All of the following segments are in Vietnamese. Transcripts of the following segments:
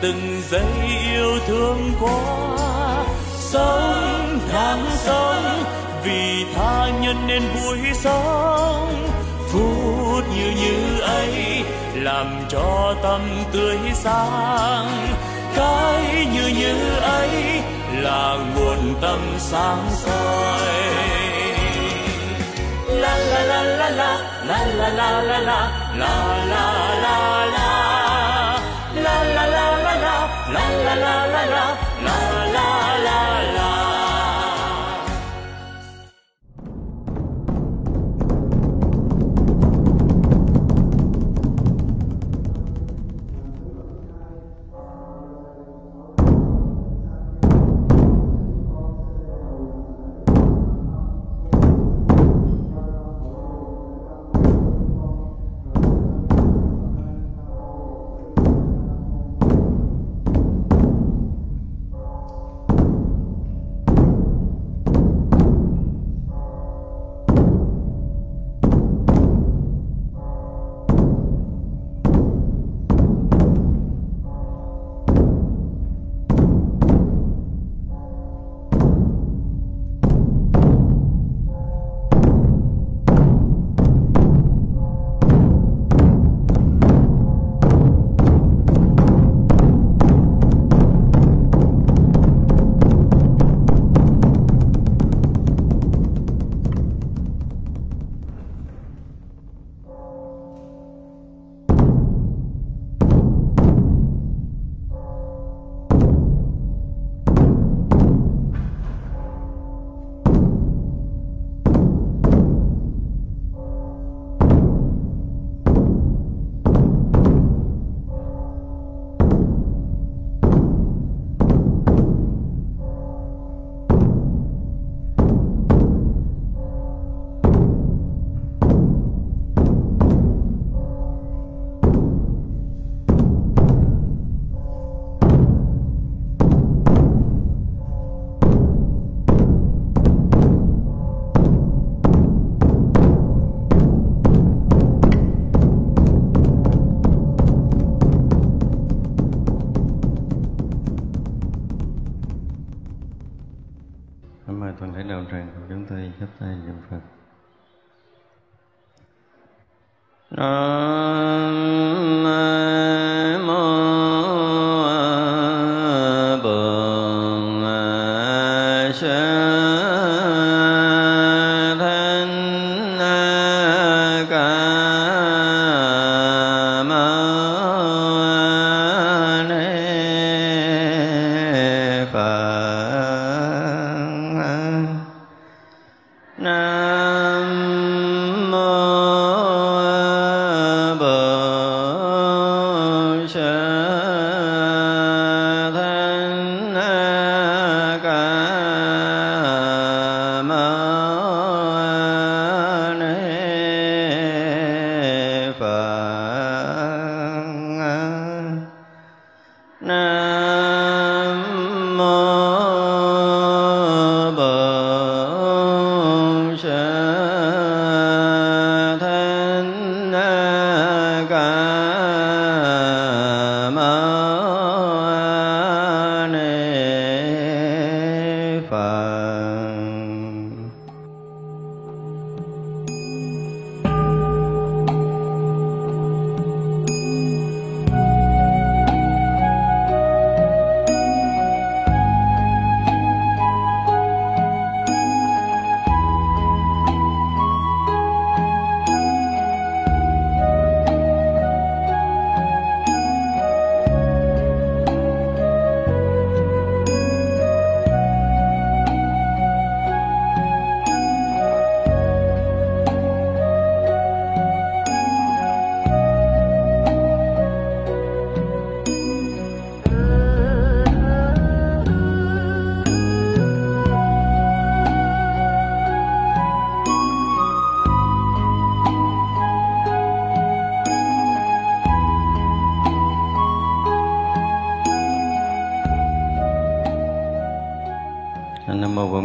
từng giây yêu thương quá sống tháng sống vì tha nhân nên vui sống. Phút như như ấy làm cho tâm tươi sáng. Cái như như ấy là nguồn tâm sáng soi. La la la la la la la la la la la la la la. La la la 啦啦啦啦啦啦啦。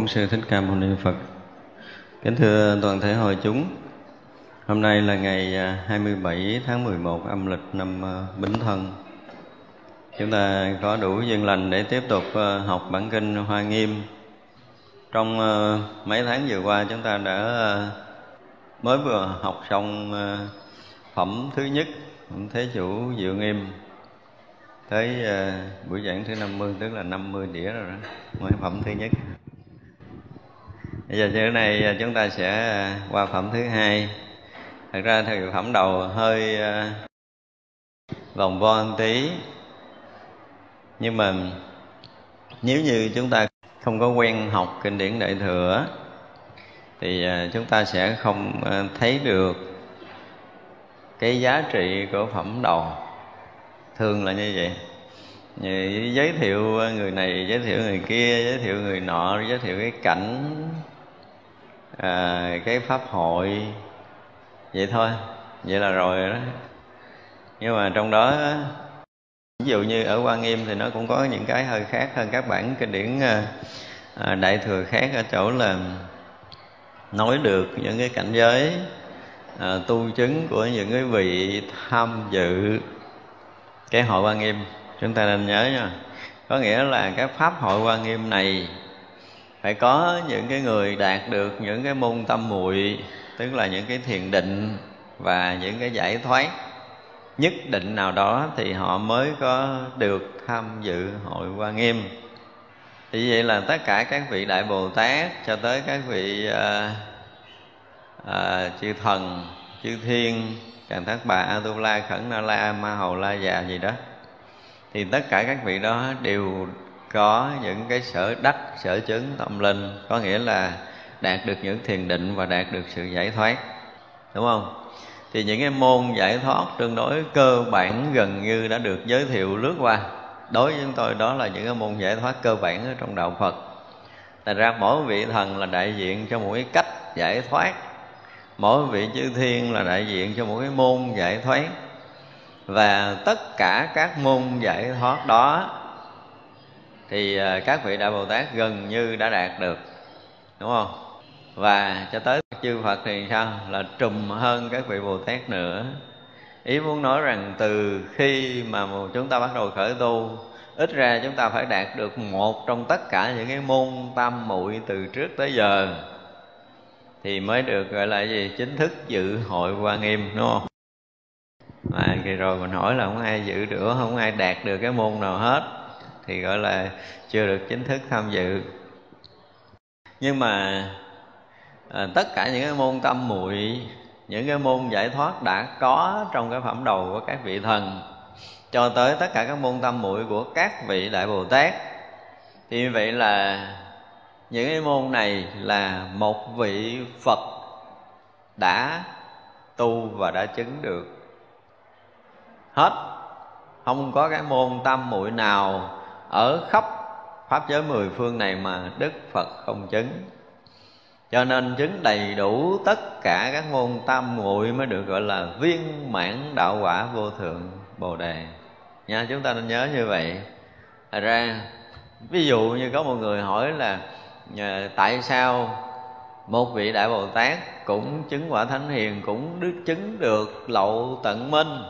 Sư Thích Ca Mâu Ni Phật. Kính thưa toàn thể hội chúng, hôm nay là ngày à, 27 tháng 11 âm lịch năm à, Bính Thân. Chúng ta có đủ duyên lành để tiếp tục à, học bản kinh Hoa Nghiêm. Trong mấy tháng vừa qua chúng ta đã mới vừa học xong phẩm thứ nhất, Thế Chủ Diệu Nghiêm tới buổi giảng thứ 50 tức là 50 đĩa rồi đó mới phẩm thứ nhất bây giờ chữ này à, chúng ta sẽ à, qua phẩm thứ hai. Thật ra thì phẩm đầu hơi à, vòng vo tí. Nhưng mà nếu như chúng ta không có quen học kinh điển đại thừa, thì chúng ta sẽ không thấy được cái giá trị của phẩm đầu. Thường là như vậy. Giới thiệu người này, giới thiệu người kia, giới thiệu người nọ, giới thiệu cái cảnh à, cái pháp hội. Vậy thôi. Vậy là rồi đó. Nhưng mà trong đó ví dụ như ở quan nghiêm thì nó cũng có những cái hơi khác hơn các bản kinh điển à, à, đại thừa khác ở chỗ là nói được những cái cảnh giới à, tu chứng của những cái vị tham dự cái hội quan nghiêm. Chúng ta nên nhớ nha. Có nghĩa là cái pháp hội quan nghiêm này phải có những cái người đạt được những cái môn tâm muội tức là những cái thiền định và những cái giải thoát. Nhất định nào đó thì họ mới có được tham dự hội hoa nghiêm. Thì vậy là tất cả các vị đại bồ tát cho tới các vị à, à, chư thần chư thiên càn thất bà a tu la khẩn na la ma hầu la già gì đó thì tất cả các vị đó đều có những cái sở đắc, sở chứng tâm linh, có nghĩa là đạt được những thiền định và đạt được sự giải thoát, đúng không? Thì những cái môn giải thoát tương đối cơ bản gần như đã được giới thiệu lướt qua. Đối với chúng tôi, đó là những cái môn giải thoát cơ bản ở trong đạo phật. Thành ra mỗi vị thần là đại diện cho một cái cách giải thoát. Mỗi vị chư thiên là đại diện cho một cái môn giải thoát. Và tất cả các môn giải thoát đó thì à, các vị đại bồ tát gần như đã đạt được, đúng không? Và cho tới chư phật thì sao? Là trùm hơn các vị bồ tát nữa. Ý muốn nói rằng từ khi mà chúng ta bắt đầu khởi tu, ít ra chúng ta phải đạt được một trong tất cả những cái môn tam muội từ trước tới giờ, thì mới được gọi là gì? Chính thức dự hội quan nghiêm, đúng không? Mà kỳ rồi mình hỏi là không ai dự được, không ai đạt được cái môn nào hết thì gọi là chưa được chính thức tham dự. Nhưng mà à, tất cả những cái môn tâm muội những cái môn giải thoát đã có trong cái phẩm đầu của các vị thần cho tới tất cả các môn tâm muội của các vị đại bồ tát thì như vậy là những cái môn này là một vị phật đã tu và đã chứng được. Hết. Không có cái môn tâm muội nào ở khắp pháp giới mười phương này mà đức phật không chứng. Cho nên chứng đầy đủ tất cả các môn tam muội mới được gọi là viên mãn đạo quả vô thượng bồ đề. Nha, chúng ta nên nhớ như vậy. Thật ra, ví dụ như có một người hỏi là tại sao một vị đại bồ tát cũng chứng quả thánh hiền, cũng đức chứng được lậu tận minh?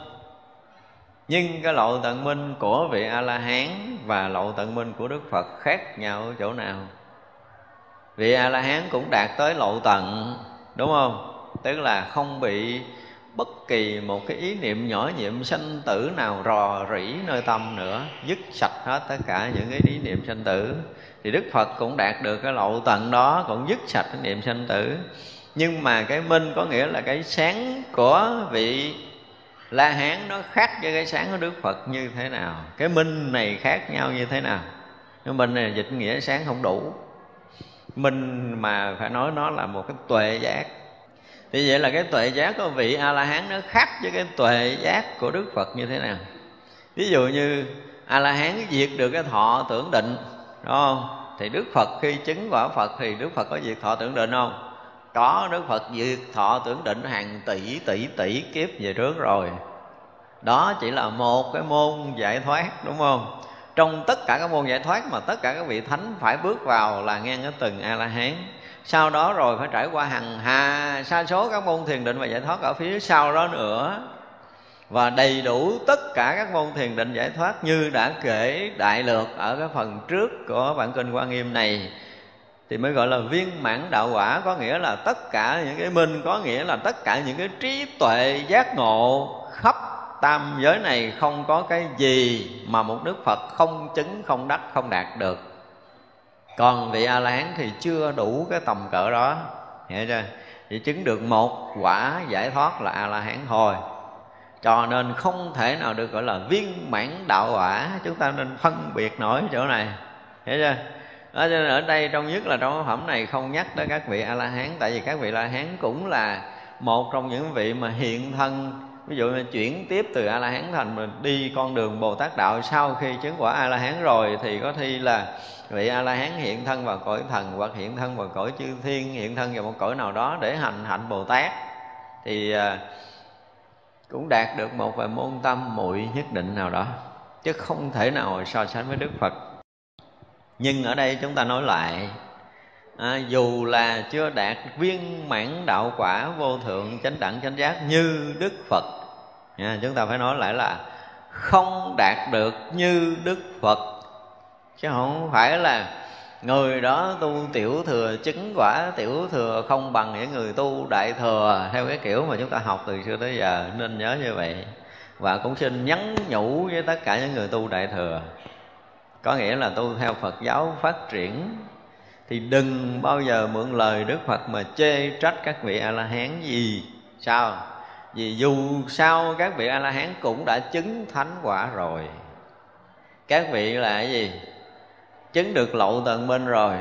Nhưng cái lậu tận minh của vị a la hán và lậu tận minh của đức phật khác nhau ở chỗ nào? Vị a la hán cũng đạt tới lậu tận, đúng không? Tức là không bị bất kỳ một cái ý niệm nhỏ nhiệm sanh tử nào rò rỉ nơi tâm nữa, dứt sạch hết tất cả những cái ý niệm sanh tử. Thì đức phật cũng đạt được cái lậu tận đó, cũng dứt sạch cái niệm sanh tử. Nhưng mà cái minh có nghĩa là cái sáng của vị la hán nó khác với cái sáng của đức phật như thế nào? Cái minh này khác nhau như thế nào? Nhưng minh này dịch nghĩa sáng không đủ. Minh mà phải nói nó là một cái tuệ giác. Thì vậy là cái tuệ giác của vị a la hán nó khác với cái tuệ giác của đức phật như thế nào? Ví dụ như a la hán diệt được cái thọ tưởng định, đúng không? Thì đức phật khi chứng quả phật thì đức phật có diệt thọ tưởng định không? Có, đức phật diệt thọ tưởng định hàng tỷ tỷ tỷ kiếp về trước rồi. Đó chỉ là một cái môn giải thoát, đúng không? Trong tất cả các môn giải thoát mà tất cả các vị thánh phải bước vào là ngang ở từng a la hán sau đó rồi phải trải qua hàng hà, sa số các môn thiền định và giải thoát ở phía sau đó nữa. Và đầy đủ tất cả các môn thiền định giải thoát như đã kể đại lược ở cái phần trước của bản kinh quan nghiêm này thì mới gọi là viên mãn đạo quả, có nghĩa là tất cả những cái minh, có nghĩa là tất cả những cái trí tuệ giác ngộ khắp tam giới này không có cái gì mà một đức phật không chứng, không đắc, không đạt được. Còn vị a la hán thì chưa đủ cái tầm cỡ đó. Hiểu chưa? Chỉ chứng được một quả giải thoát là a la hán thôi. Cho nên không thể nào được gọi là viên mãn đạo quả. Chúng ta nên phân biệt nổi chỗ này. Hiểu chưa? Đó, cho nên ở đây trong nhất là trong phẩm này không nhắc tới các vị a la hán tại vì các vị a la hán cũng là một trong những vị mà hiện thân ví dụ như chuyển tiếp từ a la hán thành mình đi con đường bồ tát đạo sau khi chứng quả a la hán rồi thì có thi là vị a la hán hiện thân vào cõi thần hoặc hiện thân vào cõi chư thiên hiện thân vào một cõi nào đó để hành hạnh bồ tát thì à, cũng đạt được một vài môn tâm muội nhất định nào đó chứ không thể nào so sánh với đức phật nhưng ở đây chúng ta nói lại à, dù là chưa đạt viên mãn đạo quả vô thượng chánh đẳng chánh giác như đức phật à, chúng ta phải nói lại là không đạt được như đức phật. Chứ không phải là người đó tu tiểu thừa chứng quả tiểu thừa không bằng những người tu đại thừa theo cái kiểu mà chúng ta học từ xưa tới giờ nên nhớ như vậy. Và cũng xin nhắn nhủ với tất cả những người tu đại thừa có nghĩa là tu theo phật giáo phát triển, thì đừng bao giờ mượn lời đức phật mà chê trách các vị a la hán gì. Sao? Vì dù sao các vị a la hán cũng đã chứng thánh quả rồi. Các vị là cái gì? Chứng được lậu tận minh rồi,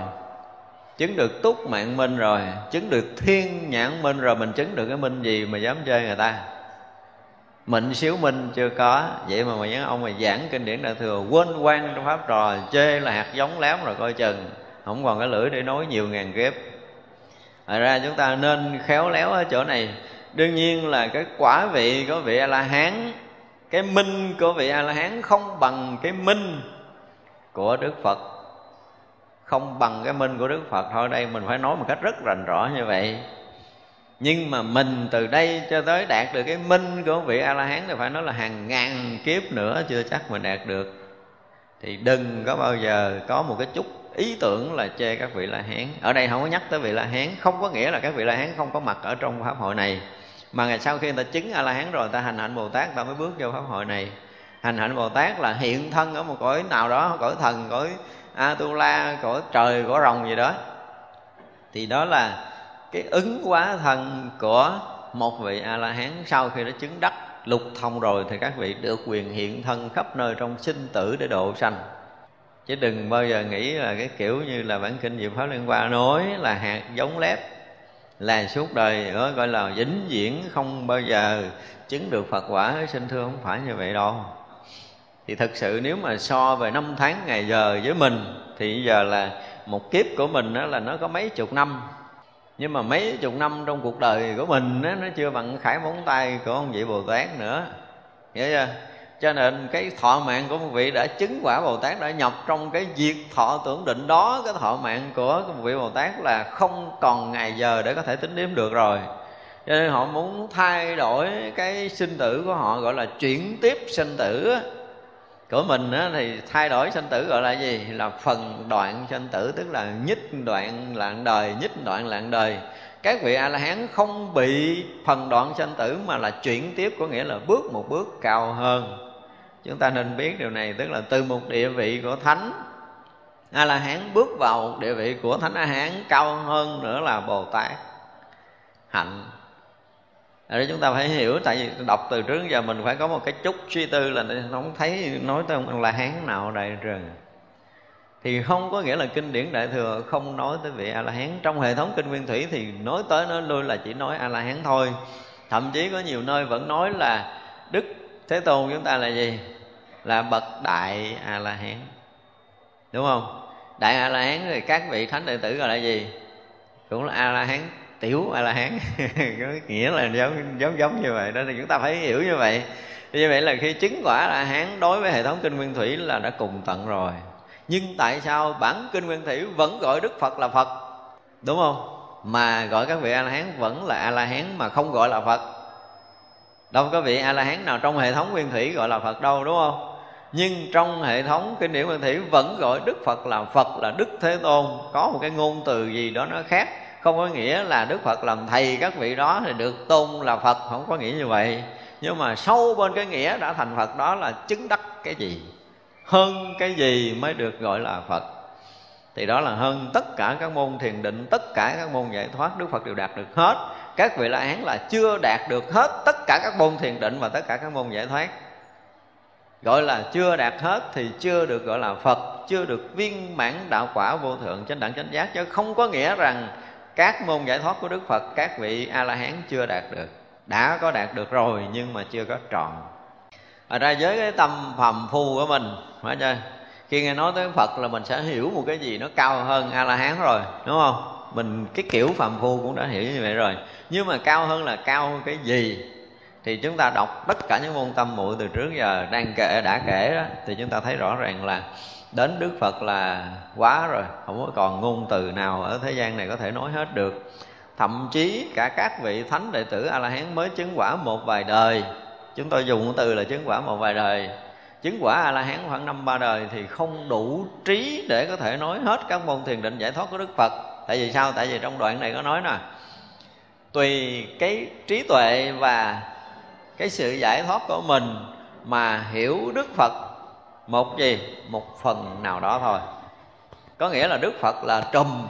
chứng được túc mạng minh rồi, chứng được thiên nhãn minh rồi, mình chứng được cái minh gì mà dám chơi người ta? Mệnh xíu minh chưa có. Vậy mà mấy ông mà giảng kinh điển đại thừa quên quan trong pháp trò, chê là hạt giống lém rồi coi chừng. Không còn cái lưỡi để nói nhiều ngàn kiếp Thật ra chúng ta nên khéo léo ở chỗ này. Đương nhiên là cái quả vị của vị A-la-hán, Cái minh của vị A-la-hán không bằng cái minh của Đức Phật. Không bằng cái minh của Đức Phật. Thôi Đây, mình phải nói một cách rất rành rõ như vậy nhưng mà mình từ đây cho tới đạt được cái minh của vị a la hán thì phải nói là hàng ngàn kiếp nữa chưa chắc mình đạt được. Thì đừng có bao giờ có một cái chút ý tưởng là chê các vị la hán ở đây không có nhắc tới vị la hán không có nghĩa là các vị la hán không có mặt ở trong pháp hội này. Mà ngày sau khi người ta chứng a la hán rồi, người ta hành hạnh bồ tát, người ta mới bước vô pháp hội này. Hành hạnh bồ tát là hiện thân ở một cõi nào đó, cõi thần, cõi a tu la cõi trời, cõi rồng gì đó. Thì đó là cái ứng quá thân của một vị a la hán sau khi đã chứng đắc lục thông rồi thì các vị được quyền hiện thân khắp nơi trong sinh tử để độ sanh. Chứ đừng bao giờ nghĩ là cái kiểu như là bản kinh diệu pháp liên hoa nói là hạt giống lép, là suốt đời gọi là vĩnh viễn không bao giờ chứng được phật quả. Sinh thưa không phải như vậy đâu. Thì thực sự nếu mà so về năm tháng ngày giờ với mình, thì giờ là một kiếp của mình đó là nó có mấy chục năm nhưng mà mấy chục năm trong cuộc đời của mình đó, nó chưa bằng khải móng tay của ông vị bồ tát nữa. Hiểu chưa? Cho nên cái thọ mạng của một vị đã chứng quả bồ tát đã nhập trong cái việc thọ tưởng định đó cái thọ mạng của một vị bồ tát là không còn ngày giờ để có thể tính đếm được rồi. Cho nên họ muốn thay đổi cái sinh tử của họ gọi là chuyển tiếp sinh tử của mình á, thì thay đổi sanh tử gọi là gì? Là phần đoạn sanh tử tức là nhích đoạn lạng đời nhích đoạn lạng đời. Các vị a la hán không bị phần đoạn sanh tử mà là chuyển tiếp có nghĩa là bước một bước cao hơn. Chúng ta nên biết điều này tức là từ một địa vị của thánh a la hán bước vào địa vị của thánh a hán cao hơn nữa là bồ tát hạnh ở chúng ta phải hiểu, tại vì đọc từ trước giờ mình phải có một cái chút suy tư là không thấy, nói tới ông la hán nào đại rừng thì không có nghĩa là kinh điển đại thừa không nói tới vị a la hán. Trong hệ thống kinh nguyên thủy thì nói tới, nói lui là chỉ nói a la hán thôi. Thậm chí có nhiều nơi vẫn nói là đức thế tôn chúng ta là gì? Là bậc đại a la hán. Đúng không? Đại a la hán thì các vị thánh đệ tử gọi là gì? Cũng là a la hán tiểu a la hán. Có nghĩa là giống giống giống như vậy đó, thì chúng ta phải hiểu như vậy. Như vậy là khi chứng quả a la hán đối với hệ thống kinh nguyên thủy là đã cùng tận rồi. Nhưng tại sao bản kinh nguyên thủy vẫn gọi đức phật là phật? Đúng không? Mà gọi các vị a la hán vẫn là a la hán mà không gọi là phật. Đâu có vị a la hán nào trong hệ thống nguyên thủy gọi là phật đâu, đúng không? Nhưng trong hệ thống kinh điển nguyên thủy vẫn gọi đức phật là phật, là đức thế tôn. Có một cái ngôn từ gì đó nó khác không có nghĩa là đức phật làm thầy các vị đó thì được tôn là phật, không có nghĩa như vậy. Nhưng mà sâu bên cái nghĩa đã thành phật đó là chứng đắc cái gì? Hơn cái gì mới được gọi là phật? Thì đó là hơn tất cả các môn thiền định, tất cả các môn giải thoát, đức phật đều đạt được hết. Các vị la hán là chưa đạt được hết tất cả các môn thiền định và tất cả các môn giải thoát. Gọi là chưa đạt hết thì chưa được gọi là phật, chưa được viên mãn đạo quả vô thượng chánh đẳng chánh giác. Chứ không có nghĩa rằng các môn giải thoát của đức phật, các vị a la hán chưa đạt được. Đã có đạt được rồi, nhưng mà chưa có tròn ở ra với cái tâm phàm phu của mình phải chưa khi nghe nói tới phật là mình sẽ hiểu một cái gì nó cao hơn a la hán rồi, đúng không? Mình, cái kiểu phàm phu cũng đã hiểu như vậy rồi. Nhưng mà cao hơn là cao hơn cái gì? Thì chúng ta đọc tất cả những môn tâm muội từ trước giờ đang kể, đã kể đó, thì chúng ta thấy rõ ràng là đến đức phật là quá rồi, không có còn ngôn từ nào ở thế gian này có thể nói hết được. Thậm chí cả các vị thánh đệ tử a la hán mới chứng quả một vài đời. Chúng tôi dùng từ là chứng quả một vài đời. Chứng quả a la hán khoảng năm, ba đời thì không đủ trí để có thể nói hết các môn thiền định giải thoát của đức phật. Tại vì sao? Tại vì trong đoạn này có nói nè. Tùy cái trí tuệ và cái sự giải thoát của mình mà hiểu đức phật một gì? Một phần nào đó thôi. Có nghĩa là đức phật là trùm.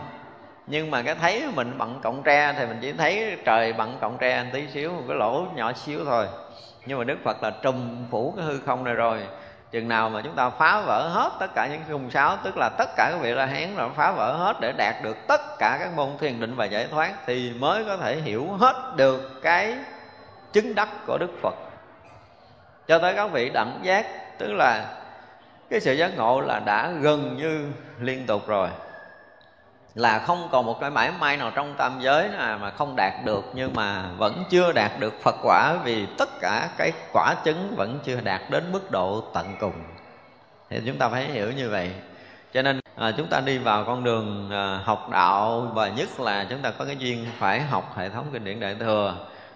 Nhưng mà cái thấy mình bận cọng tre thì mình chỉ thấy trời bận cọng tre tí xíu, một cái lỗ nhỏ xíu thôi. Nhưng mà đức phật là trùm phủ cái hư không này rồi. Chừng nào mà chúng ta phá vỡ hết tất cả những khung sáo, tức là tất cả các vị la hán là phá vỡ hết để đạt được tất cả các môn thiền định và giải thoát, thì mới có thể hiểu hết được cái chứng đắc của đức phật. Cho tới các vị đẳng giác, tức là cái sự giác ngộ là đã gần như liên tục rồi. Là không còn một cái mãi may nào trong tam giới nào mà không đạt được nhưng mà vẫn chưa đạt được Phật quả vì tất cả cái quả chứng vẫn chưa đạt đến mức độ tận cùng. Thì chúng ta phải hiểu như vậy. Cho nên à, chúng ta đi vào con đường à, học đạo và nhất là chúng ta có cái duyên phải học hệ thống kinh điển đại thừa.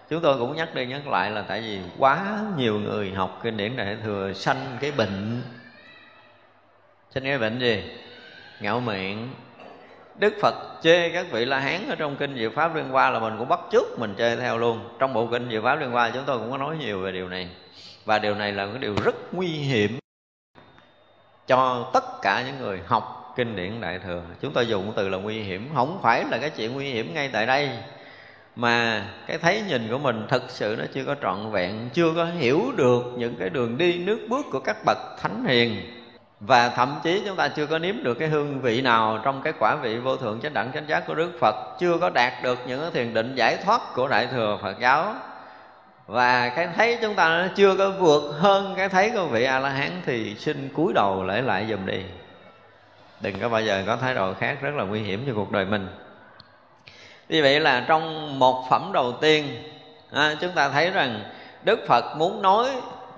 Chúng tôi cũng nhắc đi nhắc lại là tại vì quá nhiều người học kinh điển đại thừa sanh cái bệnh sinh cái bệnh gì? Ngạo miệng. Đức Phật chê các vị La Hán ở trong kinh Diệu Pháp Liên Hoa là mình cũng bắt chước mình chê theo luôn. Trong bộ kinh Diệu Pháp Liên Hoa chúng tôi cũng có nói nhiều về điều này. Và điều này là cái điều rất nguy hiểm cho tất cả những người học kinh điển Đại Thừa. Chúng tôi dùng từ là nguy hiểm. Không phải là cái chuyện nguy hiểm ngay tại đây, Mà cái thấy nhìn của mình thật sự nó chưa có trọn vẹn, Chưa có hiểu được những cái đường đi, nước bước của các bậc thánh hiền và thậm chí chúng ta chưa có nếm được cái hương vị nào trong cái quả vị vô thượng chánh đẳng chánh giác của Đức Phật. Chưa có đạt được những cái thiền định giải thoát của đại thừa Phật giáo. Và cái thấy chúng ta nó chưa có vượt hơn cái thấy của vị a la hán thì xin cúi đầu lễ lại dùm đi. Đừng có bao giờ có thái độ khác rất là nguy hiểm cho cuộc đời mình. Như vậy là trong một phẩm đầu tiên à, chúng ta thấy rằng đức phật muốn nói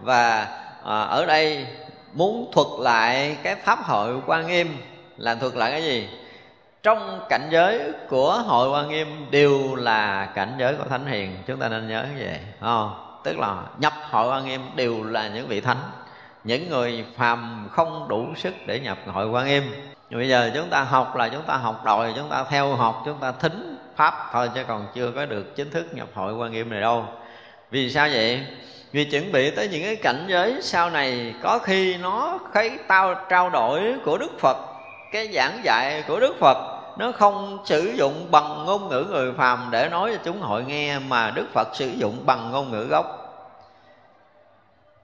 và à, ở đây muốn thuật lại cái pháp hội quan nghiêm. Là thuật lại cái gì? Trong cảnh giới của hội quan nghiêm đều là cảnh giới của thánh hiền. Chúng ta nên nhớ như vậy không? tức là nhập hội quan nghiêm đều là những vị thánh. Những người phàm không đủ sức để nhập hội quan nghiêm. Bây giờ chúng ta học là chúng ta học đòi, chúng ta theo học, chúng ta thính pháp thôi, chứ còn chưa có được chính thức nhập hội quan nghiêm này đâu. Vì sao vậy? Vì chuẩn bị tới những cái cảnh giới sau này, có khi nó cái tao trao đổi của đức phật, cái giảng dạy của đức phật, nó không sử dụng bằng ngôn ngữ người phàm để nói cho chúng hội nghe, mà đức phật sử dụng bằng ngôn ngữ gốc.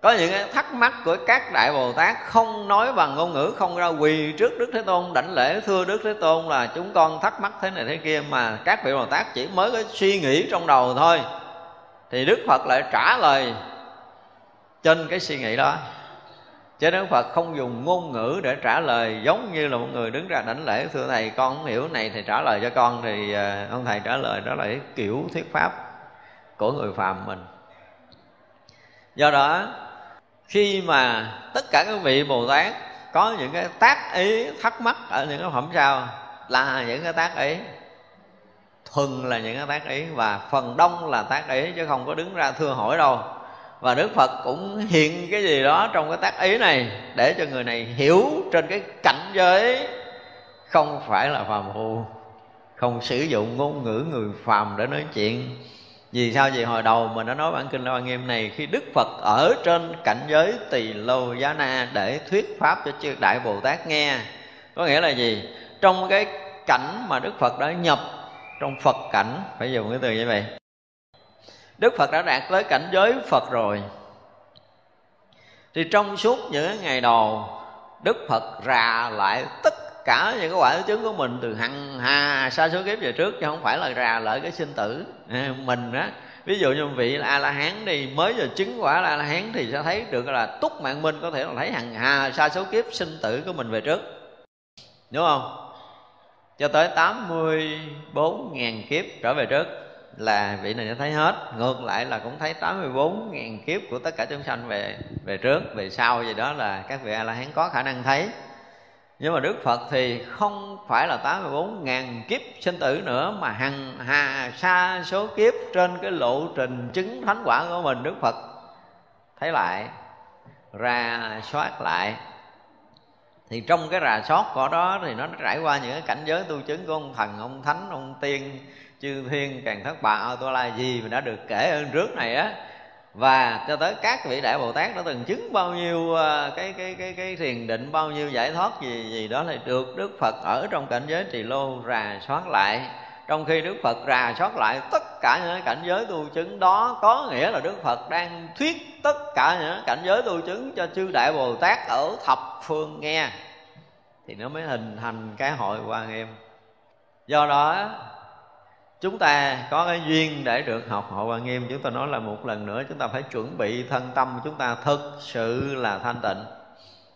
Có những cái thắc mắc của các đại bồ tát không nói bằng ngôn ngữ, không ra quỳ trước đức thế tôn, đảnh lễ thưa đức thế tôn là chúng con thắc mắc thế này thế kia, mà các vị bồ tát chỉ mới có suy nghĩ trong đầu thôi. Thì đức phật lại trả lời trên cái suy nghĩ đó, chứ Đức Phật không dùng ngôn ngữ để trả lời giống như là một người đứng ra đảnh lễ, thưa thầy, con không hiểu này thì trả lời cho con thì ờ, ông thầy trả lời đó là cái kiểu thuyết pháp của người phàm mình. Do đó, khi mà tất cả các vị bồ tát có những cái tác ý thắc mắc ở những cái phẩm sao là những cái tác ý, thuần là những cái tác ý và phần đông là tác ý chứ không có đứng ra thưa hỏi đâu và đức phật cũng hiện cái gì đó trong cái tác ý này để cho người này hiểu trên cái cảnh giới không phải là phàm phu, không sử dụng ngôn ngữ người phàm để nói chuyện. Vì sao? Vậy hồi đầu mình đã nói bản kinh la nghiêm này, khi đức phật ở trên cảnh giới tỳ lô giá na để thuyết pháp cho chư đại bồ tát nghe, có nghĩa là gì? Trong cái cảnh mà đức phật đã nhập, trong phật cảnh, phải dùng cái từ như vậy đức phật đã đạt tới cảnh giới phật rồi. Thì trong suốt những ngày đầu đức phật rà lại tất cả những cái quả chứng của mình từ hằng hà xa số kiếp về trước chứ không phải là rà lại cái sinh tử à, mình á. Ví dụ như vị là a la hán đi mới giờ chứng quả là a la hán thì sẽ thấy được là túc mạng minh có thể là thấy hằng hà xa số kiếp sinh tử của mình về trước. Đúng không? Cho tới 84 ngàn kiếp trở về trước là vị này đã thấy hết. Ngược lại là cũng thấy 84 ngàn kiếp của tất cả chúng sanh về về trước, về sau gì đó là các vị a la hán có khả năng thấy. Nhưng mà Đức Phật thì không phải là 84 ngàn kiếp sinh tử nữa, Mà hằng hà sa số kiếp trên cái lộ trình chứng thánh quả của mình Đức Phật thấy lại, ra soát lại. Thì trong cái rà soát của đó thì nó trải qua những cái cảnh giới tu chứng của ông thần, ông thánh, ông tiên chư thiên, càng thất bại a tô la gì mà đã được kể ơn trước này á. Và cho tới các vị đại bồ tát đã từng chứng bao nhiêu à, cái cái cái cái thiền định, bao nhiêu giải thoát gì gì đó thì được đức phật ở trong cảnh giới trì lô rà soát lại. Trong khi đức phật rà soát lại tất cả những cảnh giới tu chứng đó, có nghĩa là đức phật đang thuyết tất cả những cảnh giới tu chứng cho chư đại bồ tát ở thập phương nghe. Thì nó mới hình thành cái hội quan nghiêm. Do đó chúng ta có cái duyên để được học hội quan nghiêm. Chúng ta nói là một lần nữa chúng ta phải chuẩn bị thân tâm. Chúng ta thực sự là thanh tịnh.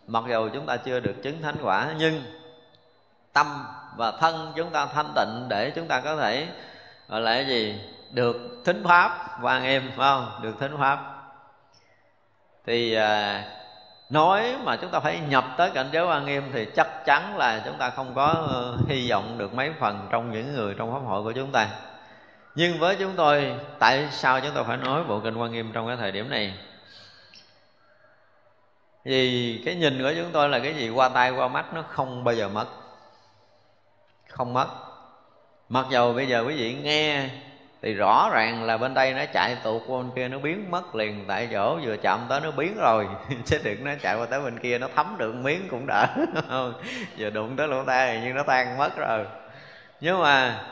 Mặc dù chúng ta chưa được chứng thánh quả nhưng tâm và thân chúng ta thanh tịnh để chúng ta có thể gọi là cái gì được thính pháp quan nghiêm phải không? Được thính pháp. Thì à, nói mà chúng ta phải nhập tới cảnh giới quan nghiêm thì chắc chắn là chúng ta không có ờ, hy vọng được mấy phần trong những người trong pháp hội của chúng ta. Nhưng với chúng tôi, tại sao chúng ta phải nói bộ kinh quan nghiêm trong cái thời điểm này? Vì cái nhìn của chúng tôi là cái gì? Qua tay, qua mắt, nó không bao giờ mất. Không mất. Mặc dầu bây giờ quý vị nghe thì rõ ràng là bên đây nó chạy tụt qua bên kia, nó biến mất liền. Tại chỗ vừa chạm tới nó biến rồi. Chứ đừng nó chạy qua tới bên kia, nó thấm được miếng cũng đỡ. Vừa đụng tới lỗ tai nhưng nó tan mất rồi. Nhưng mà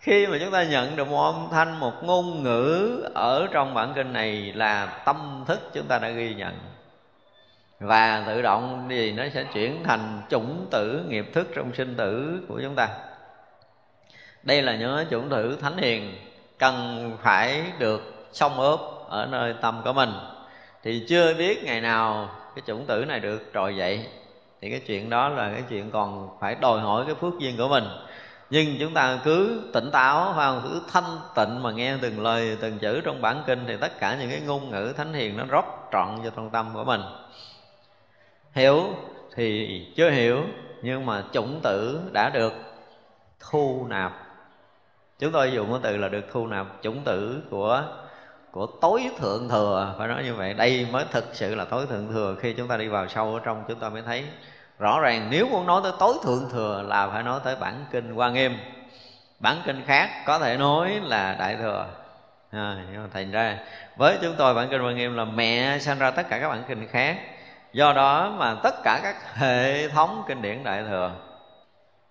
khi mà chúng ta nhận được một âm thanh, một ngôn ngữ ở trong bản kinh này là tâm thức chúng ta đã ghi nhận. Và tự động gì nó sẽ chuyển thành chủng tử, nghiệp thức trong sinh tử của chúng ta. Đây là những chủng tử thánh hiền cần phải được xong ướp ở nơi tâm của mình. Thì chưa biết ngày nào cái chủng tử này được trồi dậy. Thì cái chuyện đó là cái chuyện còn phải đòi hỏi cái phước duyên của mình. Nhưng chúng ta cứ tỉnh táo và cứ thanh tịnh mà nghe từng lời, từng chữ trong bản kinh thì tất cả những cái ngôn ngữ thánh hiền nó rót trọn vào trong tâm của mình. Hiểu thì chưa hiểu, nhưng mà chủng tử đã được thu nạp chúng tôi dùng cái từ là được thu nạp chủng tử của của tối thượng thừa phải nói như vậy. Đây mới thực sự là tối thượng thừa. Khi chúng ta đi vào sâu ở trong chúng ta mới thấy rõ ràng nếu muốn nói tới tối thượng thừa là phải nói tới bản kinh hoa nghiêm. Bản kinh khác có thể nói là đại thừa. À, nhưng mà thành ra với chúng tôi bản kinh hoa nghiêm là mẹ sanh ra tất cả các bản kinh khác. Do đó mà tất cả các hệ thống kinh điển đại thừa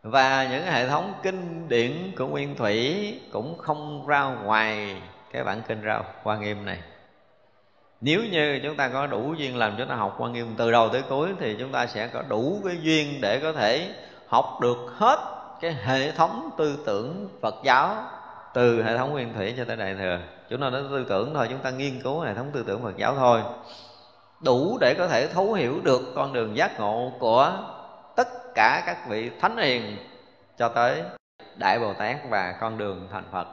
và những hệ thống kinh điển của nguyên thủy cũng không ra ngoài cái bản kinh ra hoa nghiêm này. Nếu như chúng ta có đủ duyên làm chúng ta học quan nghiêm từ đầu tới cuối, thì chúng ta sẽ có đủ cái duyên để có thể học được hết cái hệ thống tư tưởng Phật giáo từ hệ thống nguyên thủy cho tới đại thừa. Chúng ta nói tư tưởng thôi, chúng ta nghiên cứu hệ thống tư tưởng Phật giáo thôi. Đủ để có thể thấu hiểu được con đường giác ngộ của tất cả các vị thánh hiền cho tới đại bồ tát và con đường thành phật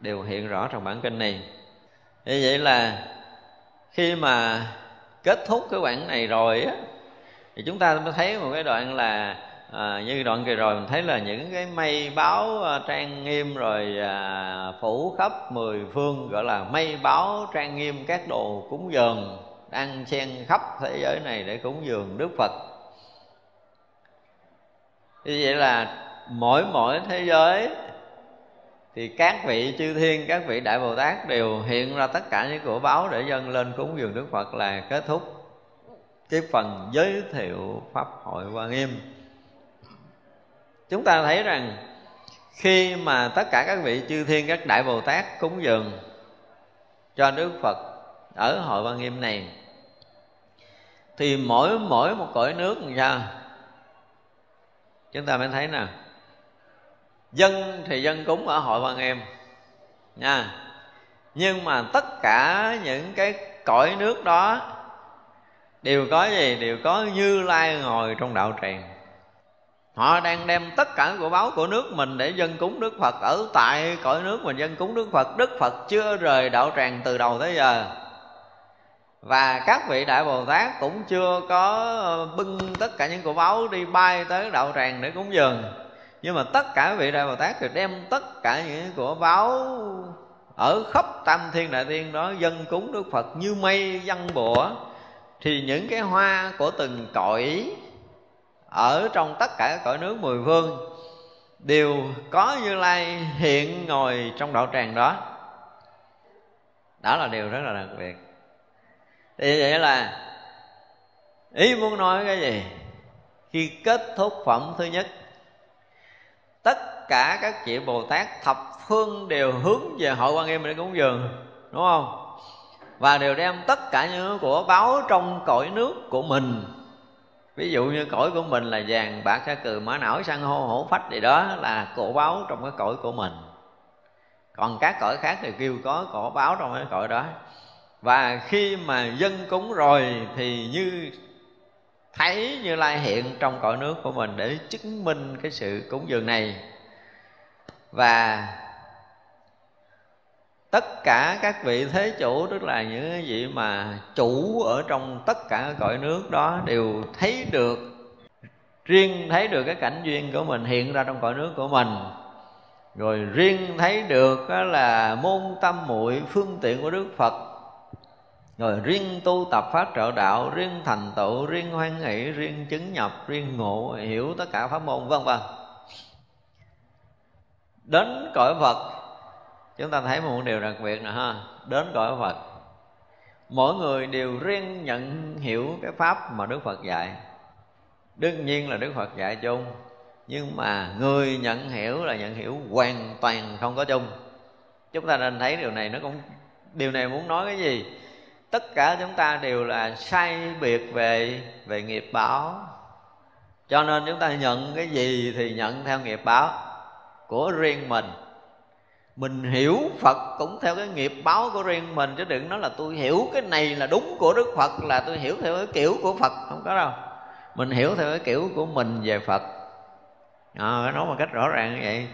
đều hiện rõ trong bản kinh này. Như vậy là khi mà kết thúc cái bản này rồi á thì chúng ta mới thấy một cái đoạn là à, như đoạn kỳ rồi mình thấy là những cái mây báo à, trang nghiêm rồi à, phủ khắp mười phương gọi là mây báo trang nghiêm các đồ cúng dường đang xen khắp thế giới này để cúng dường đức phật như vậy là mỗi mỗi thế giới thì các vị chư thiên, các vị đại bồ tát đều hiện ra tất cả những của báo để dâng lên cúng dường đức phật là kết thúc cái phần giới thiệu pháp hội hoa nghiêm. Chúng ta thấy rằng khi mà tất cả các vị chư thiên, các đại bồ tát cúng dường cho đức phật ở hội hoa nghiêm này, thì mỗi mỗi một cõi nước làm sao? Chúng ta mới thấy nè. Dân thì dân cúng ở hội văn em, nha. Nhưng mà tất cả những cái cõi nước đó đều có gì? Đều có như lai ngồi trong đạo tràng. Họ đang đem tất cả của báo của nước mình để dân cúng đức phật. Ở tại cõi nước mình dân cúng đức phật đức phật chưa rời đạo tràng từ đầu tới giờ và các vị đại bồ tát cũng chưa có ờ, bưng tất cả những cổ báu đi bay tới đạo tràng để cúng dường. Nhưng mà tất cả vị đại bồ tát thì đem tất cả những của báo ở khắp tam thiên đại thiên đó dân cúng đức phật như mây dân bủa. Thì những cái hoa của từng cõi ở trong tất cả các cõi nước mười phương đều có như lai hiện ngồi trong đạo tràng đó. Đó là điều rất là đặc biệt thì vậy là ý muốn nói cái gì? Khi kết thúc phẩm thứ nhất, tất cả các vị bồ tát thập phương đều hướng về hội quan nghiêm để cúng dường, đúng không? Và đều đem tất cả những của báo trong cõi nước của mình. Ví dụ như cõi của mình là vàng, bạc, sa cừ, mã não, san hô, hổ, phách gì đó là cổ báo trong cái cõi của mình. Còn các cõi khác thì kêu có cổ báo trong cái cõi đó và khi mà dân cúng rồi thì như thấy như lai hiện trong cõi nước của mình để chứng minh cái sự cúng dường này. Và tất cả các vị thế chủ, tức là những vị mà chủ ở trong tất cả cõi nước đó, đều thấy được, riêng thấy được cái cảnh duyên của mình hiện ra trong cõi nước của mình. Rồi riêng thấy được là môn tâm muội phương tiện của đức phật rồi riêng tu tập phát trợ đạo, riêng thành tựu, riêng hoan hỷ, riêng chứng nhập, riêng ngộ, hiểu tất cả pháp môn, vân vân. Đến cõi phật, chúng ta thấy một điều đặc biệt nữa ha. Đến cõi phật, mỗi người đều riêng nhận hiểu cái pháp mà đức phật dạy. Đương nhiên là đức phật dạy chung, nhưng mà người nhận hiểu là nhận hiểu hoàn toàn không có chung. Chúng ta nên thấy điều này, nó cũng, điều này muốn nói cái gì? Tất cả chúng ta đều là sai biệt về về nghiệp báo. Cho nên chúng ta nhận cái gì thì nhận theo nghiệp báo của riêng mình. Mình hiểu phật cũng theo cái nghiệp báo của riêng mình chứ đừng nói là tôi hiểu cái này là đúng của đức phật là tôi hiểu theo cái kiểu của phật. Không có đâu. Mình hiểu theo cái kiểu của mình về phật. À, nói một cách rõ ràng như vậy.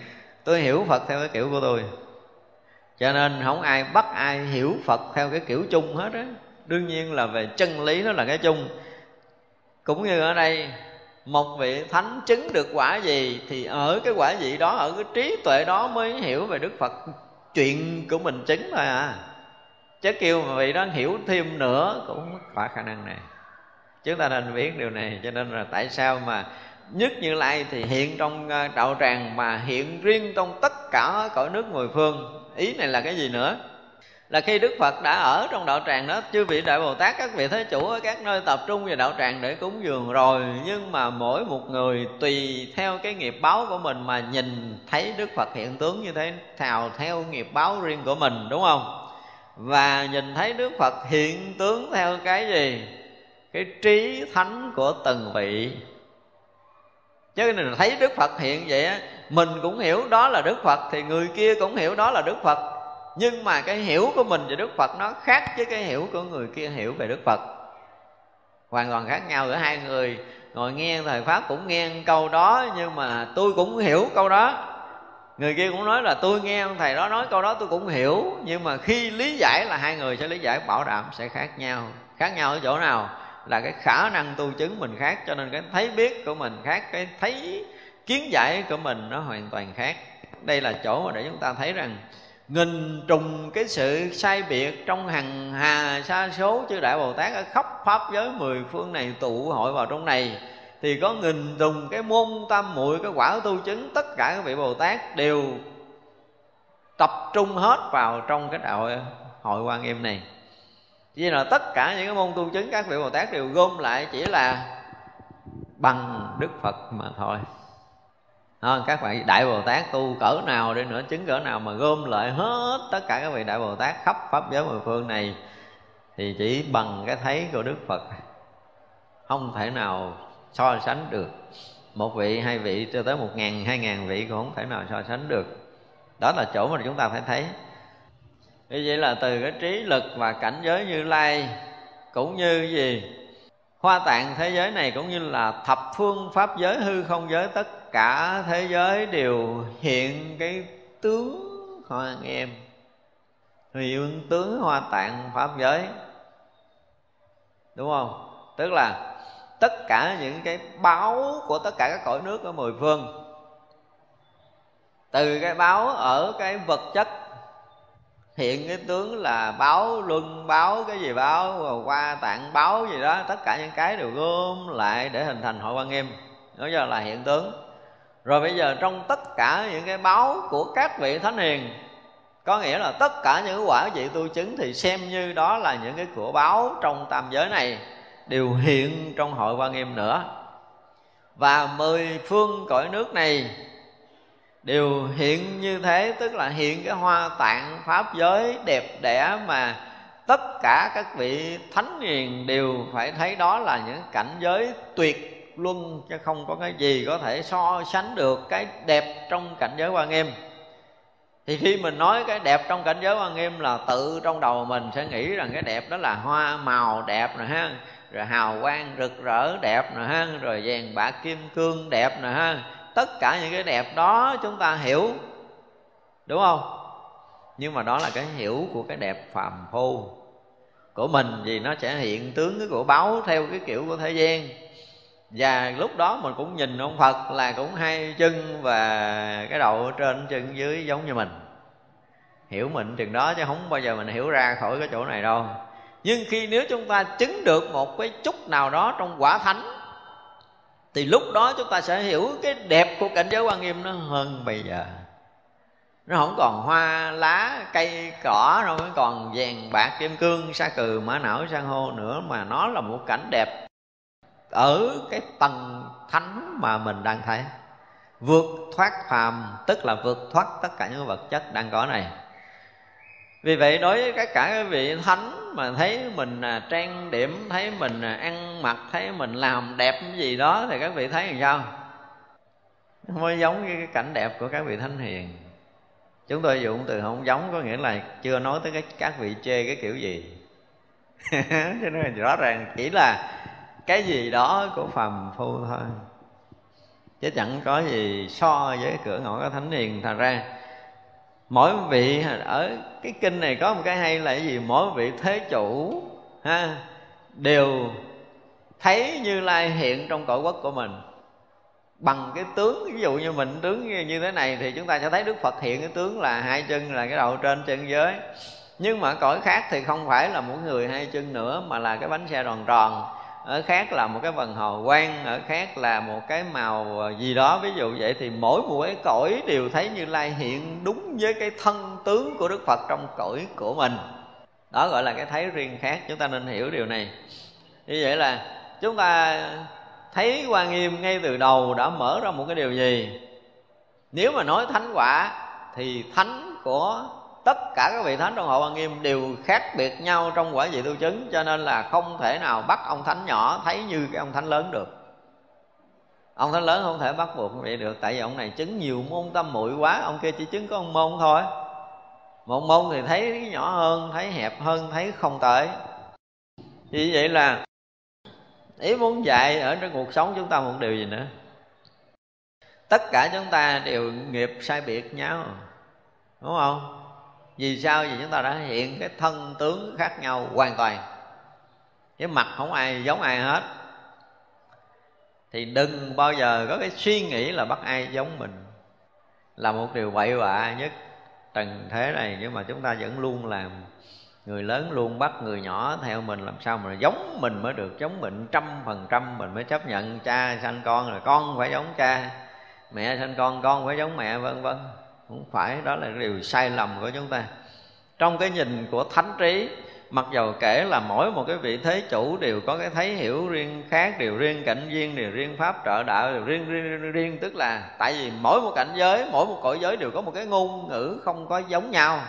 Tôi hiểu phật theo cái kiểu của tôi cho nên không ai bắt ai hiểu phật theo cái kiểu chung hết á. Đương nhiên là về chân lý nó là cái chung. Cũng như ở đây, một vị thánh chứng được quả gì thì ở cái quả gì đó, ở cái trí tuệ đó mới hiểu về đức phật. Chuyện của mình chứng thôi à. Chứ kêu mà vị đó hiểu thêm nữa cũng mất quả khả năng này. Chúng ta nên biết điều này, cho nên là tại sao mà nhất như lai thì hiện trong ờ, đạo tràng mà hiện riêng trong tất cả cõi nước mười phương. Ý này là cái gì nữa? Là khi Đức Phật đã ở trong đạo tràng đó, chư vị đại Bồ Tát, các vị thế chủ ở các nơi tập trung về đạo tràng để cúng dường rồi, nhưng mà mỗi một người tùy theo cái nghiệp báo của mình mà nhìn thấy Đức Phật hiện tướng như thế, thào theo nghiệp báo riêng của mình, đúng không? Và nhìn thấy Đức Phật hiện tướng theo cái gì? Cái trí thánh của từng vị chứ nên thấy Đức Phật hiện vậy á, mình cũng hiểu đó là Đức Phật, thì người kia cũng hiểu đó là Đức Phật. Nhưng mà cái hiểu của mình về đức phật nó khác với cái hiểu của người kia hiểu về đức phật. Hoàn toàn khác nhau giữa hai người. Ngồi nghe thời pháp cũng nghe câu đó, nhưng mà tôi cũng hiểu câu đó. Người kia cũng nói là tôi nghe ông thầy đó nói câu đó, tôi cũng hiểu. Nhưng mà khi lý giải là hai người sẽ lý giải, bảo đảm sẽ khác nhau. Khác nhau ở chỗ nào? Là cái khả năng tu chứng mình khác, cho nên cái thấy biết của mình khác, cái thấy kiến giải của mình nó hoàn toàn khác. Đây là chỗ mà để chúng ta thấy rằng, nghìn trùng cái sự sai biệt trong hằng hà sa số chư đại bồ tát ở khắp pháp giới mười phương này tụ hội vào trong này, thì có nghìn trùng cái môn tam muội, cái quả tu chứng, tất cả các vị bồ tát đều tập trung hết vào trong cái đạo hội quan nghiêm này vì là tất cả những cái môn tu chứng các vị bồ tát đều gom lại chỉ là bằng đức phật mà thôi. À, các vị đại bồ tát tu cỡ nào đi nữa chứng cỡ nào mà gom lại hết tất cả các vị đại bồ tát khắp pháp giới mười phương này thì chỉ bằng cái thấy của đức phật. Không thể nào so sánh được. Một vị hai vị cho tới một ngàn hai ngàn vị cũng không thể nào so sánh được. Đó là chỗ mà chúng ta phải thấy như vậy là từ cái trí lực và cảnh giới như lai, cũng như gì? Hoa tạng thế giới này cũng như là thập phương pháp giới hư không giới, tất cả thế giới đều hiện cái tướng hoa anh em hiện tướng hoa tạng pháp giới, đúng không? Tức là tất cả những cái báo của tất cả các cõi nước ở mười phương, từ cái báo ở cái vật chất hiện cái tướng là báo luân, báo cái gì báo, qua tạng báo gì đó, tất cả những cái đều gom lại để hình thành hội quan nghiêm. Đó giờ là hiện tướng. Rồi bây giờ trong tất cả những cái báo của các vị thánh hiền, có nghĩa là tất cả những quả vị tu chứng thì xem như đó là những cái của báo trong tam giới này đều hiện trong hội quan nghiêm nữa. Và mười phương cõi nước này đều hiện như thế tức là hiện cái hoa tạng pháp giới đẹp đẽ mà tất cả các vị thánh hiền đều phải thấy đó là những cảnh giới tuyệt luân, chứ không có cái gì có thể so sánh được cái đẹp trong cảnh giới quan nghiêm. Thì khi mình nói cái đẹp trong cảnh giới quan nghiêm là tự trong đầu mình sẽ nghĩ rằng cái đẹp đó là hoa màu đẹp nè ha, rồi hào quang rực rỡ đẹp nè ha, rồi vàng bạc kim cương đẹp nè ha tất cả những cái đẹp đó chúng ta hiểu, đúng không? Nhưng mà đó là cái hiểu của cái đẹp phàm phu của mình, vì nó sẽ hiện tướng cái của báo theo cái kiểu của thế gian. Và lúc đó mình cũng nhìn ông phật là cũng hai chân và cái đầu trên chân dưới giống như mình. Hiểu mình chừng đó chứ không bao giờ mình hiểu ra khỏi cái chỗ này đâu. Nhưng khi nếu chúng ta chứng được một cái chút nào đó trong quả thánh thì lúc đó chúng ta sẽ hiểu cái đẹp của cảnh giới quan nghiêm nó hơn bây giờ. Nó không còn hoa lá, cây, cỏ đâu nó còn vàng bạc, kim cương, sa cừ, mã não, san hô nữa, mà nó là một cảnh đẹp ở cái tầng thánh mà mình đang thấy. Vượt thoát phàm, tức là vượt thoát tất cả những vật chất đang có này vì vậy đối với các cả các vị thánh mà thấy mình à, trang điểm thấy mình à, ăn mặc thấy mình làm đẹp cái gì đó thì các vị thấy làm sao? Không có giống như cái cảnh đẹp của các vị thánh hiền. Chúng tôi dùng từ không giống có nghĩa là chưa nói tới cái các vị chê cái kiểu gì. Cho nên rõ ràng chỉ là cái gì đó của phàm phu thôi. Chứ chẳng có gì so với cửa ngõ của thánh hiền thành ra mỗi vị ở cái kinh này có một cái hay là cái gì? Mỗi vị thế chủ, ha, đều thấy như lai hiện trong cõi quốc của mình. Bằng cái tướng, ví dụ như mình tướng như thế này thì chúng ta sẽ thấy đức phật hiện cái tướng là hai chân, là cái đầu trên chân dưới. Nhưng mà cõi khác thì không phải là mỗi người hai chân nữa, mà là cái bánh xe tròn tròn ở khác là một cái vần hồ quang, ở khác là một cái màu ờ, gì đó. Ví dụ vậy thì mỗi một cái cõi đều thấy như lai hiện đúng với cái thân tướng của đức phật trong cõi của mình. Đó gọi là cái thấy riêng khác. Chúng ta nên hiểu điều này. Như vậy là chúng ta thấy quan nghiêm ngay từ đầu đã mở ra một cái điều gì? Nếu mà nói thánh quả thì thánh của tất cả các vị thánh trong hội quan nghiêm đều khác biệt nhau trong quả vị tu chứng, cho nên là không thể nào bắt ông thánh nhỏ thấy như cái ông thánh lớn được. Ông thánh lớn không thể bắt buộc vậy được, tại vì ông này chứng nhiều môn tâm muội quá, ông kia chỉ chứng có một môn thôi. Một môn thì thấy nhỏ hơn, thấy hẹp hơn, thấy không tới vì vậy là ý muốn dạy ở trong cuộc sống chúng ta một điều gì nữa? Tất cả chúng ta đều nghiệp sai biệt nhau, đúng không? Vì sao? Vì chúng ta đã hiện cái thân tướng khác nhau hoàn toàn. Cái mặt không ai giống ai hết. Thì đừng bao giờ có cái suy nghĩ là bắt ai giống mình. Là một điều bậy bạ nhất trần thế này, nhưng mà chúng ta vẫn luôn làm. Người lớn luôn bắt người nhỏ theo mình, làm sao mà giống mình mới được? Giống mình trăm phần trăm mình mới chấp nhận cha sanh con là con phải giống cha, mẹ sanh con con phải giống mẹ, vân vân không phải đó là điều sai lầm của chúng ta. Trong cái nhìn của thánh trí mặc dầu kể là mỗi một cái vị thế chủ đều có cái thấy hiểu riêng khác đều riêng cảnh viên đều riêng pháp trợ đạo đều riêng riêng riêng, riêng tức là tại vì mỗi một cảnh giới mỗi một cõi giới đều có một cái ngôn ngữ không có giống nhau.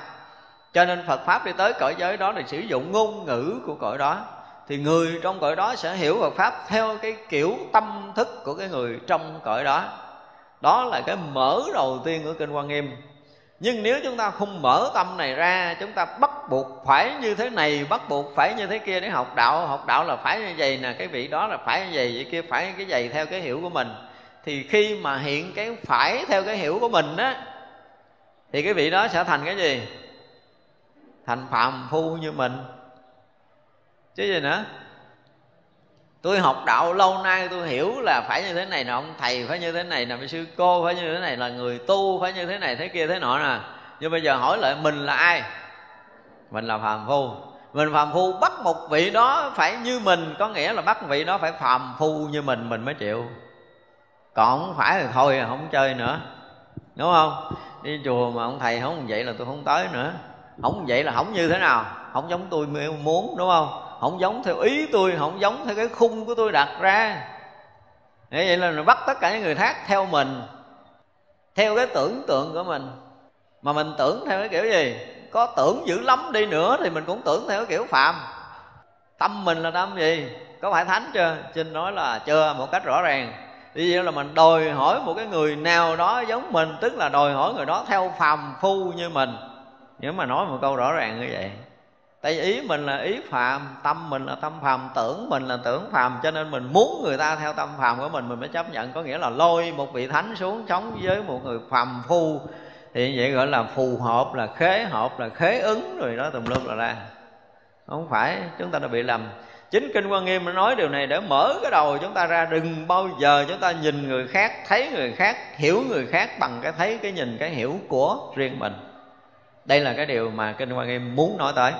Cho nên Phật pháp đi tới cõi giới đó là sử dụng ngôn ngữ của cõi đó. Thì người trong cõi đó sẽ hiểu Phật pháp theo cái kiểu tâm thức của cái người trong cõi đó đó là cái mở đầu tiên của kinh Quan Nghiêm nhưng nếu chúng ta không mở tâm này ra, chúng ta bắt buộc phải như thế này, bắt buộc phải như thế kia để học đạo. Học đạo là phải như vậy nè, cái vị đó là phải như vậy vậy kia phải cái vậy theo cái hiểu của mình. Thì khi mà hiện cái phải theo cái hiểu của mình á, thì cái vị đó sẽ thành cái gì? Thành phàm phu như mình. Chứ gì nữa? Tôi học đạo lâu nay tôi hiểu là phải như thế này nọ ông thầy phải như thế này nè sư cô phải như thế này, là người tu phải như thế này, thế kia, thế nọ nè. Nhưng bây giờ hỏi lại mình là ai? Mình là phàm phu. Mình phàm phu bắt một vị đó phải như mình, có nghĩa là bắt vị đó phải phàm phu như mình mình mới chịu. Còn không phải thì thôi, không chơi nữa. Đúng không? Đi chùa mà ông thầy không vậy là tôi không tới nữa. Không vậy là không như thế nào. Không giống tôi muốn, đúng không? Không giống theo ý tôi, không giống theo cái khung của tôi đặt ra. Để vậy là bắt tất cả những người khác theo mình, theo cái tưởng tượng của mình. Mà mình tưởng theo cái kiểu gì? Có tưởng dữ lắm đi nữa thì mình cũng tưởng theo cái kiểu phạm tâm mình là tâm gì? Có phải thánh chưa? Xin nói là chưa, một cách rõ ràng. Vì vậy là mình đòi hỏi một cái người nào đó giống mình, tức là đòi hỏi người đó theo phàm phu như mình. Nếu mà nói một câu rõ ràng như vậy tại ý mình là ý phàm, tâm mình là tâm phàm, tưởng mình là tưởng phàm, cho nên mình muốn người ta theo tâm phàm của mình mình mới chấp nhận. Có nghĩa là lôi một vị thánh xuống sống với một người phàm phu. Thì vậy gọi là phù hợp, là khế hợp, là khế ứng rồi đó, tùm lum là ra. Không phải, chúng ta đã bị lầm. Chính kinh quan nghiêm nói điều này để mở cái đầu chúng ta ra. Đừng bao giờ chúng ta nhìn người khác, thấy người khác, hiểu người khác bằng cái thấy, cái nhìn, cái hiểu của riêng mình. Đây là cái điều mà kinh quan nghiêm muốn nói tới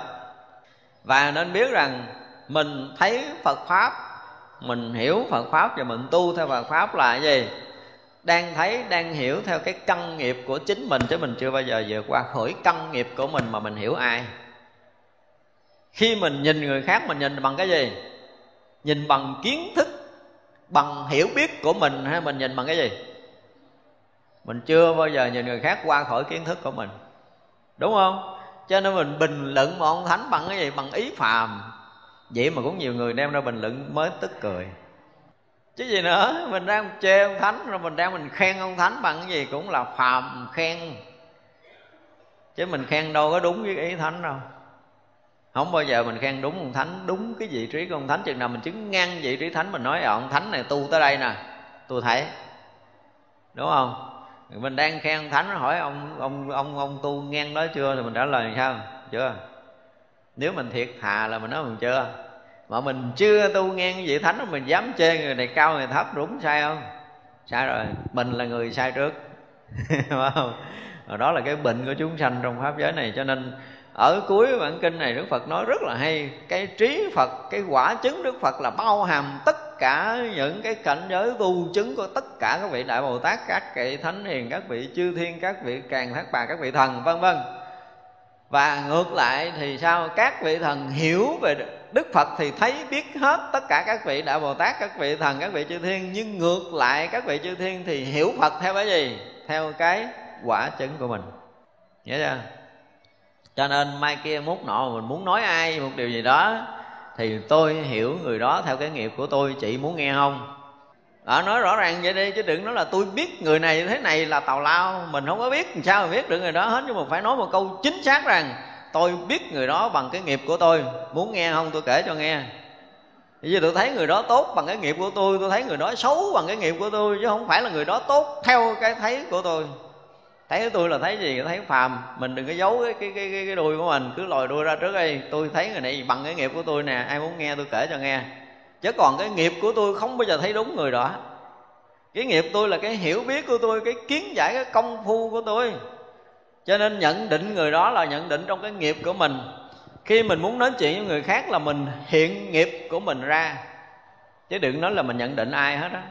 và nên biết rằng mình thấy phật pháp, mình hiểu phật pháp và mình tu theo phật pháp là gì? Đang thấy, đang hiểu theo cái căn nghiệp của chính mình chứ mình chưa bao giờ vượt qua khỏi căn nghiệp của mình mà mình hiểu ai. Khi mình nhìn người khác, mình nhìn bằng cái gì? Nhìn bằng kiến thức, bằng hiểu biết của mình hay mình nhìn bằng cái gì? Mình chưa bao giờ nhìn người khác qua khỏi kiến thức của mình. Đúng không? Cho nên mình bình luận một ông thánh bằng cái gì? Bằng ý phàm. Vậy mà cũng nhiều người đem ra bình luận mới tức cười. Chứ gì nữa? Mình đang chê ông thánh, rồi mình đang mình khen ông thánh bằng cái gì? Cũng là phàm khen. Chứ mình khen đâu có đúng với ý thánh đâu. Không bao giờ mình khen đúng ông thánh, đúng cái vị trí của ông thánh. Chừng nào mình chứng ngang vị trí thánh, mình nói ờ, ông thánh này tu tới đây nè. Tôi thấy. Đúng không? Mình đang khen thánh hỏi ông ông ông ông tu ngang đó chưa? Thì mình trả lời sao? Chưa. Nếu mình thiệt thà là mình nói mình chưa. Mà mình chưa tu ngang vị thánh mình dám chê người này cao, người thấp, đúng sai không? Sai rồi. Mình là người sai trước. Không? Đó là cái bệnh của chúng sanh trong pháp giới này. Cho nên ở cuối bản kinh này Đức Phật nói rất là hay. Cái trí Phật, cái quả chứng Đức Phật là bao hàm tất cả những cái cảnh giới tu chứng của tất cả các vị đại Bồ Tát, các vị thánh hiền, các vị chư thiên, các vị càng thác bà, các vị thần, vân vân. Và ngược lại thì sao? Các vị thần hiểu về Đức Phật thì thấy biết hết tất cả các vị đại Bồ Tát, các vị thần, các vị chư thiên. Nhưng ngược lại, các vị chư thiên thì hiểu Phật theo cái gì? Theo cái quả chứng của mình. Nhớ chưa? Cho nên mai kia mốt nọ mình muốn nói ai một điều gì đó thì tôi hiểu người đó theo cái nghiệp của tôi chị muốn nghe không? À, nói rõ ràng vậy đi chứ đừng nói là tôi biết người này thế này là tào lao. Mình không có biết làm sao mà biết được người đó hết nhưng mà phải nói một câu chính xác rằng tôi biết người đó bằng cái nghiệp của tôi. Muốn nghe không? Tôi kể cho nghe. Vì tôi thấy người đó tốt bằng cái nghiệp của tôi tôi thấy người đó xấu bằng cái nghiệp của tôi chứ không phải là người đó tốt theo cái thấy của tôi thấy tôi là thấy gì? Thấy phàm. Mình đừng có giấu cái cái cái, cái, đuôi của mình. Cứ lòi đuôi ra trước đây tôi thấy người này bằng cái nghiệp của tôi nè. Ai muốn nghe tôi kể cho nghe. Chứ còn cái nghiệp của tôi không bao giờ thấy đúng người đó. Cái nghiệp tôi là cái hiểu biết của tôi cái kiến giải cái công phu của tôi. Cho nên nhận định người đó là nhận định trong cái nghiệp của mình. Khi mình muốn nói chuyện với người khác là mình hiện nghiệp của mình ra. Chứ đừng nói là mình nhận định ai hết á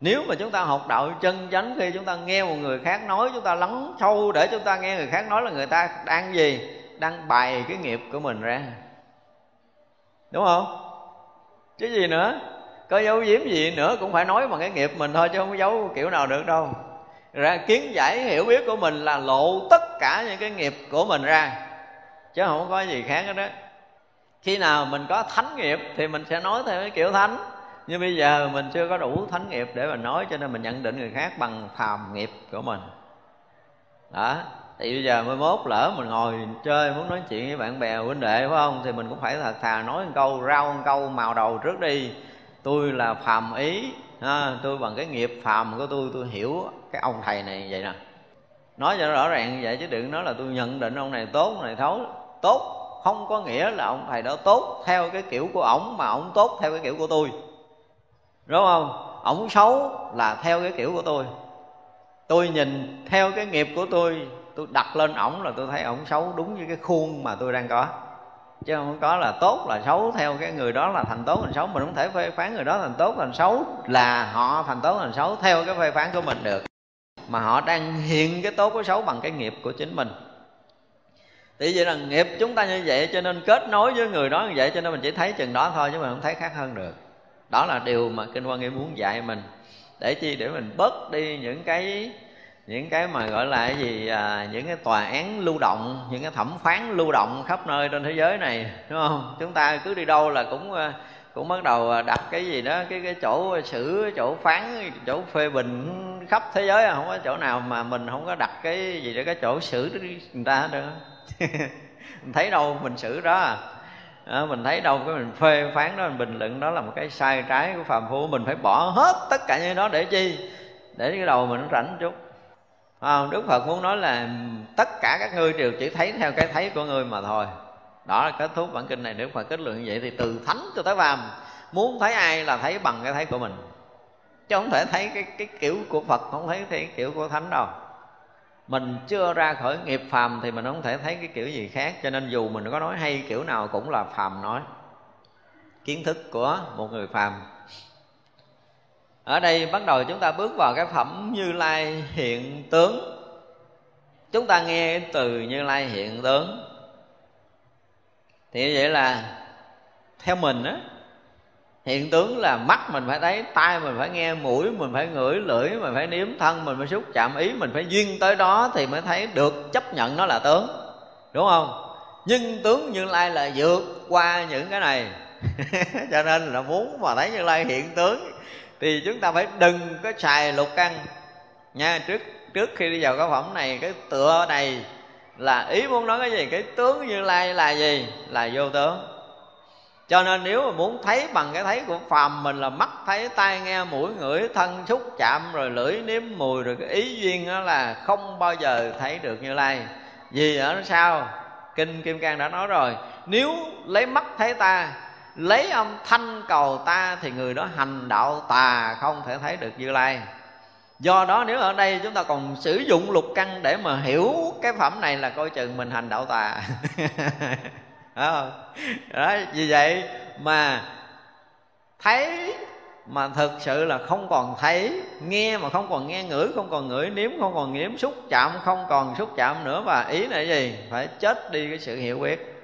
nếu mà chúng ta học đạo chân chánh, khi chúng ta nghe một người khác nói, chúng ta lắng sâu để chúng ta nghe người khác nói là người ta đang gì? Đang bày cái nghiệp của mình ra. Đúng không? Chứ gì nữa? Có dấu diếm gì nữa cũng phải nói bằng cái nghiệp mình thôi, chứ không có giấu kiểu nào được đâu. Ra kiến giải hiểu biết của mình là lộ tất cả những cái nghiệp của mình ra. Chứ không có gì khác hết đó khi nào mình có thánh nghiệp thì mình sẽ nói theo cái kiểu thánh nhưng bây giờ mình chưa có đủ thánh nghiệp để mà nói cho nên mình nhận định người khác bằng phàm nghiệp của mình. Đó thì bây giờ mới mốt lỡ mình ngồi chơi muốn nói chuyện với bạn bè huynh đệ phải không? Thì mình cũng phải thật thà nói một câu rau một câu màu đầu trước đi. Tôi là phàm ý ha, tôi bằng cái nghiệp phàm của tôi tôi hiểu cái ông thầy này vậy nè. Nói cho nó rõ ràng như vậy chứ đừng nói là tôi nhận định ông này tốt ông này thấu. Tốt không có nghĩa là ông thầy đó tốt theo cái kiểu của ổng mà ổng tốt theo cái kiểu của tôi đúng không? Ổng xấu là theo cái kiểu của tôi. Tôi nhìn theo cái nghiệp của tôi tôi đặt lên ổng là tôi thấy ổng xấu đúng với cái khuôn mà tôi đang có. Chứ không có là tốt là xấu, theo cái người đó là thành tốt thành xấu, mình không thể phê phán người đó thành tốt thành xấu, là họ thành tốt thành xấu theo cái phê phán của mình được. Mà họ đang hiện cái tốt cái xấu bằng cái nghiệp của chính mình. Thì vậy là nghiệp chúng ta như vậy, cho nên kết nối với người đó như vậy, cho nên mình chỉ thấy chừng đó thôi, chứ mình không thấy khác hơn được đó là điều mà kinh quan nghiêm muốn dạy mình. Để chi? Để mình bớt đi những cái những cái mà gọi là cái gì à, những cái tòa án lưu động những cái thẩm phán lưu động khắp nơi trên thế giới này đúng không? Chúng ta cứ đi đâu là cũng à, cũng bắt đầu à, đặt cái gì đó cái cái chỗ xử chỗ phán chỗ phê bình khắp thế giới à, không có chỗ nào mà mình không có đặt cái gì để cái chỗ xử người ta hết thấy đâu mình xử đó à à, mình thấy đâu cái mình phê phán đó mình bình luận đó là một cái sai trái của phàm phu. Mình phải bỏ hết tất cả những đó để chi? Để cái đầu mình nó rảnh chút. À, đức phật muốn nói là tất cả các ngươi đều chỉ thấy theo cái thấy của ngươi mà thôi. Đó là kết thúc bản kinh này. Đức phật kết luận như vậy thì từ thánh cho tới phàm. Muốn thấy ai là thấy bằng cái thấy của mình. Chứ không thể thấy cái cái kiểu của phật không thấy cái kiểu của thánh đâu mình chưa ra khỏi nghiệp phàm thì mình không thể thấy cái kiểu gì khác. Cho nên dù mình có nói hay kiểu nào cũng là phàm nói. Kiến thức của một người phàm. Ở đây bắt đầu chúng ta bước vào cái phẩm như lai hiện tướng. Chúng ta nghe từ như lai hiện tướng. Thì vậy là theo mình á hiện tướng là mắt mình phải thấy, tai mình phải nghe, mũi mình phải ngửi, lưỡi mình phải nếm, thân mình phải xúc chạm, ý mình phải duyên tới đó thì mới thấy được, chấp nhận nó là tướng. Đúng không? Nhưng tướng như lai là vượt qua những cái này. Cho nên là muốn mà thấy như lai hiện tướng thì chúng ta phải đừng có xài lục căn nha, trước trước khi đi vào cái phẩm này, cái tựa này là ý muốn nói cái gì? Cái tướng như lai là gì? Là vô tướng cho nên nếu mà muốn thấy bằng cái thấy của phàm mình là mắt thấy, tai nghe, mũi, ngửi, thân, xúc, chạm, rồi lưỡi, nếm, mùi, rồi cái ý duyên đó là không bao giờ thấy được như lai. Vì ở sao? Kinh kim cang đã nói rồi. Nếu lấy mắt thấy ta, lấy âm thanh cầu ta thì người đó hành đạo tà không thể thấy được như lai. Do đó nếu ở đây chúng ta còn sử dụng lục căn để mà hiểu cái phẩm này là coi chừng mình hành đạo tà. không? đó vì vậy mà thấy mà thực sự là không còn thấy, nghe mà không còn nghe ngửi, không còn ngửi nếm, không còn nếm xúc chạm, không còn xúc chạm nữa và ý là gì phải chết đi cái sự hiểu biết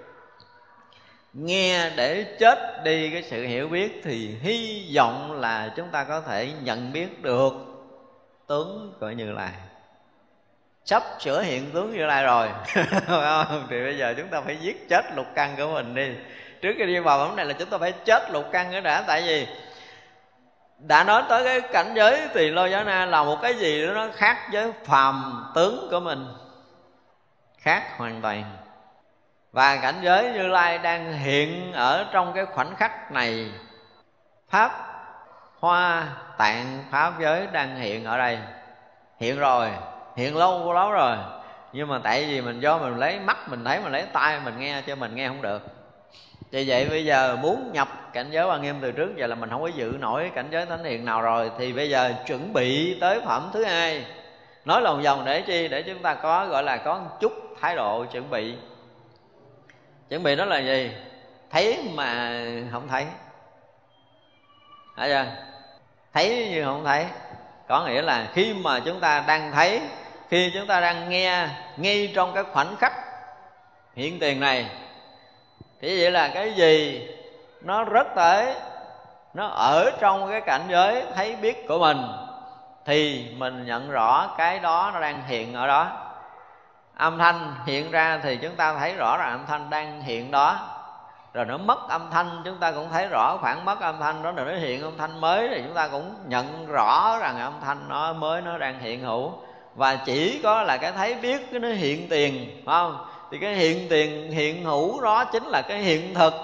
nghe để chết đi cái sự hiểu biết thì hy vọng là chúng ta có thể nhận biết được, tướng của như lai sắp sửa hiện tướng như lai rồi. Không? thì bây giờ chúng ta phải giết chết lục căn của mình đi. Trước khi đi vào bóng này là chúng ta phải chết lục căn nữa đã. Tại vì đã nói tới cái cảnh giới thì lô giá na là một cái gì đó nó khác với phàm tướng của mình. Khác hoàn toàn. Và cảnh giới như lai đang hiện ở trong cái khoảnh khắc này. Pháp, hoa, tạng, pháp giới đang hiện ở đây. Hiện rồi hiện lâu lắm rồi. Nhưng mà tại vì mình do mình lấy mắt, mình thấy, mình lấy tai, mình nghe cho mình nghe không được. Vì vậy bây giờ muốn nhập cảnh giới quan nghiêm từ trước giờ là mình không có giữ nổi cảnh giới thánh hiền nào rồi. Thì bây giờ chuẩn bị tới phẩm thứ hai. Nói lòng vòng để chi? Để chúng ta có, gọi là có một chút thái độ chuẩn bị. Chuẩn bị đó là gì? Thấy mà không thấy. Thấy chưa? Thấy như không thấy. Có nghĩa là khi mà chúng ta đang thấy khi chúng ta đang nghe ngay trong cái khoảnh khắc hiện tiền này, thì vậy là cái gì nó rất tới nó ở trong cái cảnh giới thấy biết của mình, thì mình nhận rõ cái đó nó đang hiện ở đó. Âm thanh hiện ra thì chúng ta thấy rõ là âm thanh đang hiện đó. Rồi nó mất âm thanh, chúng ta cũng thấy rõ khoảng mất âm thanh đó, rồi nó hiện âm thanh mới, thì chúng ta cũng nhận rõ rằng âm thanh nó mới, nó đang hiện hữu và chỉ có là cái thấy biết cái nó hiện tiền, phải không? Thì cái hiện tiền, hiện hữu đó chính là cái hiện thực.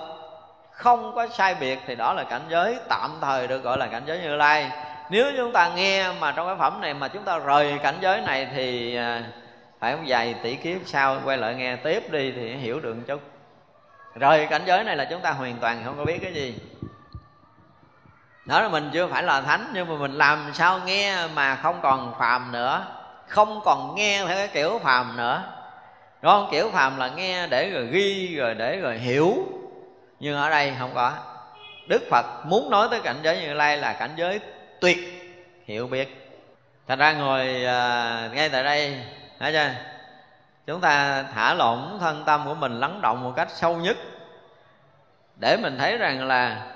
Không có sai biệt thì đó là cảnh giới tạm thời được gọi là cảnh giới như lai. Nếu chúng ta nghe mà trong cái phẩm này mà chúng ta rời cảnh giới này thì à, phải không? Vài tỷ kiếp sau quay lại nghe tiếp đi thì hiểu được một chút. Rời cảnh giới này là chúng ta hoàn toàn không có biết cái gì. Đó là mình chưa phải là thánh, nhưng mà mình làm sao nghe mà không còn phàm nữa không còn nghe theo cái kiểu phàm nữa. Đúng không? Kiểu phàm là nghe để rồi ghi rồi để rồi hiểu. Nhưng ở đây không có. Đức phật muốn nói tới cảnh giới như lai là cảnh giới tuyệt hiểu biết. Thành ra ngồi à, ngay tại đây thấy chưa? Chúng ta thả lỏng thân tâm của mình lắng động một cách sâu nhất. Để mình thấy rằng là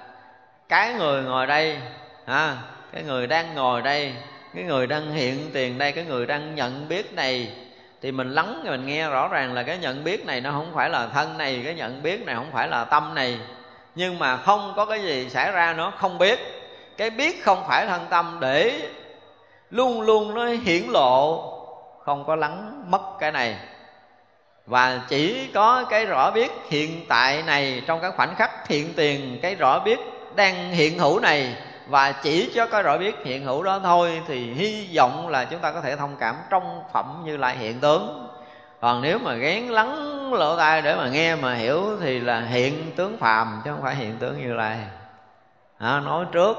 cái người ngồi đây ha cái người đang ngồi đây cái người đang hiện tiền đây, cái người đang nhận biết này, thì mình lắng mình nghe rõ ràng là cái nhận biết này nó không phải là thân này, cái nhận biết này không phải là tâm này. Nhưng mà không có cái gì xảy ra nó không biết. Cái biết không phải thân tâm để luôn luôn nó hiển lộ, không có lắng mất cái này. Và chỉ có cái rõ biết hiện tại này, trong cái khoảnh khắc hiện tiền, cái rõ biết đang hiện hữu này và chỉ cho cái rõ biết hiện hữu đó thôi thì hy vọng là chúng ta có thể thông cảm trong phẩm như lại hiện tướng. Còn nếu mà gán lắng lỗ tai để mà nghe mà hiểu thì là hiện tướng phàm chứ không phải hiện tướng như lai. À, nói trước.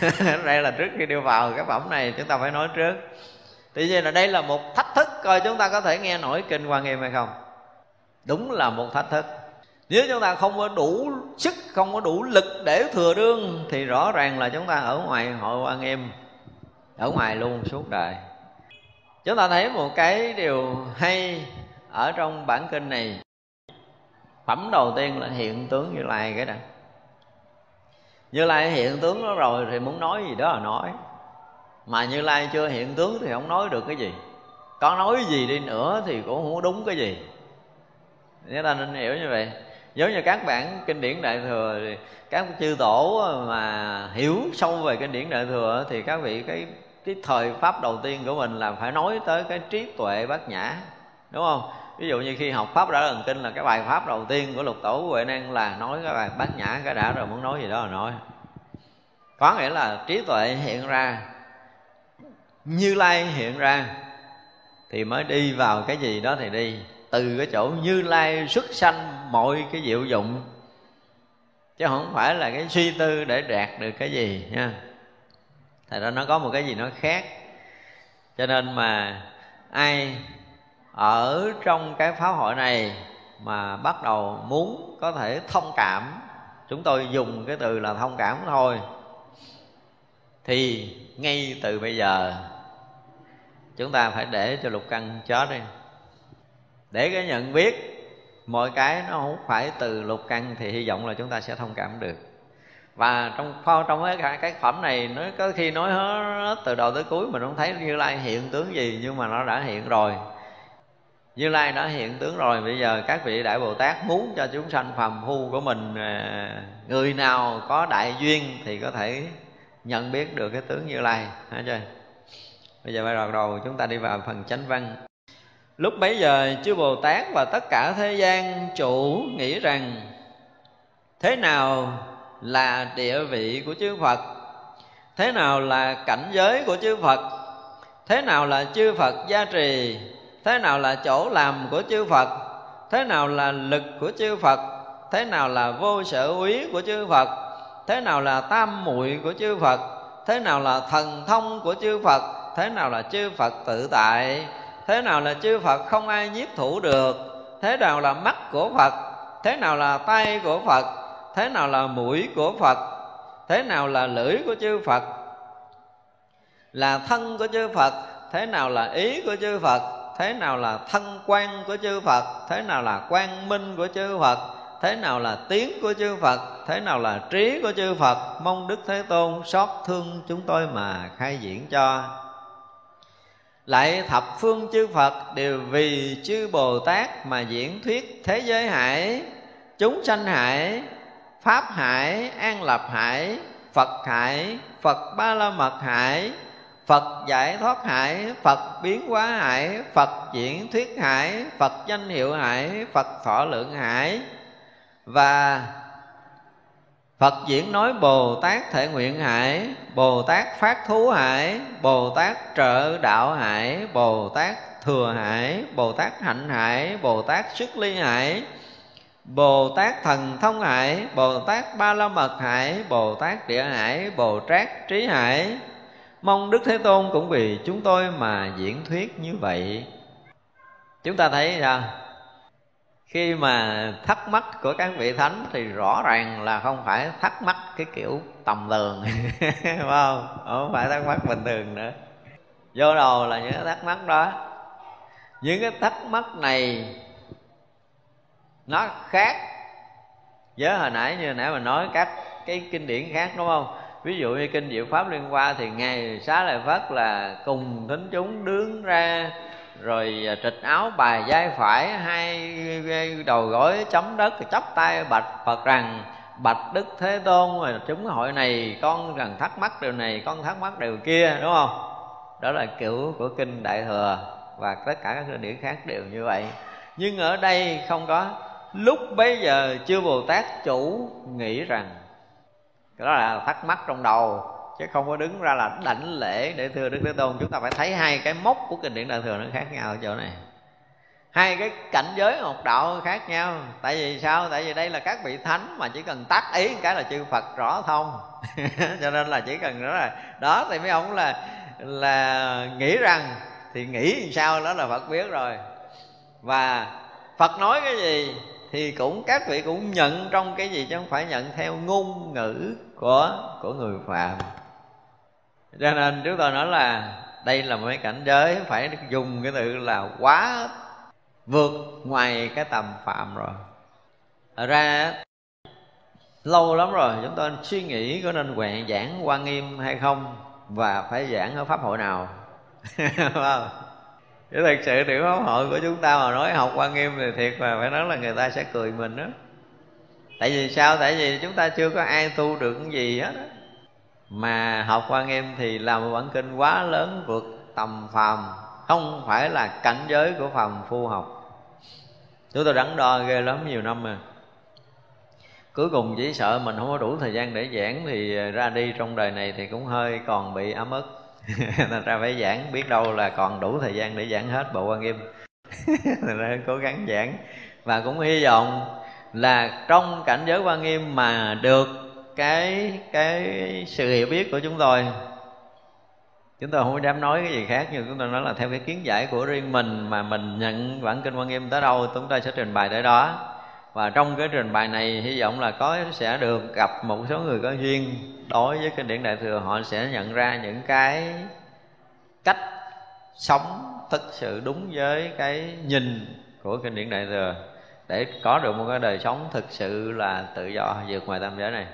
Đây là trước khi đưa vào cái phẩm này chúng ta phải nói trước. Tuy nhiên là đây là một thách thức coi chúng ta có thể nghe nổi kinh quan nghiêm hay không? Đúng là một thách thức nếu chúng ta không có đủ sức, không có đủ lực để thừa đương, thì rõ ràng là chúng ta ở ngoài hội quan em ở ngoài luôn suốt đời. Chúng ta thấy một cái điều hay ở trong bản kinh này. Phẩm đầu tiên là hiện tướng như lai cái đó. Như lai hiện tướng đó rồi thì muốn nói gì đó là nói. Mà như lai chưa hiện tướng thì không nói được cái gì. Có nói gì đi nữa thì cũng không đúng cái gì. Chúng ta nên hiểu như vậy giống như các bản kinh điển đại thừa thì các chư tổ mà hiểu sâu về kinh điển đại thừa thì các vị, cái cái thời pháp đầu tiên của mình là phải nói tới cái trí tuệ bát nhã, đúng không? Ví dụ như khi học pháp đã lần kinh là cái bài pháp đầu tiên của lục tổ huệ năng là nói cái bài bát nhã, cái đã rồi muốn nói gì đó là nói. Có nghĩa là trí tuệ hiện ra, như lai hiện ra thì mới đi vào cái gì đó thì đi. Từ cái chỗ như lai xuất sanh mọi cái diệu dụng. Chứ không phải là cái suy tư để đạt được cái gì nha tại ra nó có một cái gì nó khác. Cho nên mà ai ở trong cái pháo hội này mà bắt đầu muốn có thể thông cảm, chúng tôi dùng cái từ là thông cảm thôi, thì ngay từ bây giờ chúng ta phải để cho lục căn chết đi. Để cái nhận biết mọi cái nó không phải từ lục căn thì hy vọng là chúng ta sẽ thông cảm được. Và trong trong cái cái phẩm này, nó có khi nói hết từ đầu tới cuối mình không thấy như lai hiện tướng gì, nhưng mà nó đã hiện rồi. Như lai đã hiện tướng rồi, bây giờ các vị đại bồ tát muốn cho chúng sanh phàm phu của mình à, người nào có đại duyên thì có thể nhận biết được cái tướng như lai. Hả chưa bây giờ bắt đầu, chúng ta đi vào phần chánh văn lúc bấy giờ chư bồ tát và tất cả thế gian chủ nghĩ rằng, thế nào là địa vị của chư phật? Thế nào là cảnh giới của chư phật? Thế nào là chư phật gia trì? Thế nào là chỗ làm của chư phật? Thế nào là lực của chư phật? Thế nào là vô sở úy của chư phật? Thế nào là tam muội của chư phật? Thế nào là thần thông của chư phật? Thế nào là chư phật tự tại? Thế nào là chư phật không ai nhiếp thủ được thế nào là mắt của phật thế nào là tay của phật thế nào là mũi của phật thế nào là lưỡi của chư phật là thân của chư phật thế nào là ý của chư phật thế nào là thân quan của chư phật thế nào là quang minh của chư phật thế nào là tiếng của chư phật thế nào là trí của chư phật mong đức thế tôn xót thương chúng tôi mà khai diễn cho lại thập phương chư phật đều vì chư bồ tát mà diễn thuyết thế giới hải chúng sanh hải pháp hải an lập hải phật hải phật ba la mật hải Phật giải thoát hải, Phật biến hóa hải, Phật diễn thuyết hải, Phật danh hiệu hải, Phật thọ lượng hải. Và Phật diễn nói Bồ Tát thể nguyện hải, Bồ Tát phát thú hải, Bồ Tát trợ đạo hải, Bồ Tát thừa hải, Bồ Tát hạnh hải, Bồ Tát sức ly hải, Bồ Tát thần thông hải, Bồ Tát ba la mật hải, Bồ Tát địa hải, Bồ Tát trí hải, Mong Đức Thế Tôn cũng vì chúng tôi mà diễn thuyết như vậy Chúng ta thấy sao? Khi mà thắc mắc của các vị thánh Thì rõ ràng là không phải thắc mắc cái kiểu tầm thường đúng không? Không phải thắc mắc bình thường nữa. Vô đầu là những cái thắc mắc đó. Những cái thắc mắc này, Nó khác Với hồi nãy như hồi nãy mình nói các cái kinh điển khác, đúng không? Ví dụ như kinh diệu pháp liên hoa thì ngày xá lợi phất là cùng thính chúng đứng ra rồi à, trịch áo bài vai phải, hai đầu gối chấm đất chắp tay bạch phật rằng, bạch đức thế tôn, rồi chúng hội này con rằng thắc mắc điều này, con thắc mắc điều kia đúng không? Đó là kiểu của kinh đại thừa và tất cả các kinh điển khác đều như vậy. Nhưng ở đây không có. Lúc bấy giờ chưa bồ tát chủ nghĩ rằng cái đó là thắc mắc trong đầu chứ không có đứng ra là đảnh lễ để thưa đức thế tôn. Chúng ta phải thấy hai cái mốc của kinh điển đại thừa nó khác nhau ở chỗ này. Hai cái cảnh giới học đạo khác nhau. Tại vì sao? Tại vì đây là các vị thánh mà chỉ cần tác ý cái là chư phật rõ thông. Cho nên là chỉ cần đó là đó thì mấy ông là là nghĩ rằng thì nghĩ sao đó là phật biết rồi. Và phật nói cái gì thì cũng các vị cũng nhận trong cái gì chứ không phải nhận theo ngôn ngữ của của người phạm cho nên chúng tôi nói là đây là một cái cảnh giới phải dùng cái từ là quá vượt ngoài cái tầm phạm rồi. Thật ra lâu lắm rồi, chúng tôi suy nghĩ có nên quẹn giảng quan nghiêm hay không và phải giảng ở pháp hội nào. Chứ thật sự tiểu pháp hội của chúng ta mà nói học quan nghiêm thì thiệt mà phải nói là người ta sẽ cười mình đó tại vì sao? Tại vì chúng ta chưa có ai tu được cái gì hết đó mà học quan em thì là một bản kinh quá lớn vượt tầm phàm, không phải là cảnh giới của phàm phu học. Chúng tôi đắn đo ghê lắm nhiều năm mà. Cuối cùng chỉ sợ mình không có đủ thời gian để giảng thì ra đi, trong đời này thì cũng hơi còn bị ấm ức. Thành ra phải giảng, biết đâu là còn đủ thời gian để giảng hết bộ quan nghiêm. Thành ra cố gắng giảng. Và cũng hy vọng là trong cảnh giới quan nghiêm mà được cái cái sự hiểu biết của chúng tôi. Chúng tôi không dám nói cái gì khác, nhưng chúng tôi nói là theo cái kiến giải của riêng mình mà mình nhận bản kinh quan nghiêm tới đâu, chúng ta sẽ trình bày tới đó. Và trong cái trình bày này, hy vọng là có, sẽ được gặp một số người có duyên. Đối với kinh điển đại thừa, họ sẽ nhận ra những cái cách sống thực sự đúng với cái nhìn của kinh điển đại thừa để có được một cái đời sống thực sự là tự do vượt ngoài tam giới này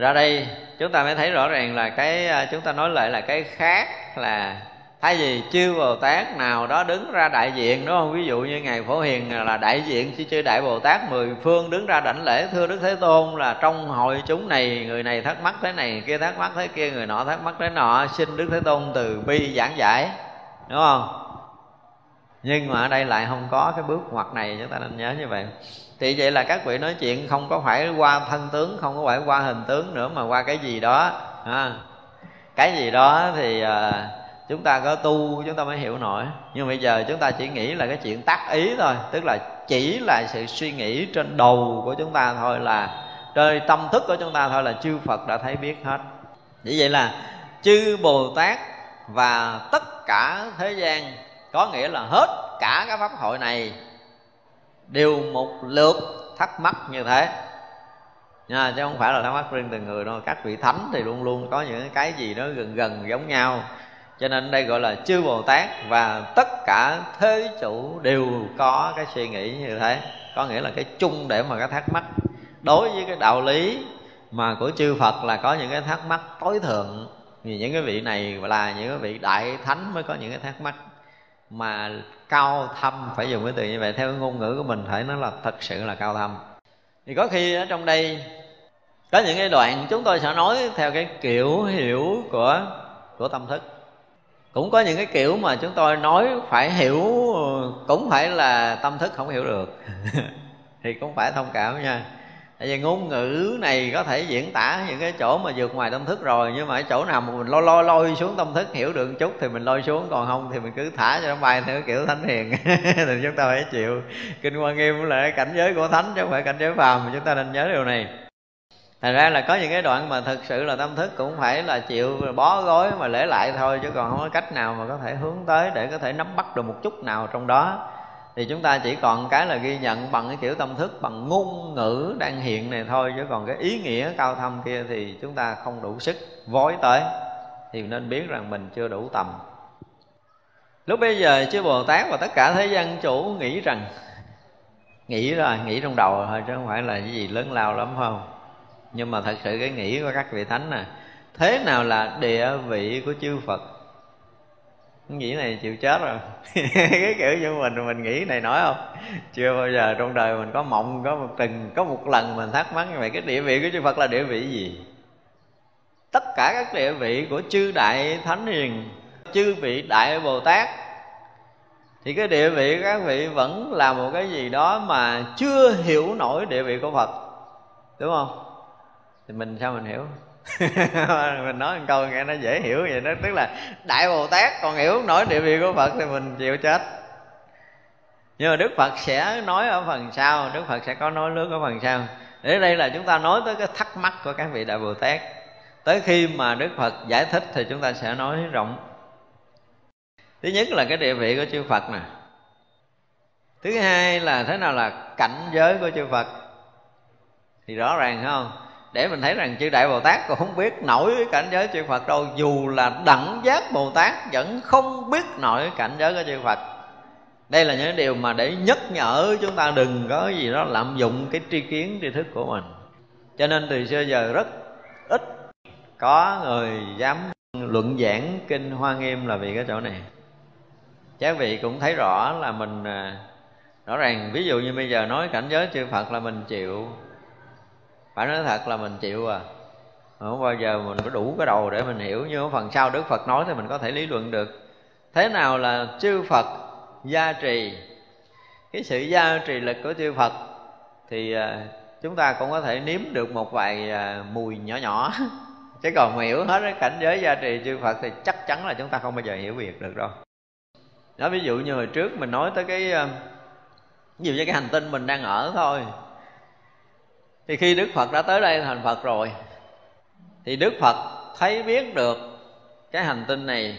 ra đây, chúng ta mới thấy rõ ràng là cái à, chúng ta nói lại là cái khác là thay vì chư bồ tát nào đó đứng ra đại diện, đúng không? Ví dụ như ngài phổ hiền là đại diện chư chư đại bồ tát, mười phương đứng ra đảnh lễ, thưa đức thế tôn là trong hội chúng này, người này thắc mắc thế này, kia thắc mắc thế kia, người nọ thắc mắc thế nọ, xin đức thế tôn từ bi giảng giải, đúng không? Nhưng mà ở đây lại không có cái bước ngoặt này, chúng ta nên nhớ như vậy thì vậy là các vị nói chuyện không có phải qua thân tướng không có phải qua hình tướng nữa mà qua cái gì đó à, cái gì đó thì à, chúng ta có tu chúng ta mới hiểu nổi. Nhưng bây giờ chúng ta chỉ nghĩ là cái chuyện tác ý thôi tức là chỉ là sự suy nghĩ trên đầu của chúng ta thôi là trên tâm thức của chúng ta thôi là chư phật đã thấy biết hết. Như vậy là chư bồ tát và tất cả thế gian có nghĩa là hết cả các pháp hội này đều một lượt thắc mắc như thế. Nha, chứ không phải là thắc mắc riêng từng người đâu. Các vị thánh thì luôn luôn có những cái gì đó gần gần giống nhau. Cho nên đây gọi là chư bồ tát và tất cả thế chủ đều có cái suy nghĩ như thế. Có nghĩa là cái chung để mà cái thắc mắc. Đối với cái đạo lý mà của chư phật là có những cái thắc mắc tối thượng. Vì những cái vị này là những cái vị đại thánh mới có những cái thắc mắc mà cao thâm, phải dùng cái từ như vậy, theo cái ngôn ngữ của mình phải nói là thật sự là cao thâm. Thì có khi ở trong đây, có những cái đoạn chúng tôi sẽ nói theo cái kiểu hiểu của của tâm thức. Cũng có những cái kiểu mà chúng tôi nói phải hiểu, cũng phải là tâm thức không hiểu được. Thì cũng phải thông cảm nha tại vì ngôn ngữ này có thể diễn tả những cái chỗ mà vượt ngoài tâm thức rồi, nhưng mà ở chỗ nào mà mình lôi lôi lôi xuống tâm thức, hiểu được một chút thì mình lôi xuống, còn không thì mình cứ thả cho nó bay theo kiểu thánh hiền. Thì chúng ta phải chịu. Kinh quan nghiêm là cảnh giới của thánh chứ không phải cảnh giới phàm, mà chúng ta nên nhớ điều này. Thành ra là có những cái đoạn mà thực sự là tâm thức cũng phải là chịu bó gối mà lễ lại thôi, chứ còn không có cách nào mà có thể hướng tới để có thể nắm bắt được một chút nào trong đó thì chúng ta chỉ còn cái là ghi nhận bằng cái kiểu tâm thức, bằng ngôn ngữ đang hiện này thôi, chứ còn cái ý nghĩa cao thâm kia thì chúng ta không đủ sức vối tới. Thì nên biết rằng mình chưa đủ tầm. Lúc bây giờ chư bồ tát và tất cả thế gian chủ nghĩ rằng, nghĩ rồi nghĩ trong đầu thôi, chứ không phải là cái gì lớn lao lắm không? Nhưng mà thật sự cái nghĩ của các vị thánh nè, thế nào là địa vị của chư phật? Nghĩ này chịu chết rồi. Cái kiểu như mình mình nghĩ này nói không? Chưa bao giờ trong đời mình có mộng, có một từng có một lần mình thắc mắc như vậy, cái địa vị của chư phật là địa vị gì? Tất cả các địa vị của chư đại thánh hiền, chư vị đại bồ tát, thì cái địa vị các vị vẫn là một cái gì đó mà chưa hiểu nổi địa vị của phật. Đúng không? Thì mình sao mình hiểu? Mình nói một câu nghe nó dễ hiểu vậy đó, tức là đại bồ tát còn hiểu nổi địa vị của phật thì mình chịu chết. Nhưng mà đức phật sẽ nói ở phần sau, đức phật sẽ có nói lướt ở phần sau. Để đây là chúng ta nói tới cái thắc mắc của các vị đại bồ tát. Tới khi mà đức phật giải thích thì chúng ta sẽ nói rộng. Thứ nhất là cái địa vị của chư phật nè. Thứ hai là thế nào là cảnh giới của chư phật. Thì rõ ràng không? Để mình thấy rằng chư đại bồ tát còn không biết nổi cái cảnh giới chư phật đâu. Dù là đẳng giác bồ tát vẫn không biết nổi cảnh giới của chư phật. Đây là những điều mà để nhắc nhở chúng ta đừng có gì đó lạm dụng cái tri kiến, tri thức của mình. Cho nên từ xưa giờ rất ít có người dám luận giảng kinh hoa nghiêm là vì cái chỗ này. Các vị cũng thấy rõ là mình à, rõ ràng, ví dụ như bây giờ nói cảnh giới chư phật là mình chịu phải nói thật là mình chịu à. Không bao giờ mình có đủ cái đầu để mình hiểu như phần sau đức phật nói thì mình có thể lý luận được. Thế nào là chư phật gia trì? Cái sự gia trì lực của chư phật thì à, chúng ta cũng có thể nếm được một vài à, mùi nhỏ nhỏ. Chứ còn mà hiểu hết cái cảnh giới gia trì chư phật thì chắc chắn là chúng ta không bao giờ hiểu việc được đâu. Đó ví dụ như hồi trước mình nói tới cái à, nhiều ví dụ như cái hành tinh mình đang ở thôi thì khi đức phật đã tới đây thành phật rồi, thì đức phật thấy biết được cái hành tinh này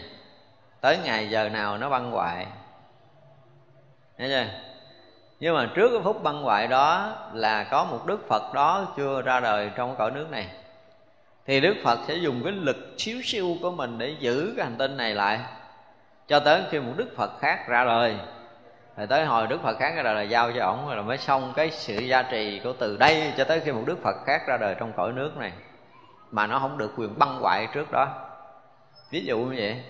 tới ngày giờ nào nó băng hoại. Nghe chưa? Nhưng mà trước cái phút băng hoại đó là có một Đức Phật đó chưa ra đời trong cõi nước này. Thì Đức Phật sẽ dùng cái lực xíu siêu của mình để giữ cái hành tinh này lại, Cho tới khi một Đức Phật khác ra đời rồi tới hồi Đức Phật khác ra đời là giao cho ổng rồi mới xong cái sự gia trì của từ đây cho tới khi một Đức Phật khác ra đời trong cõi nước này. Mà nó không được quyền băng hoại trước đó. Ví dụ như vậy.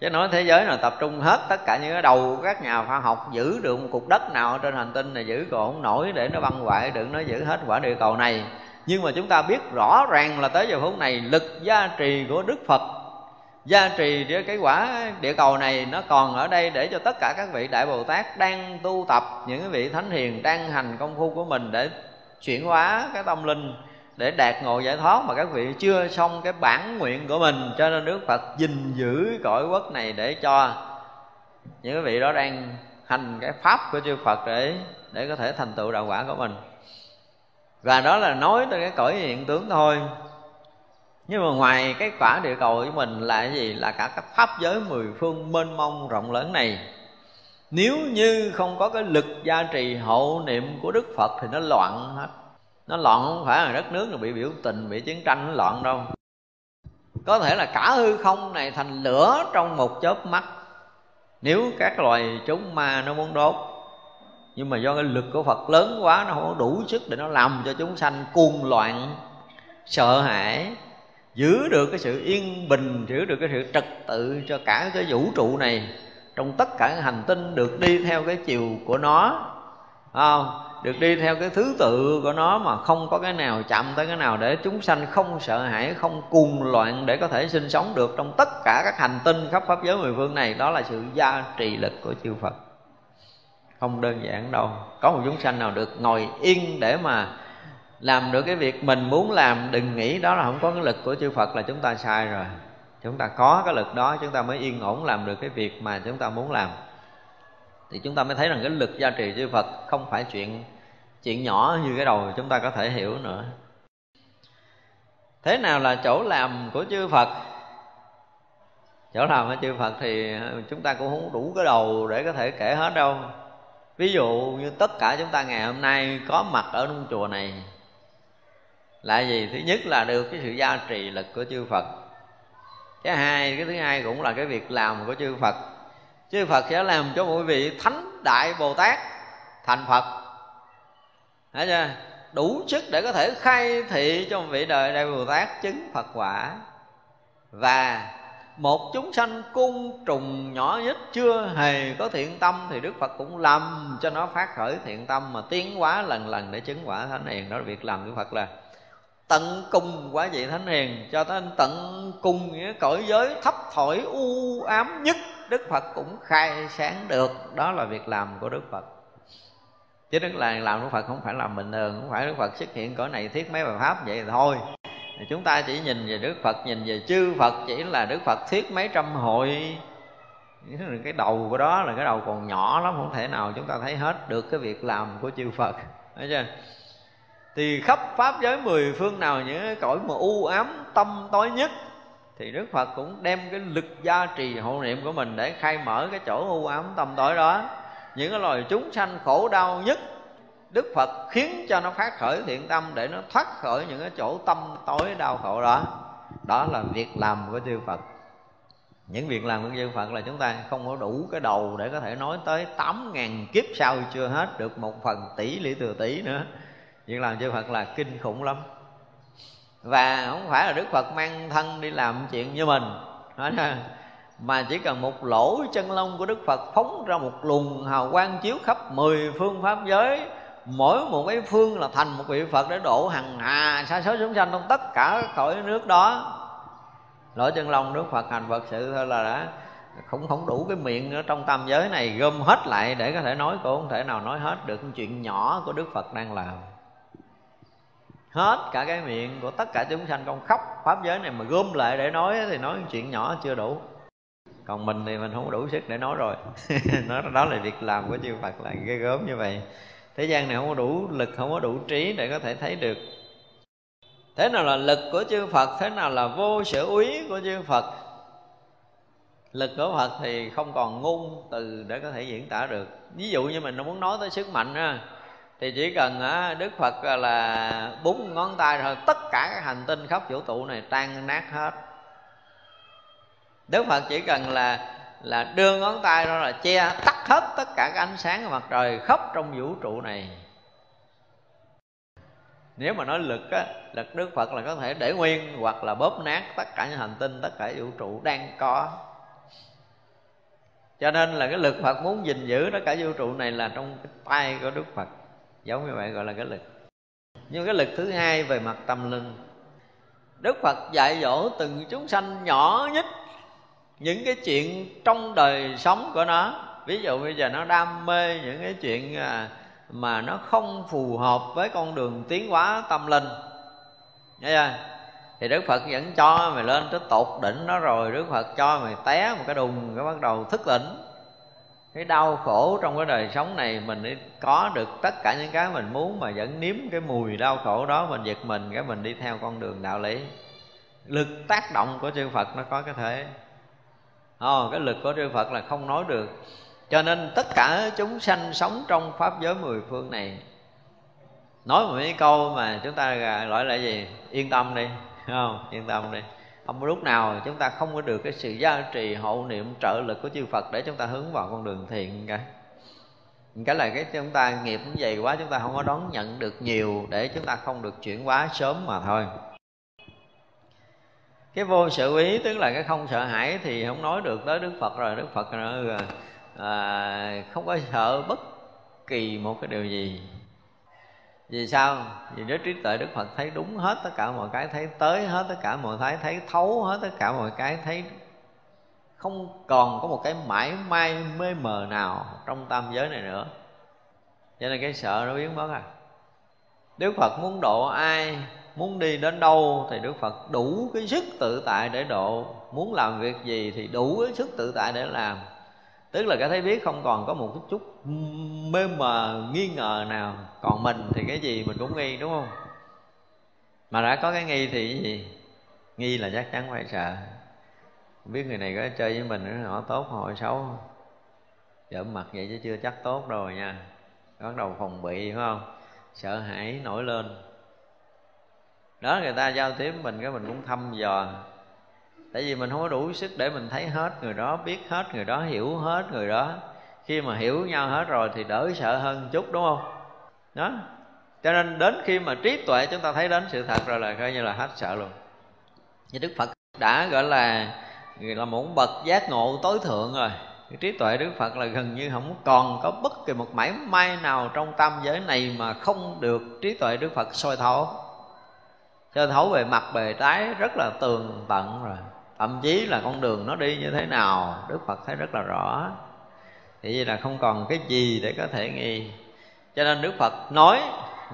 Chứ nói thế giới nào tập trung hết tất cả những cái đầu các nhà khoa học giữ được một cục đất nào trên hành tinh này giữ còn không nổi để nó băng hoại, đừng nó giữ hết quả địa cầu này. Nhưng mà chúng ta biết rõ ràng là tới giờ phút này, lực gia trì của đức phật gia trì với cái quả địa cầu này, nó còn ở đây để cho tất cả các vị đại bồ tát đang tu tập, những cái vị thánh hiền đang hành công phu của mình để chuyển hóa cái tâm linh, để đạt ngộ giải thoát mà các vị chưa xong cái bản nguyện của mình. Cho nên Đức Phật gìn giữ cõi quốc này để cho những cái vị đó đang hành cái pháp của chư Phật để để có thể thành tựu đạo quả của mình. Và đó là nói tới cái cõi hiện tướng thôi nhưng mà ngoài cái quả địa cầu của mình là cái gì? Là cả các pháp giới mười phương mênh mông rộng lớn này. Nếu như không có cái lực gia trì hậu niệm của đức phật thì nó loạn hết. Nó loạn không phải là đất nước là bị biểu tình, bị chiến tranh, nó loạn đâu. Có thể là cả hư không này thành lửa trong một chớp mắt. Nếu các loài chúng ma nó muốn đốt, nhưng mà do cái lực của phật lớn quá, nó không có đủ sức để nó làm cho chúng sanh cuồng loạn, sợ hãi giữ được cái sự yên bình, giữ được cái sự trật tự cho cả cái vũ trụ này, trong tất cả các hành tinh được đi theo cái chiều của nó không? Được đi theo cái thứ tự của nó mà không có cái nào chạm tới cái nào để chúng sanh không sợ hãi, không cuồng loạn để có thể sinh sống được trong tất cả các hành tinh khắp pháp giới mười phương này. Đó là sự gia trì lực của chư Phật. Không đơn giản đâu. Có một chúng sanh nào được ngồi yên để mà làm được cái việc mình muốn làm, đừng nghĩ đó là không có cái lực của chư Phật là chúng ta sai rồi. Chúng ta có cái lực đó, chúng ta mới yên ổn làm được cái việc mà chúng ta muốn làm. Thì chúng ta mới thấy rằng cái lực gia trì chư Phật không phải chuyện chuyện nhỏ như cái đầu chúng ta có thể hiểu nữa. Thế nào là chỗ làm của chư Phật? Chỗ làm của chư Phật thì chúng ta cũng không đủ cái đầu để có thể kể hết đâu. Ví dụ như tất cả chúng ta ngày hôm nay có mặt ở trong chùa này là gì? Thứ nhất là được cái sự gia trì lực của chư phật. Cái hai, cái thứ hai cũng là cái việc làm của chư phật. Chư phật sẽ làm cho mỗi vị thánh đại bồ tát thành phật. Thấy chưa? Đủ sức để có thể khai thị cho một vị đời đại bồ tát chứng phật quả. Và một chúng sanh cung trùng nhỏ nhất chưa hề có thiện tâm thì đức phật cũng làm cho nó phát khởi thiện tâm mà tiến hóa lần lần để chứng quả thánh hiền. Đó là việc làm của phật là tận cùng quá vị thánh hiền, cho tới tận cùng nghĩa cõi giới thấp thổi u ám nhất, đức phật cũng khai sáng được. Đó là việc làm của đức phật. Chứ đức là làm đức phật không phải làm bình thường ừ, không phải đức phật xuất hiện cõi này thiết mấy bài pháp vậy thì thôi. Chúng ta chỉ nhìn về đức phật, nhìn về chư phật, chỉ là đức phật thiết mấy trăm hội cái đầu của đó là cái đầu còn nhỏ lắm, không thể nào chúng ta thấy hết được cái việc làm của chư phật. Thấy chưa? Thì khắp pháp giới mười phương nào những cõi mà u ám, tâm tối nhất, thì đức phật cũng đem cái lực gia trì hộ niệm của mình để khai mở cái chỗ u ám, tâm tối đó. Những cái loài chúng sanh khổ đau nhất, đức phật khiến cho nó phát khởi thiện tâm để nó thoát khỏi những cái chỗ tâm tối đau khổ đó. Đó là việc làm của chư phật. Những việc làm của chư Phật là chúng ta không có đủ cái đầu để có thể nói tới tám ngàn kiếp sau chưa hết được một phần tỷ lý từ tỷ nữa việc làm chư Phật là kinh khủng lắm. Và không phải là Đức Phật mang thân đi làm chuyện như mình. Nói mà chỉ cần một lỗ chân lông của Đức Phật phóng ra một luồng hào quang chiếu khắp mười phương pháp giới, mỗi một cái phương là thành một vị Phật để độ hằng hà, sa số chúng sanh trong tất cả khỏi nước đó. Lỗ chân lông Đức Phật hành Phật sự thôi là đã không không đủ cái miệng ở trong tam giới này gom hết lại để có thể nói cũng không thể nào nói hết được chuyện nhỏ của Đức Phật đang làm hết cả cái miệng của tất cả chúng sanh con khắp pháp giới này mà gom lại để nói thì nói chuyện nhỏ chưa đủ. Còn mình thì mình không đủ sức để nói rồi. Nó đó là việc làm của chư Phật là ghê gớm như vậy. Thế gian này không có đủ lực, không có đủ trí để có thể thấy được. Thế nào là lực của chư Phật, thế nào là vô sở úy của chư Phật? Lực của Phật thì không còn ngôn từ để có thể diễn tả được. Ví dụ như mình muốn nói tới sức mạnh ha thì chỉ cần Đức Phật là búng ngón tay thôi, tất cả các hành tinh khắp vũ trụ này tan nát hết. Đức Phật chỉ cần là là đưa ngón tay ra là che tắt hết tất cả các ánh sáng của mặt trời khắp trong vũ trụ này. Nếu mà nói lực, á, lực đức phật là có thể để nguyên hoặc là bóp nát tất cả những hành tinh, tất cả vũ trụ đang có. Cho nên là cái lực phật muốn gìn giữ tất cả vũ trụ này là trong cái tay của đức phật giống như vậy gọi là cái lực. Nhưng cái lực thứ hai về mặt tâm linh, đức phật dạy dỗ từng chúng sanh nhỏ nhất những cái chuyện trong đời sống của nó. Ví dụ bây giờ nó đam mê những cái chuyện à, mà nó không phù hợp với con đường tiến hóa tâm linh. Nghe chưa? thì Đức Phật vẫn cho mày lên tới tột đỉnh nó rồi, Đức Phật cho mày té một cái đùng, cái bắt đầu thức tỉnh cái đau khổ trong cái đời sống này mình có được tất cả những cái mình muốn mà vẫn nếm cái mùi đau khổ đó mình giật mình cái mình đi theo con đường đạo lý. Lực tác động của chư Phật nó có cái thể oh, ờ, cái lực của chư Phật là không nói được. Cho nên tất cả chúng sanh sống trong pháp giới mười phương này nói một cái câu mà chúng ta gọi là gì? Yên tâm đi không? Yên tâm đi không có lúc nào chúng ta không có được cái sự gia trì hộ niệm trợ lực của chư Phật để chúng ta hướng vào con đường thiện cả. Cái là cái chúng ta nghiệp nó dày quá chúng ta không có đón nhận được nhiều để chúng ta không được chuyển hóa sớm mà thôi. Cái vô sự ý tức là cái không sợ hãi thì không nói được tới đức phật rồi đức phật à, à, không có sợ bất kỳ một cái điều gì vì sao? Vì nếu trí tuệ đức phật thấy đúng hết tất cả mọi cái, thấy tới hết tất cả mọi cái thấy thấu hết tất cả mọi cái, thấy không còn có một cái mãi may mê mờ nào trong tam giới này nữa. Cho nên cái sợ nó biến mất à. Đức phật muốn độ ai, muốn đi đến đâu thì đức phật đủ cái sức tự tại để độ. Muốn làm việc gì thì đủ cái sức tự tại để làm tức là cái thấy biết không còn có một chút chút mê mờ, nghi ngờ nào. Còn mình thì cái gì mình cũng nghi, đúng không? Mà đã có cái nghi thì cái gì? Nghi là chắc chắn phải sợ. Biết người này có chơi với mình họ tốt họ xấu giỡn mặt vậy chứ chưa chắc tốt rồi nha. Bắt đầu phòng bị, phải không? Sợ hãi nổi lên. Đó, người ta giao tiếp mình cái mình cũng thăm dò tại vì mình không có đủ sức để mình thấy hết người đó, biết hết người đó, hiểu hết người đó. Khi mà hiểu nhau hết rồi thì đỡ sợ hơn chút, đúng không? Đó. Cho nên đến khi mà trí tuệ chúng ta thấy đến sự thật rồi là coi như là hết sợ luôn. Như đức phật đã gọi là là một bậc giác ngộ tối thượng rồi. Trí tuệ đức phật là gần như không còn có bất kỳ một mảy may nào trong tam giới này mà không được trí tuệ đức phật soi thấu. Soi thấu về mặt bề trái rất là tường tận rồi thậm chí là con đường nó đi như thế nào, đức phật thấy rất là rõ. Thì là không còn cái gì để có thể nghi. Cho nên đức phật nói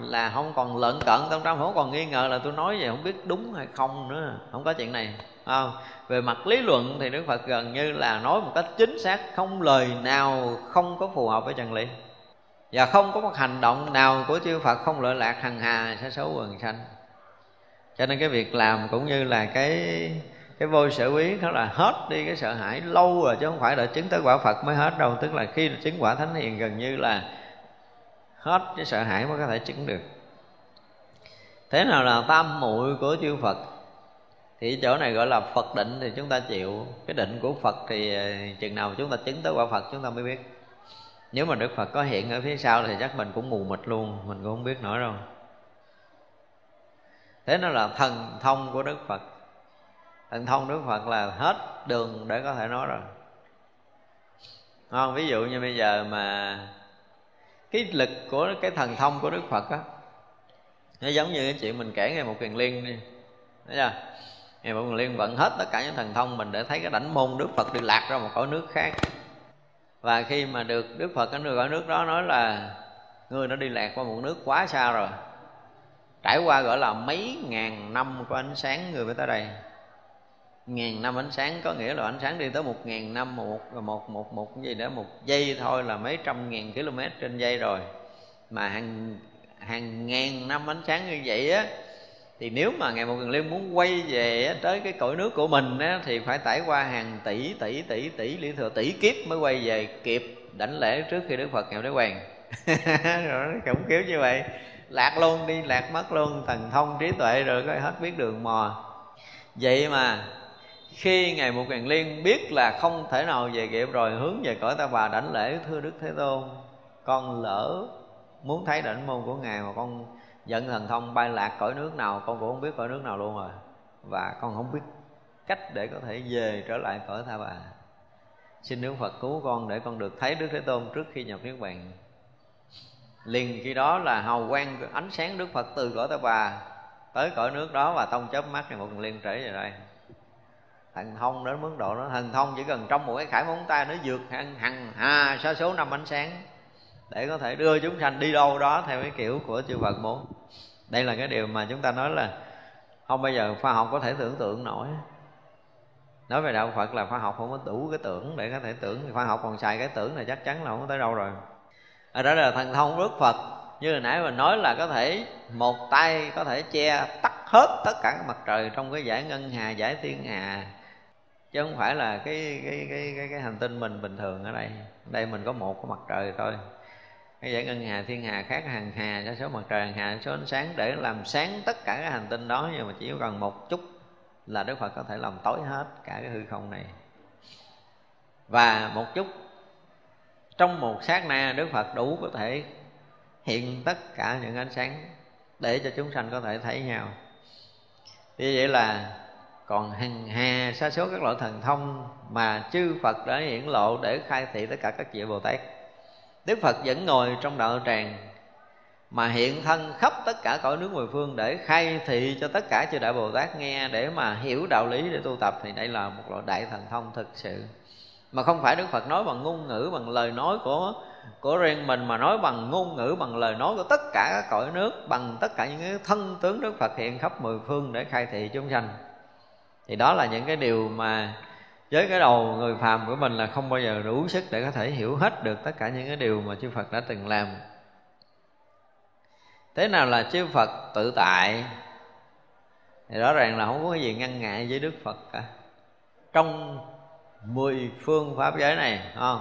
là không còn lợn cận tâm trong không còn nghi ngờ là tôi nói vậy không biết đúng hay không nữa. Không có chuyện này không? về mặt lý luận thì đức phật gần như là nói một cách chính xác, không lời nào không có phù hợp với chân lý. Và không có một hành động nào của chư phật không lợi lạc hằng hà, sẽ xấu quần sanh. Cho nên cái việc làm cũng như là cái cái vô sở quý đó là hết đi cái sợ hãi lâu rồi, chứ không phải là chứng tới quả phật mới hết đâu. Tức là khi chứng quả thánh hiền gần như là hết cái sợ hãi mới có thể chứng được. Thế nào là tam muội của chư phật? Thì chỗ này gọi là phật định thì chúng ta chịu. Cái định của phật thì ờ, chừng nào chúng ta chứng tới quả phật chúng ta mới biết. Nếu mà đức phật có hiện ở phía sau thì chắc mình cũng mù mịt luôn, mình cũng không biết nổi đâu. Thế nó là thần thông của đức phật thần thông đức phật là hết đường để có thể nói rồi. Không? Ví dụ như bây giờ mà cái lực của cái thần thông của đức phật á, nó giống như cái chuyện mình kể ngày một kiền liên đi. Thấy chưa? Ngày một kiền liên vận hết tất cả những thần thông mình để thấy cái đảnh môn đức phật đi lạc ra một cõi nước khác. Và khi mà được đức phật ở cõi nước đó nói là người nó đi lạc qua một nước quá xa rồi. Trải qua gọi là mấy ngàn năm của ánh sáng người mới tới đây ngàn năm ánh sáng có nghĩa là ánh sáng đi tới một ngàn năm một một một một cái gì đó một giây thôi là mấy trăm ngàn km trên giây rồi. Mà hàng hàng ngàn năm ánh sáng như vậy á thì nếu mà ngày một lần liên muốn quay về tới cái cõi nước của mình á, thì phải trải qua hàng tỷ tỷ tỷ tỷ lý thừa tỷ kiếp mới quay về kịp đảnh lễ trước khi đức phật ngài đế hoàng. Rồi nó khủng khiếp như vậy. Lạc luôn đi lạc mất luôn thần thông trí tuệ rồi có hết biết đường mò. Vậy mà khi ngày một ngàn liên biết là không thể nào về kịp rồi, hướng về cõi ta bà đảnh lễ thưa đức thế tôn. Con lỡ muốn thấy đảnh môn của ngài mà con giận thần thông bay lạc cõi nước nào, con cũng không biết cõi nước nào luôn rồi. Và con không biết cách để có thể về trở lại cõi tha bà. Xin đức phật cứu con để con được thấy đức thế tôn trước khi nhập niết bàn. Liền khi đó là hào quang, ánh sáng đức phật từ cõi ta bà tới cõi nước đó và tông chớp mắt này một liên trở về đây thần thông đến mức độ nó thần thông chỉ cần trong một cái khải móng tay nó vượt hằng hằng hà sa số năm ánh sáng để có thể đưa chúng sanh đi đâu đó theo cái kiểu của chư Phật muốn đây là cái điều mà chúng ta nói là không bao giờ khoa học có thể tưởng tượng nổi. Nói về đạo Phật là khoa học không có đủ cái tưởng để có thể tưởng. Khoa học còn xài cái tưởng là chắc chắn là không có tới đâu rồi. Ở đó là thần thông Đức Phật. Như hồi nãy mình nói là có thể một tay có thể che tắt hết tất cả các mặt trời trong cái giải ngân hà, giải thiên hà chứ không phải là cái cái cái cái, cái hành tinh mình bình thường ở đây. Đây mình có một cái mặt trời thôi. Cái giải ngân hà thiên hà khác hàng hà cho số mặt trời hàng hà số ánh sáng để làm sáng tất cả các hành tinh đó nhưng mà chỉ cần một chút là đức phật có thể làm tối hết cả cái hư không này. Và một chút trong một sát na đức phật đủ có thể hiện tất cả những ánh sáng để cho chúng sanh có thể thấy nhau. Như vậy là còn hằng hà sa số các loại thần thông mà chư Phật đã hiển lộ để khai thị tất cả các vị Bồ Tát. Đức Phật vẫn ngồi trong đạo tràng mà hiện thân khắp tất cả cõi nước mười phương để khai thị cho tất cả chư đại Bồ Tát nghe để mà hiểu đạo lý để tu tập thì đây là một loại đại thần thông thực sự. Mà không phải Đức Phật nói bằng ngôn ngữ, bằng lời nói của của riêng mình, mà nói bằng ngôn ngữ, bằng lời nói của tất cả các cõi nước, bằng tất cả những cái thân tướng Đức Phật hiện khắp mười phương để khai thị chúng sanh thì đó là những cái điều mà với cái đầu người phàm của mình là không bao giờ đủ sức để có thể hiểu hết được tất cả những cái điều mà chư Phật đã từng làm. Thế nào là chư Phật tự tại? Thì rõ ràng là không có cái gì ngăn ngại với Đức Phật cả. Trong mười phương pháp giới này không?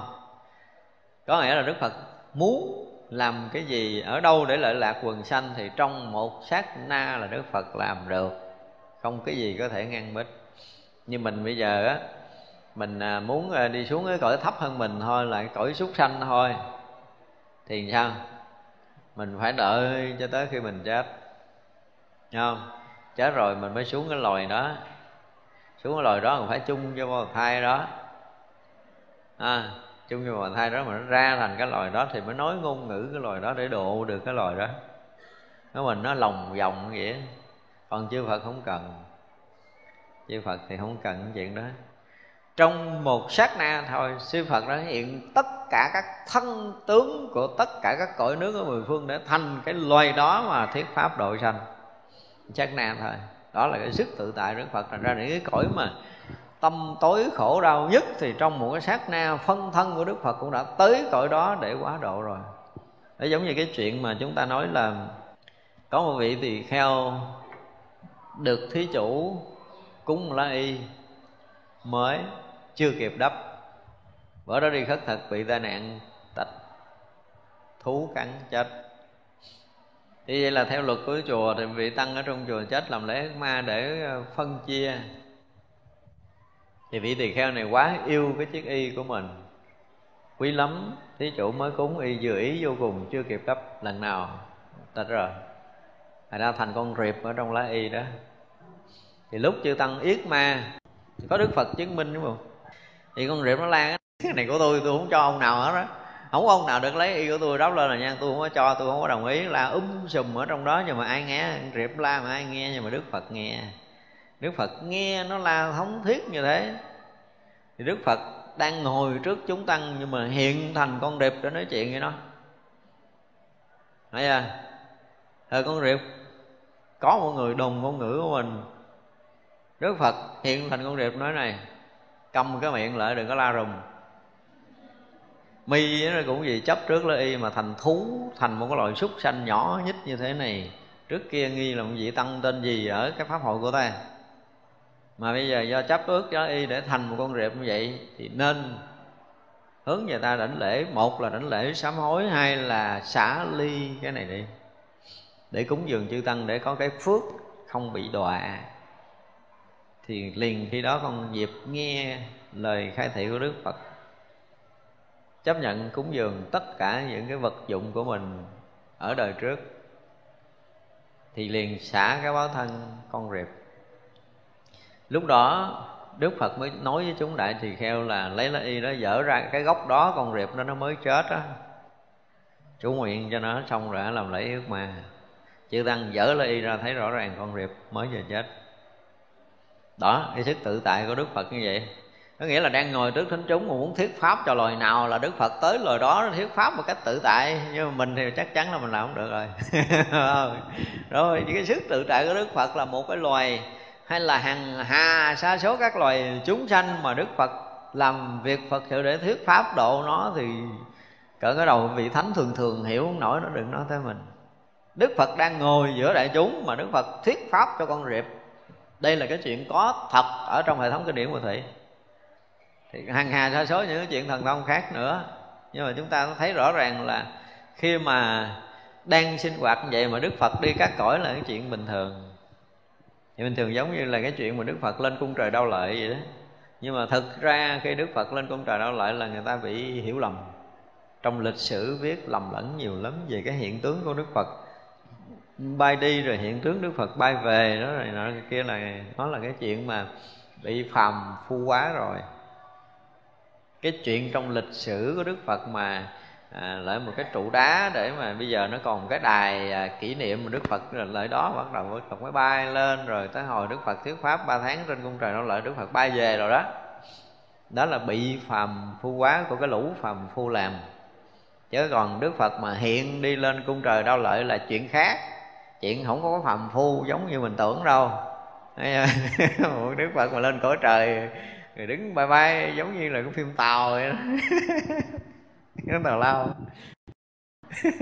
Có nghĩa là Đức Phật muốn làm cái gì, ở đâu để lợi lạc quần sanh thì trong một sát na là Đức Phật làm được. Không cái gì có thể ngăn bích như mình bây giờ á mình à, muốn à, đi xuống cái cõi thấp hơn mình thôi là cái cõi súc sanh thôi. Thì sao? Mình phải đợi cho tới khi mình chết. Thấy không? Chết rồi mình mới xuống cái loài đó. Xuống cái loài đó mình phải chung cho bào thai đó. À, chung cho bào thai đó mà nó ra thành cái loài đó thì mới nói ngôn ngữ cái loài đó để độ được cái loài đó. Nó mình nó lòng vòng vậy. Còn chư phật không cần chư phật thì không cần chuyện đó. Trong một sát na thôi, sư phật đã hiện tất cả các thân tướng của tất cả các cõi nước ở mười phương để thành cái loài đó mà thuyết pháp độ sanh. Sát na thôi. Đó là cái sức tự tại đức phật. Thành ra những cái cõi mà tâm tối khổ đau nhất thì trong một cái sát na phân thân của đức phật cũng đã tới cõi đó để quá độ rồi. Nó giống như cái chuyện mà chúng ta nói là có một vị tỳ kheo được thí chủ cúng lá y mới chưa kịp đắp. Bữa đó đi khất thực bị tai nạn tạch thú cắn chết. Thì vậy là theo luật của chùa thì vị tăng ở trong chùa chết làm lễ ma để ờ, phân chia. Thì vị tỳ kheo này quá yêu cái chiếc y của mình. Quý lắm, thí chủ mới cúng y dự ý vô cùng, chưa kịp đắp lần nào tạch rồi thành ra thành con riệp ở trong lá y đó thì lúc chư tăng yết ma có đức phật chứng minh đúng không? Thì con rệp nó lan cái này của tôi tôi không cho ông nào hết đó không có ông nào được lấy y của tôi đắp lên là nha tôi không có cho tôi không có đồng ý là um sùm ở trong đó nhưng mà ai nghe? Rệp la mà ai nghe nhưng mà đức phật nghe. Đức phật nghe nó la thống thiết như thế. Thì đức phật đang ngồi trước chúng tăng nhưng mà hiện thành con rệp để nói chuyện với nó. Thấy chưa? Thời con rệp, có một người đồng ngôn ngữ của mình đức phật hiện thành con điệp nói này, cầm cái miệng lại đừng có la rùm mi nó cũng gì chấp trước lấy y mà thành thú, thành một cái loài súc sanh nhỏ nhất như thế này. Trước kia nghi là một vị tăng tên gì ở cái pháp hội của ta. Mà bây giờ do chấp ước cho y để thành một con rệp như vậy thì nên hướng người ta đảnh lễ. Một là đảnh lễ sám hối, hai là xả ly cái này đi, để cúng dường chư tăng để có cái phước không bị đọa thì liền khi đó con dịp nghe lời khai thị của đức phật, chấp nhận cúng dường tất cả những cái vật dụng của mình ở đời trước, thì liền xả cái báo thân con rệp. Lúc đó đức phật mới nói với chúng đại tỳ kheo là lấy lá y đó, dở ra cái gốc đó con rệp đó nó mới chết á. Chủ nguyện cho nó xong rồi làm lễ ước mà chư tăng dở lá y ra thấy rõ ràng con rệp mới vừa chết đó, cái thức tự tại của đức phật như vậy. Có nghĩa là đang ngồi trước thính chúng mà muốn thuyết pháp cho loài nào là đức phật tới loài đó thuyết pháp một cách tự tại. Nhưng mà mình thì chắc chắn là mình làm không được rồi. Rồi, cái sức tự tại của đức phật là một cái loài hay là hàng hà sa số các loài chúng sanh mà đức phật làm việc phật sự để thuyết pháp độ nó thì cỡ cái đầu vị thánh thường thường hiểu không nổi, nó đừng nói tới mình. Đức phật đang ngồi giữa đại chúng mà đức phật thuyết pháp cho con rệp đây là cái chuyện có thật ở trong hệ thống kinh điển của thị thì hàng hà sa số những cái chuyện thần thông khác nữa. Nhưng mà chúng ta thấy rõ ràng là khi mà đang sinh hoạt như vậy mà đức phật đi các cõi là cái chuyện bình thường. Thì bình thường giống như là cái chuyện mà đức phật lên cung trời đau lợi vậy đó. Nhưng mà thực ra khi đức phật lên cung trời đau lợi là người ta bị hiểu lầm. Trong lịch sử viết lầm lẫn nhiều lắm về cái hiện tướng của đức phật bay đi rồi hiện tướng đức phật bay về đó này nọ kia là nó là cái chuyện mà bị phàm phu quá rồi. Cái chuyện trong lịch sử của đức phật mà à, lại một cái trụ đá để mà bây giờ nó còn cái đài à, kỷ niệm mà đức phật rồi lại đó bắt đầu đức phật mới bay lên rồi tới hồi đức phật thuyết pháp ba tháng trên cung trời nó lợi đức phật bay về rồi đó. Đó là bị phàm phu quá của cái lũ phàm phu làm. Chứ còn đức phật mà hiện đi lên cung trời đau lợi là chuyện khác chuyện không có phàm phu giống như mình tưởng đâu. Đức phật mà lên cõi trời rồi đứng bay bay giống như là cái phim tàu vậy đó. Nó tàu lao.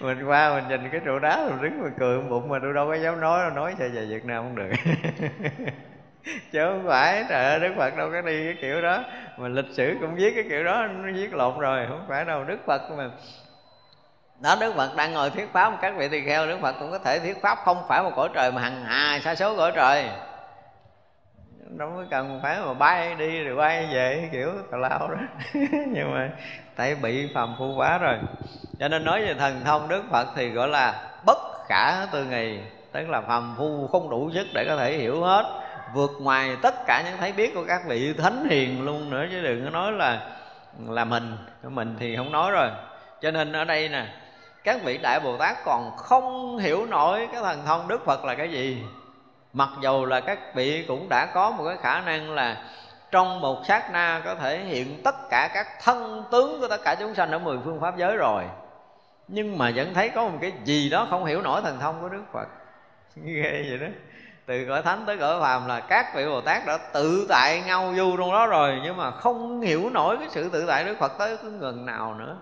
Mình qua mình nhìn cái trụ đá, mình đứng mình cười bụng mà tôi đâu có dám nói, đâu nói về Việt Nam không được. Chứ không phải trời ơi Đức Phật đâu có đi cái kiểu đó. Mà lịch sử cũng viết cái kiểu đó, nó viết lộn rồi. Không phải đâu, Đức Phật mà đó, Đức Phật đang ngồi thuyết pháp các vị tỳ kheo, Đức Phật cũng có thể thuyết pháp không phải một cõi trời mà hằng hà sa số cõi trời. Đâu có cần phải mà bay đi rồi bay về kiểu tào lao đó. Nhưng mà tại bị phàm phu quá rồi. Cho nên nói về thần thông, đức phật thì gọi là bất khả tư nghì tức là phàm phu không đủ sức để có thể hiểu hết, vượt ngoài tất cả những thấy biết của các vị thánh hiền luôn nữa, chứ đừng có nói là là mình. Mình thì không nói rồi. Cho nên ở đây nè các vị đại bồ tát còn không hiểu nổi cái thần thông đức phật là cái gì. Mặc dù là các vị cũng đã có một cái khả năng là trong một sát na có thể hiện tất cả các thân tướng của tất cả chúng sanh ở mười phương pháp giới rồi. Nhưng mà vẫn thấy có một cái gì đó không hiểu nổi thần thông của đức phật. Ghê vậy đó. Từ cõi thánh tới cõi phàm là các vị bồ tát đã tự tại ngao du trong đó rồi, nhưng mà không hiểu nổi cái sự tự tại đức phật tới cái ngần nào nữa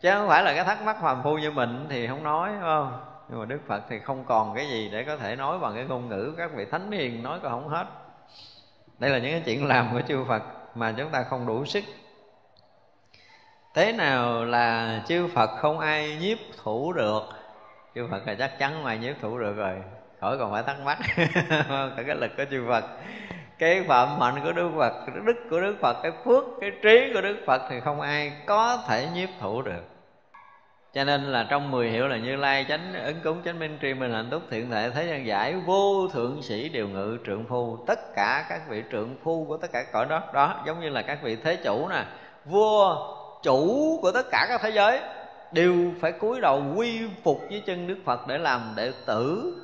chứ không phải là cái thắc mắc phàm phu như mình thì không nói, phải không? Nhưng mà đức phật thì không còn cái gì để có thể nói bằng cái ngôn ngữ các vị thánh hiền nói còn không hết. Đây là những cái chuyện làm của chư phật mà chúng ta không đủ sức. Thế nào là chư phật không ai nhiếp thủ được? Chư phật là chắc chắn ngoài nhiếp thủ được rồi. Khỏi còn phải thắc mắc. Cả cái lực của chư phật cái phạm hạnh của đức phật, cái đức của đức phật, cái phước, cái trí của đức phật thì không ai có thể nhiếp thủ được. Cho nên là trong mười hiệu là như lai chánh, ứng cúng chánh minh tri, minh hạnh túc thiện thể thế gian giải, vô thượng sĩ đều ngự, trượng phu, tất cả các vị trượng phu của tất cả cõi đó đó, giống như là các vị thế chủ nè, vua, chủ của tất cả các thế giới đều phải cúi đầu quy phục dưới chân đức phật để làm đệ tử.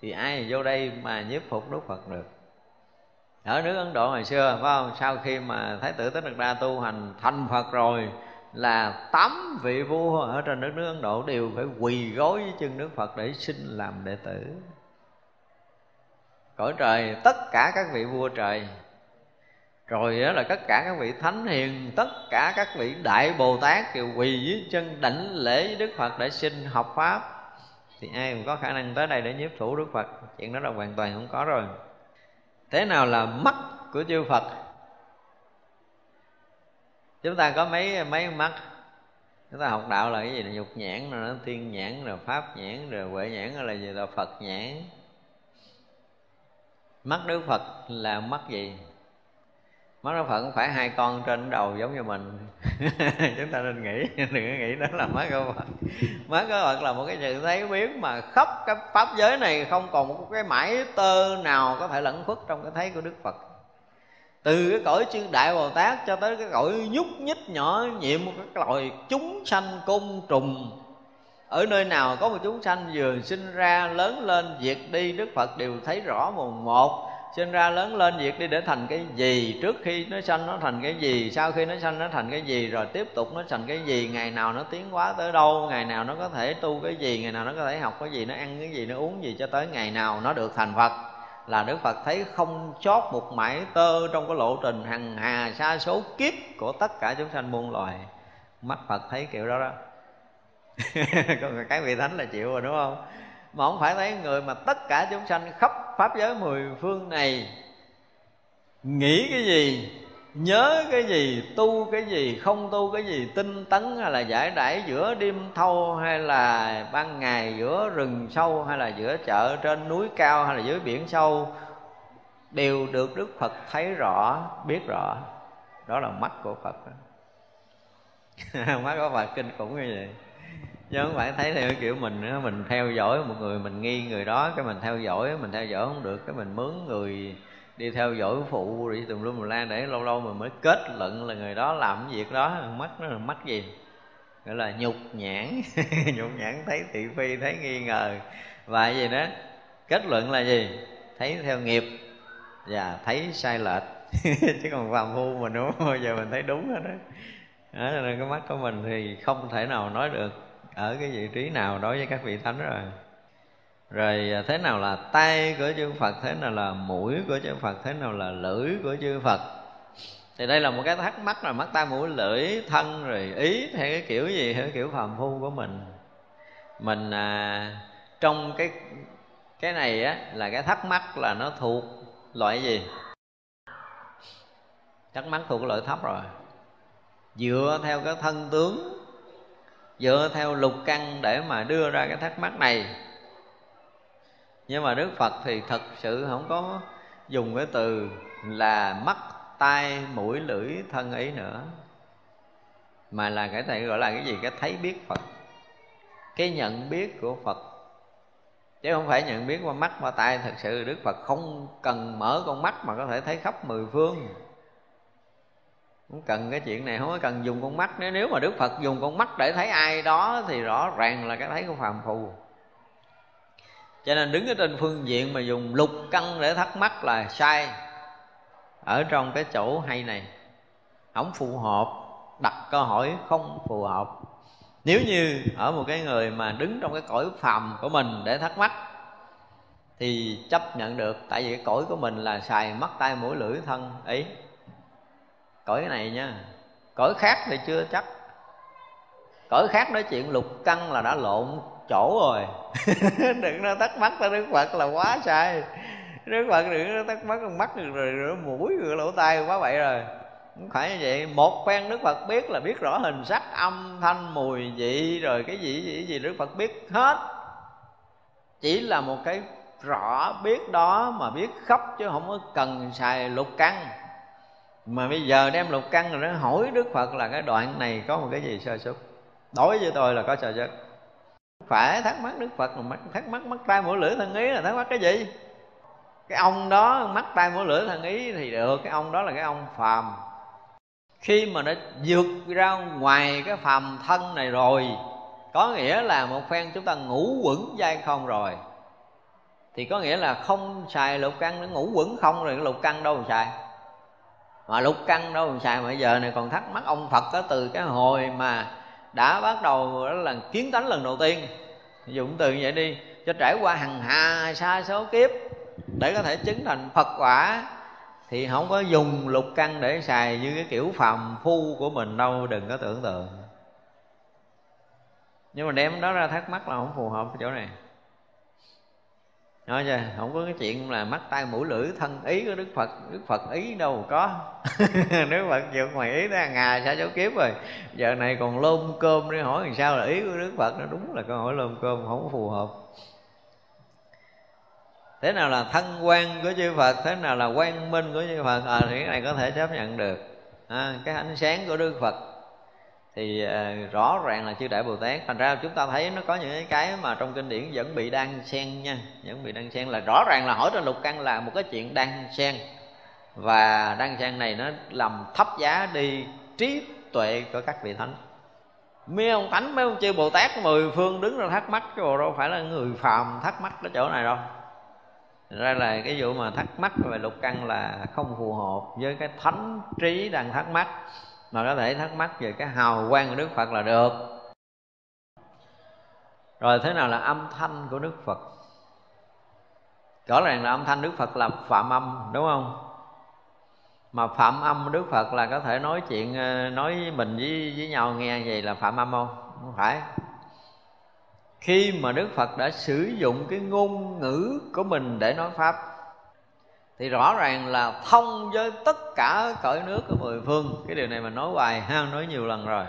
Thì ai vô đây mà nhiếp phục đức phật được? Ở nước ấn độ hồi xưa, phải không? Sau khi mà thái tử tích đạt đa tu hành thành phật rồi, là tám vị vua ở trên đất nước ấn độ đều phải quỳ gối với chân đức phật để xin làm đệ tử. Cõi trời, tất cả các vị vua trời. Rồi đó là tất cả các vị thánh hiền, tất cả các vị đại bồ tát đều quỳ dưới chân đảnh lễ với đức phật để xin học pháp. Thì ai cũng có khả năng tới đây để nhiếp thủ đức phật. Chuyện đó là hoàn toàn không có rồi thế nào là mắt của chư phật? Chúng ta có mấy mấy mắt? Chúng ta học đạo là cái gì là nhục nhãn rồi nó thiên nhãn rồi pháp nhãn rồi huệ nhãn là gì là phật nhãn. Mắt đức phật là mắt gì? Mắt nó phật không phải hai con trên đầu giống như mình. Chúng ta nên nghĩ, đừng có nghĩ đó là má cơ phật. Má cơ phật là một cái sự thấy biến mà khắp cái pháp giới này không còn một cái mãi tơ nào có thể lẫn khuất trong cái thấy của đức phật. Từ cái cõi chư đại bồ tát cho tới cái cõi nhúc nhích nhỏ nhiệm một cái loài chúng sanh côn trùng. Ở nơi nào có một chúng sanh vừa sinh ra, lớn lên, diệt đi, đức phật đều thấy rõ mồn một sinh ra lớn lên việc đi để thành cái gì? Trước khi nó sanh nó thành cái gì? Sau khi nó sanh nó thành cái gì? Rồi tiếp tục nó thành cái gì? Ngày nào nó tiến hóa tới đâu? Ngày nào nó có thể tu cái gì? Ngày nào nó có thể học cái gì? Nó ăn cái gì? Nó uống gì? Cho tới ngày nào nó được thành phật. Là Đức Phật thấy không chót một mảy tơ trong cái lộ trình hằng hà sa số kiếp của tất cả chúng sanh muôn loài. Mắt Phật thấy kiểu đó đó. Còn cái vị thánh là chịu rồi, đúng không? Mà không phải thấy người mà tất cả chúng sanh khắp pháp giới mười phương này nghĩ cái gì, nhớ cái gì, tu cái gì, không tu cái gì, tinh tấn hay là giải đãi giữa đêm thâu hay là ban ngày giữa rừng sâu hay là giữa chợ trên núi cao hay là dưới biển sâu, đều được đức phật thấy rõ, biết rõ. Đó là mắt của phật. Mắt của phật kinh khủng như vậy chứ không phải thấy theo kiểu mình nữa, mình theo dõi một người, mình nghi người đó, cái mình theo dõi, mình theo dõi không được, cái mình mướn người đi theo dõi phụ đi tùm lum la để lâu lâu mình mới kết luận là người đó làm cái việc đó. Mắt nó là mắt gì? Gọi là nhục nhãn. Nhục nhãn thấy thị phi, thấy nghi ngờ. Và gì đó kết luận là gì? Thấy theo nghiệp. Và thấy sai lệch. Chứ còn phàm phu mình đúng bao giờ mình thấy đúng hết đó. Đó nên cái mắt của mình thì không thể nào nói được ở cái vị trí nào đối với các vị thánh rồi? Rồi à, thế nào là tay của chư Phật thế nào là mũi của chư Phật thế nào là lưỡi của chư Phật? Thì đây là một cái thắc mắc là mắt tai mũi lưỡi thân rồi ý theo cái kiểu gì theo cái kiểu phàm phu của mình? Mình à, trong cái cái này á là cái thắc mắc là nó thuộc loại gì? Thắc mắc thuộc loại thấp rồi. Dựa theo cái thân tướng dựa theo lục căn để mà đưa ra cái thắc mắc này. Nhưng mà đức phật thì thật sự không có dùng cái từ là mắt, tai, mũi, lưỡi, thân ý nữa, mà là cái này gọi là cái gì? Cái thấy biết phật, cái nhận biết của phật. Chứ không phải nhận biết qua mắt, qua tai. Thật sự đức phật không cần mở con mắt mà có thể thấy khắp mười phương không cần cái chuyện này, không có cần dùng con mắt nếu nếu mà đức phật dùng con mắt để thấy ai đó thì rõ ràng là cái thấy của phàm phu. Cho nên đứng ở trên phương diện mà dùng lục căn để thắc mắc là sai. Ở trong cái chỗ hay này, không phù hợp, đặt câu hỏi không phù hợp. Nếu như ở một cái người mà đứng trong cái cõi phàm của mình để thắc mắc, thì chấp nhận được. Tại vì cái cõi của mình là xài, mắt tay mũi, lưỡi, thân, ý cõi này nha. Cõi khác thì chưa chắc. Cõi khác nói chuyện lục căn là đã lộn chỗ rồi. Đừng nó tắt mắc tới đức phật là quá sai. Đức phật đừng thắc mắc, con mắt rồi rửa mũi rồi lỗ tai quá vậy rồi. Không phải như vậy. Một phen đức phật biết là biết rõ hình sắc, âm thanh, mùi vị, rồi cái gì gì gì đức phật biết hết. Chỉ là một cái rõ biết đó mà biết khắp chứ không có cần xài lục căn mà bây giờ đem lục căn rồi nó hỏi đức phật là cái đoạn này có một cái gì sơ xuất đối với tôi là có sơ xuất phải thắc mắc đức phật mà thắc mắc mắt tay mũi lưỡi thân ý là thắc mắc cái gì? Cái ông đó, mắt tay mũi lưỡi thân ý thì được, cái ông đó là cái ông phàm. Khi mà nó vượt ra ngoài cái phàm thân này rồi, có nghĩa là một phen chúng ta ngủ quẩn dai không rồi. Thì có nghĩa là không xài lục căn nó ngủ quẩn không rồi, cái lục căn đâu mà xài? Mà lục căn đâu mà xài mà giờ này còn thắc mắc ông phật có từ cái hồi mà đã bắt đầu đó là kiến tánh lần đầu tiên. Dụng từ như vậy đi, cho trải qua hằng hà xa số kiếp để có thể chứng thành phật quả, thì không có dùng lục căn để xài như cái kiểu phàm phu của mình đâu, đừng có tưởng tượng. Nhưng mà đem đó ra thắc mắc là không phù hợp cái chỗ này nói chưa không có cái chuyện là mắt tay mũi lưỡi thân ý của đức phật đức phật ý đâu có. Đức phật vượt ngoài ý ra ngà sao cháu kiếp rồi? Giờ này còn lôm cơm đi hỏi làm sao là ý của đức phật nó đúng là câu hỏi lôm cơm không có phù hợp. Thế nào là thân quan của chư phật thế nào là quang minh của chư phật? À, thì cái này có thể chấp nhận được. À, cái ánh sáng của đức phật thì uh, rõ ràng là chư đại bồ tát thành ra chúng ta thấy nó có những cái mà trong kinh điển vẫn bị đan xen nha vẫn bị đan xen là rõ ràng là hỏi trên lục căn là một cái chuyện đan xen. Và đan xen này nó làm thấp giá đi trí tuệ của các vị thánh. Mấy ông thánh mấy ông chư bồ tát mười phương đứng ra thắc mắc chứ đâu phải là người phàm thắc mắc cái chỗ này đâu. Ra là cái vụ mà thắc mắc về lục căn là không phù hợp với cái thánh trí đang thắc mắc mà có thể thắc mắc về cái hào quang của đức phật là được. Rồi thế nào là âm thanh của đức phật? Rõ ràng là âm thanh đức phật là phạm âm đúng không? Mà phạm âm đức phật là có thể nói chuyện ờ, nói với mình với, với nhau nghe vậy là phạm âm không? Không phải. Khi mà đức phật đã sử dụng cái ngôn ngữ của mình để nói pháp thì rõ ràng là thông với tất cả cõi nước của mười phương. Cái điều này mình nói hoài ha, nói nhiều lần rồi.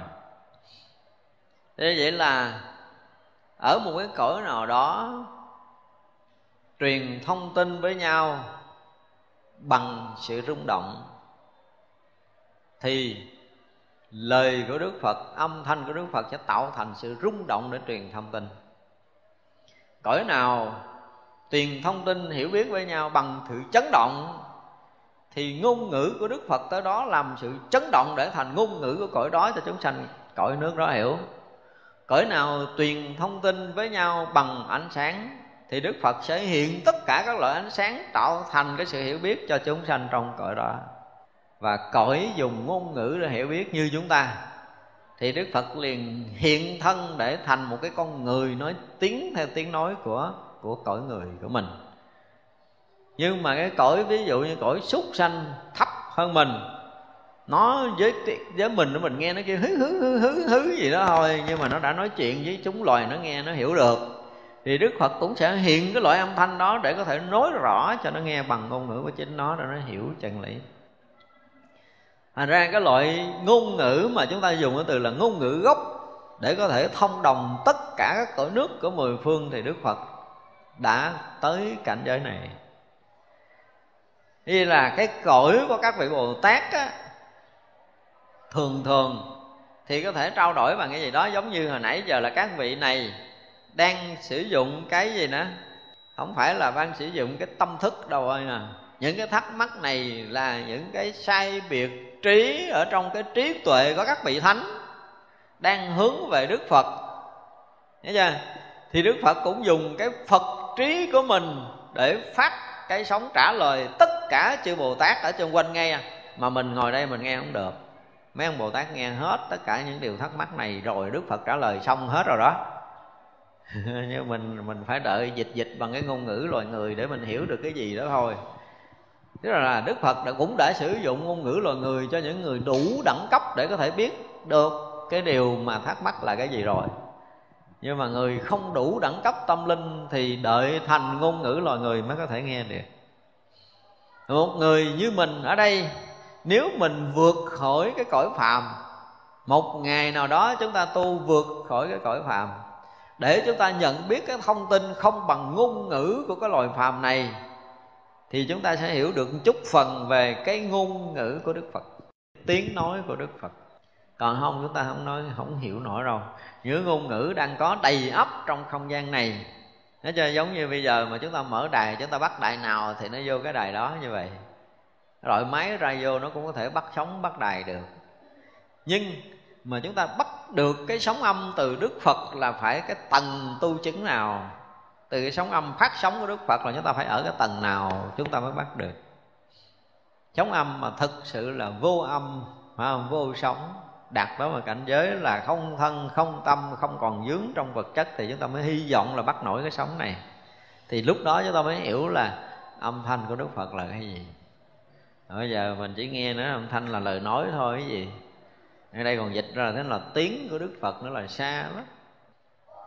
Thế vậy là ở một cái cõi nào đó truyền thông tin với nhau bằng sự rung động, thì lời của đức phật, âm thanh của đức phật sẽ tạo thành sự rung động để truyền thông tin. Cõi nào truyền thông tin hiểu biết với nhau bằng sự chấn động. Thì ngôn ngữ của đức phật tới đó làm sự chấn động để thành ngôn ngữ của cõi đó cho chúng sanh. Cõi nước đó hiểu. Cõi nào truyền thông tin với nhau bằng ánh sáng, thì đức phật sẽ hiện tất cả các loại ánh sáng tạo thành cái sự hiểu biết cho chúng sanh trong cõi đó. Và cõi dùng ngôn ngữ để hiểu biết như chúng ta. Thì đức phật liền hiện thân để thành một cái con người nói tiếng theo tiếng nói của của cõi người của mình. Nhưng mà cái cõi, ví dụ như cõi súc sanh thấp hơn mình, nó với với mình mình nghe nó kêu hứ hứ hứ hứ hứ gì đó thôi, nhưng mà nó đã nói chuyện với chúng loài, nó nghe, nó hiểu được, thì đức phật cũng sẽ hiện cái loại âm thanh đó để có thể nói rõ cho nó nghe bằng ngôn ngữ của chính nó, để nó hiểu chân lý. Thành ra cái loại ngôn ngữ mà chúng ta dùng cái từ là ngôn ngữ gốc để có thể thông đồng tất cả các cõi nước của mười phương thì đức phật đã tới cảnh giới này. Như là cái cõi của các vị bồ tát á, thường thường thì có thể trao đổi bằng cái gì đó giống như hồi nãy giờ là các vị này đang sử dụng cái gì nữa? Không phải là đang sử dụng cái tâm thức đâu ơi nè những cái thắc mắc này là những cái sai biệt trí ở trong cái trí tuệ của các vị thánh đang hướng về đức phật. Thấy chưa? Thì Đức Phật cũng dùng cái Phật trí của mình Để phát cái sống trả lời tất cả chư Bồ Tát ở xung quanh nghe à? Mà mình ngồi đây mình nghe không được. Mấy ông Bồ Tát nghe hết tất cả những điều thắc mắc này Rồi Đức Phật trả lời xong hết rồi đó. Nhưng mình mình phải đợi dịch dịch bằng cái ngôn ngữ loài người Để mình hiểu được cái gì đó thôi. Tức là Đức Phật đã cũng đã sử dụng ngôn ngữ loài người Cho những người đủ đẳng cấp để có thể biết được Cái điều mà thắc mắc là cái gì rồi nhưng mà người không đủ đẳng cấp tâm linh thì đợi thành ngôn ngữ loài người mới có thể nghe được. Một người như mình ở đây, nếu mình vượt khỏi cái cõi phàm, một ngày nào đó chúng ta tu vượt khỏi cái cõi phàm. Để chúng ta nhận biết cái thông tin không bằng ngôn ngữ của cái loài phàm này, thì chúng ta sẽ hiểu được một chút phần về cái ngôn ngữ của đức phật, tiếng nói của đức phật còn không, chúng ta không nói, không hiểu nổi đâu những ngôn ngữ đang có đầy ắp trong không gian này. Nó cho giống như bây giờ mà chúng ta mở đài, chúng ta bắt đài nào thì nó vô cái đài đó như vậy. Loại máy ra vô nó cũng có thể bắt sóng, bắt đài được. Nhưng mà chúng ta bắt được cái sóng âm từ đức phật là phải cái tầng tu chứng nào? Từ cái sóng âm phát sóng của đức phật là chúng ta phải ở cái tầng nào? Chúng ta mới bắt được. Sóng âm mà thực sự là vô âm, phải không? vô sóng đạt đó mà cảnh giới là không thân, không tâm, không còn dướng trong vật chất thì chúng ta mới hy vọng là bắt nổi cái sóng này. Thì lúc đó chúng ta mới hiểu là âm thanh của đức phật là cái gì. Bây giờ mình chỉ nghe nữa âm thanh là lời nói thôi, cái gì? Ở đây còn dịch ra thế là tiếng của đức phật nữa là xa lắm.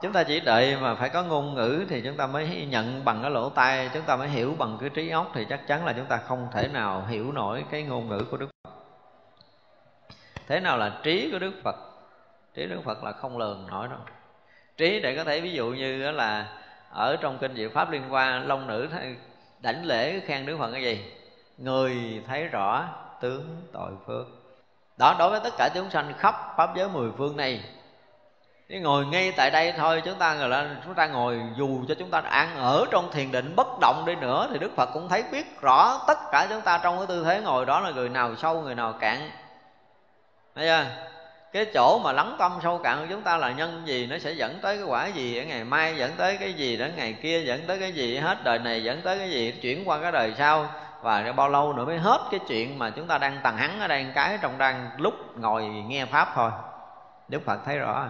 Chúng ta chỉ đợi mà phải có ngôn ngữ thì chúng ta mới nhận bằng cái lỗ tai, chúng ta mới hiểu bằng cái trí óc thì chắc chắn là chúng ta không thể nào hiểu nổi cái ngôn ngữ của đức phật thế nào là trí của đức phật? Trí đức phật là không lường nổi đâu. Trí để có thể ví dụ như là ở trong kinh diệu pháp liên quan long nữ đảnh lễ khen đức phật cái gì? Người thấy rõ tướng tội phước. Đó, đối với tất cả chúng sanh khắp pháp giới mười phương này, cái ngồi ngay tại đây thôi, chúng ta gọi là, chúng ta ngồi dù cho chúng ta ăn ở trong thiền định bất động đi nữa, thì đức phật cũng thấy biết rõ tất cả chúng ta trong cái tư thế ngồi đó là người nào sâu, người nào cạn thấy chưa? Cái chỗ mà lắng tâm sâu cạn của chúng ta là nhân gì, nó sẽ dẫn tới cái quả gì? Ở ngày mai dẫn tới cái gì? Đến ngày kia dẫn tới cái gì? Hết đời này dẫn tới cái gì? Chuyển qua cái đời sau. Và bao lâu nữa mới hết cái chuyện mà chúng ta đang tàn hắn ở đây cái trong đang lúc ngồi nghe pháp thôi. Đức phật thấy rõ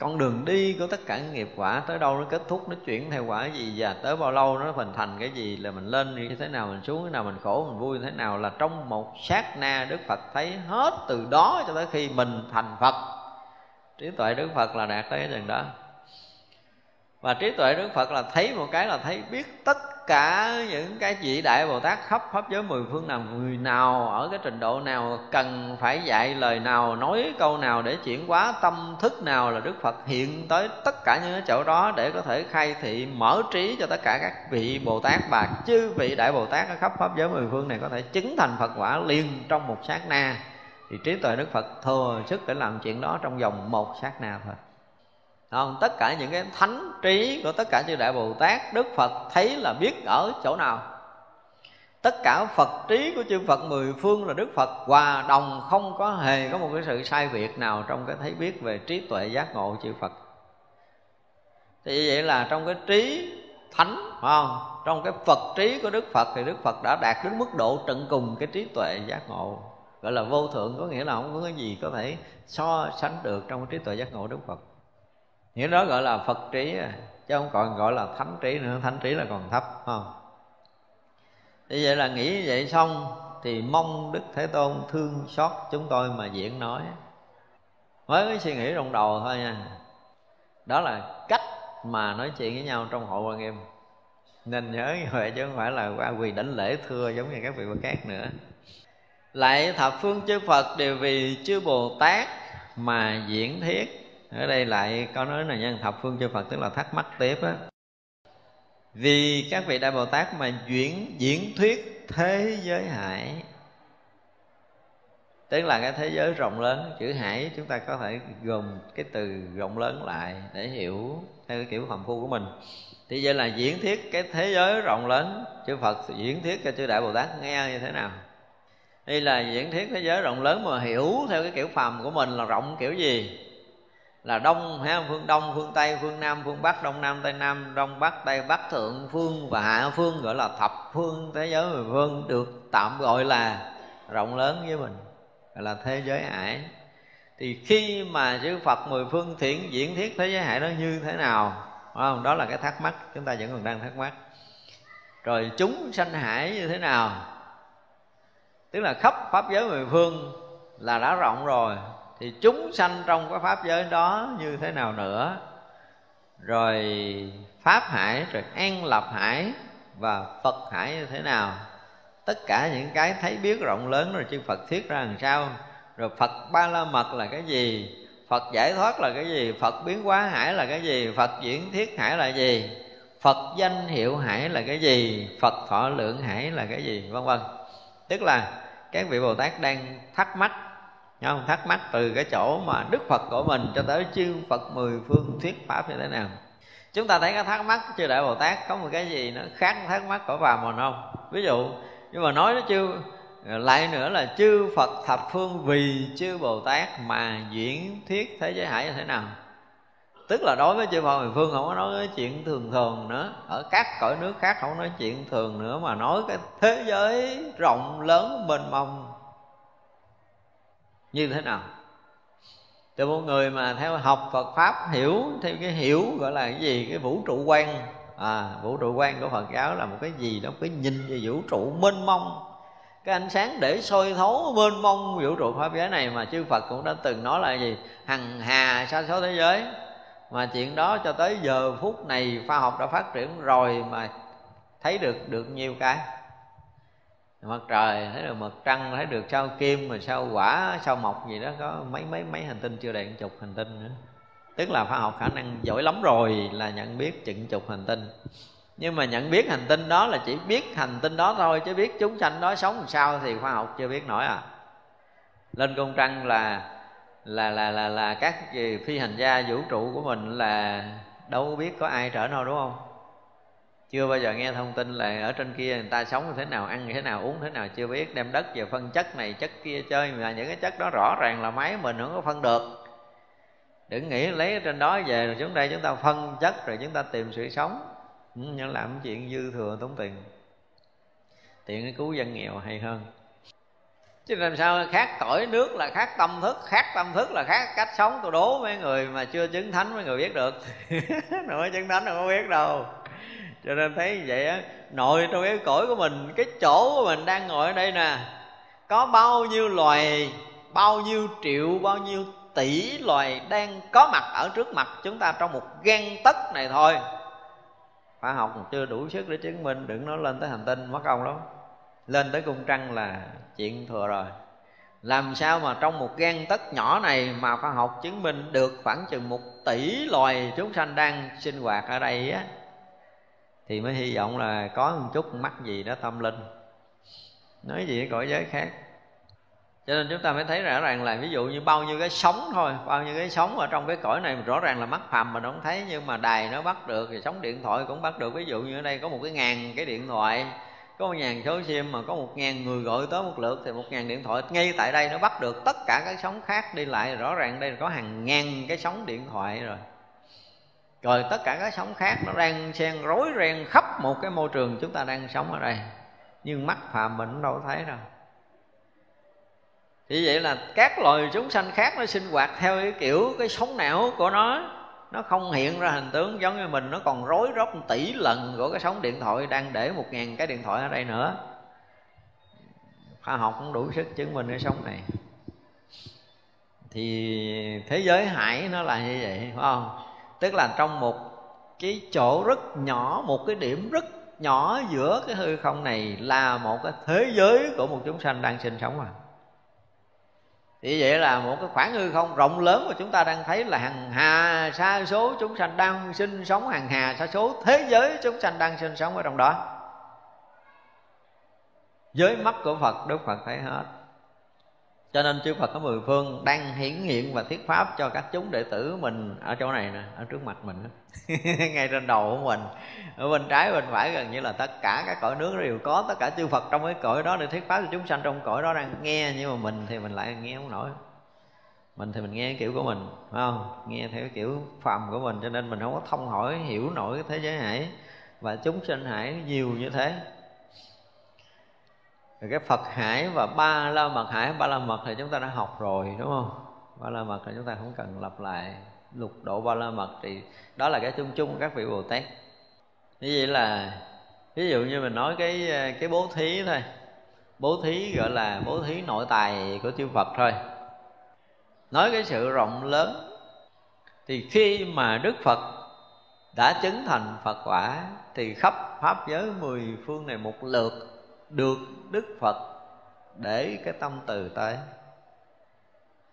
con đường đi của tất cả những nghiệp quả tới đâu nó kết thúc, nó chuyển theo quả gì và tới bao lâu, nó hình thành cái gì, là mình lên như thế nào, mình xuống thế nào, mình khổ, mình vui như thế nào, là trong một sát na đức phật thấy hết từ đó cho tới khi mình thành phật. Trí tuệ đức phật là đạt tới cái đường đó. Và trí tuệ đức phật là thấy một cái là thấy biết tất cả những cái vị đại bồ tát khắp pháp giới mười phương nào, người nào ở cái trình độ nào, cần phải dạy lời nào, nói câu nào để chuyển hóa tâm thức nào là đức phật hiện tới tất cả những cái chỗ đó để có thể khai thị, mở trí cho tất cả các vị bồ tát. Và chư vị đại bồ tát ở khắp pháp giới mười phương này có thể chứng thành phật quả liền trong một sát na. Thì trí tuệ đức phật thừa sức để làm chuyện đó trong vòng một sát na thôi không? tất cả những cái thánh trí của tất cả chư đại bồ tát, đức phật thấy là biết ở chỗ nào. Tất cả phật trí của chư phật mười phương là đức phật, hòa đồng không có hề có một cái sự sai biệt nào trong cái thấy biết về trí tuệ giác ngộ chư phật. Thì vậy là trong cái trí thánh, phải không? Trong cái phật trí của đức phật thì đức phật đã đạt đến mức độ tận cùng cái trí tuệ giác ngộ. Gọi là vô thượng có nghĩa là không có cái gì có thể so sánh được trong cái trí tuệ giác ngộ đức phật những đó gọi là phật trí chứ không còn gọi là thánh trí nữa, thánh trí là còn thấp không? Như vậy là nghĩ vậy xong thì mong đức thế tôn thương xót chúng tôi mà diễn nói. Mới cái suy nghĩ trong đầu thôi nha. Đó là cách mà nói chuyện với nhau trong hội quan nghiêm. Nên nhớ như vậy chứ không phải là qua quỳ đảnh lễ thưa giống như các vị Phật khác nữa. Lại thập phương chư phật đều vì chư bồ tát mà diễn thiết ở đây lại có nói là nhân thập phương chư Phật, tức là thắc mắc tiếp á. Vì các vị đại bồ tát mà diễn diễn thuyết thế giới hải, tức là cái thế giới rộng lớn, chữ hải chúng ta có thể gồm cái từ rộng lớn lại để hiểu theo cái kiểu phàm phu của mình. Thì vậy là diễn thuyết cái thế giới rộng lớn, chư Phật diễn thuyết cho chư đại bồ tát nghe như thế nào? Đây là diễn thuyết thế giới rộng lớn mà hiểu theo cái kiểu phàm của mình là rộng kiểu gì? Là đông ha phương đông, phương tây, phương nam, phương bắc, đông nam, tây nam, đông bắc, tây bắc, thượng phương và hạ phương, gọi là thập phương thế giới mười phương được tạm gọi là rộng lớn với mình, gọi là thế giới hải thì khi mà chư Phật mười phương thiện diễn thiết thế giới hải nó như thế nào? Không? đó là cái thắc mắc, chúng ta vẫn còn đang thắc mắc. Rồi chúng sanh hải như thế nào? Tức là khắp pháp giới mười phương là đã rộng rồi thì chúng sanh trong cái pháp giới đó như thế nào nữa? Rồi pháp hải, rồi an lập hải và phật hải như thế nào? Tất cả những cái thấy biết rộng lớn rồi chư phật thuyết ra làm sao? Rồi phật ba la mật là cái gì? Phật giải thoát là cái gì? Phật biến hóa hải là cái gì? Phật diễn thiết hải là gì? Phật danh hiệu hải là cái gì? Phật thọ lượng hải là cái gì? Vân vân. Tức là các vị bồ tát đang thắc mắc không? Thắc mắc từ cái chỗ mà đức phật của mình cho tới chư phật mười phương thuyết pháp như thế nào. Chúng ta thấy cái thắc mắc chư đại bồ tát có một cái gì nó khác thắc mắc của bà mình không ví dụ, nhưng mà nói nó chưa lại nữa là chư phật thập phương vì chư bồ tát mà diễn thuyết thế giới hải như thế nào. Tức là đối với chư Phật mười phương không có nói cái chuyện thường thường nữa. Ở các cõi nước khác không nói chuyện thường nữa mà nói cái thế giới rộng lớn, mênh mông như thế nào? Từ một người mà theo học Phật pháp hiểu, theo cái hiểu gọi là cái gì? Cái vũ trụ quan. À vũ trụ quan của Phật giáo là một cái gì đó cái nhìn về vũ trụ mênh mông. Cái ánh sáng để soi thấu mênh mông vũ trụ pháp giới này mà chư Phật cũng đã từng nói là gì? Hằng hà sa số thế giới. Mà chuyện đó cho tới giờ phút này, khoa học đã phát triển rồi mà thấy được được nhiều cái mặt trời, thấy được mặt trăng, thấy được sao kim mà sao quả, sao mọc gì đó, có mấy mấy mấy hành tinh chưa đầy chục hành tinh nữa. Tức là khoa học khả năng giỏi lắm rồi là nhận biết chừng chục hành tinh. Nhưng mà nhận biết hành tinh đó là chỉ biết hành tinh đó thôi, chứ biết chúng sanh đó sống làm sao thì khoa học chưa biết nổi à. Lên cung trăng là là là là là các phi hành gia vũ trụ của mình là đâu biết có ai trở đâu đúng không? Chưa bao giờ nghe thông tin là ở trên kia người ta sống như thế nào, ăn như thế nào, uống thế nào, chưa biết. Đem đất về phân chất này, chất kia chơi, mà những cái chất đó rõ ràng là máy, mình không có phân được. Đừng nghĩ lấy trên đó về, rồi xuống đây chúng ta phân chất, rồi chúng ta tìm sự sống. Ừ, nhưng làm chuyện dư thừa tốn tiền. Tiện cứu dân nghèo hay hơn. Chứ làm sao khác tỏi nước là khác tâm thức, khác tâm thức là khác cách sống. Tôi đố mấy người mà chưa chứng thánh, mấy người biết được. Nữa chứng thánh đâu có biết đâu cho nên thấy vậy á, nội trong cái cõi của mình, cái chỗ của mình đang ngồi ở đây nè, có bao nhiêu loài, bao nhiêu triệu, bao nhiêu tỷ loài đang có mặt ở trước mặt chúng ta trong một gan tấc này thôi. Khoa học chưa đủ sức để chứng minh, đừng nói lên tới hành tinh, mất công lắm. Lên tới cung trăng là chuyện thừa rồi. Làm sao mà trong một gan tất nhỏ này mà khoa học chứng minh được khoảng chừng một tỷ loài chúng sanh đang sinh hoạt ở đây á? Thì mới hy vọng là có một chút mắt gì đó tâm linh. Nói gì cõi giới khác. Cho nên chúng ta mới thấy rõ ràng là ví dụ như bao nhiêu cái sóng thôi, bao nhiêu cái sóng ở trong cái cõi này rõ ràng là mắt phàm mình không thấy, nhưng mà đài nó bắt được thì sóng điện thoại cũng bắt được. Ví dụ như ở đây có một cái ngàn cái điện thoại, có một ngàn số sim mà có một ngàn người gọi tới một lượt thì một ngàn điện thoại ngay tại đây nó bắt được tất cả các sóng khác đi lại. Rõ ràng đây là có hàng ngàn cái sóng điện thoại rồi rồi tất cả các sóng khác nó đang xen, rối ren khắp một cái môi trường chúng ta đang sống ở đây. Nhưng mắt phàm mình đâu có thấy đâu. Thì vậy là các loài chúng sanh khác nó sinh hoạt theo cái kiểu cái sống não của nó. Nó không hiện ra hình tướng giống như mình. Nó còn rối róc tỷ lần của cái sóng điện thoại đang để một ngàn cái điện thoại ở đây nữa. Khoa học cũng đủ sức chứng minh cái sống này. Thì thế giới hải nó là như vậy, phải không? Tức là trong một cái chỗ rất nhỏ, một cái điểm rất nhỏ giữa cái hư không này là một cái thế giới của một chúng sanh đang sinh sống à thì vậy là một cái khoảng hư không rộng lớn mà chúng ta đang thấy là hàng hà sa số chúng sanh đang sinh sống hàng hà sa số thế giới chúng sanh đang sinh sống ở trong đó. Với mắt của phật, đức phật thấy hết cho nên chư Phật ở mười phương đang hiển hiện và thuyết pháp cho các chúng đệ tử mình ở chỗ này nè, ở trước mặt mình ngay trên đầu của mình, ở bên trái, bên phải, gần như là tất cả các cõi nước đều có, tất cả chư Phật trong cái cõi đó để thuyết pháp cho chúng sanh trong cõi đó đang nghe, nhưng mà mình thì mình lại nghe không nổi. Mình thì mình nghe kiểu của mình, phải không? Nghe theo kiểu phàm của mình, cho nên mình không có thông hỏi, hiểu nổi cái thế giới hải và chúng sinh hải nhiều như thế rồi cái Phật hải và ba la mật hải, ba la mật thì chúng ta đã học rồi, đúng không? Ba la mật thì chúng ta không cần lặp lại lục độ ba la mật thì đó là cái chung chung của các vị bồ tát. Như vậy là, ví dụ như mình nói cái cái bố thí thôi. Bố thí gọi là bố thí nội tài của chư Phật thôi. Nói cái sự rộng lớn, thì khi mà Đức Phật đã chứng thành phật quả, thì khắp pháp giới mười phương này một lượt được đức phật để cái tâm từ tới.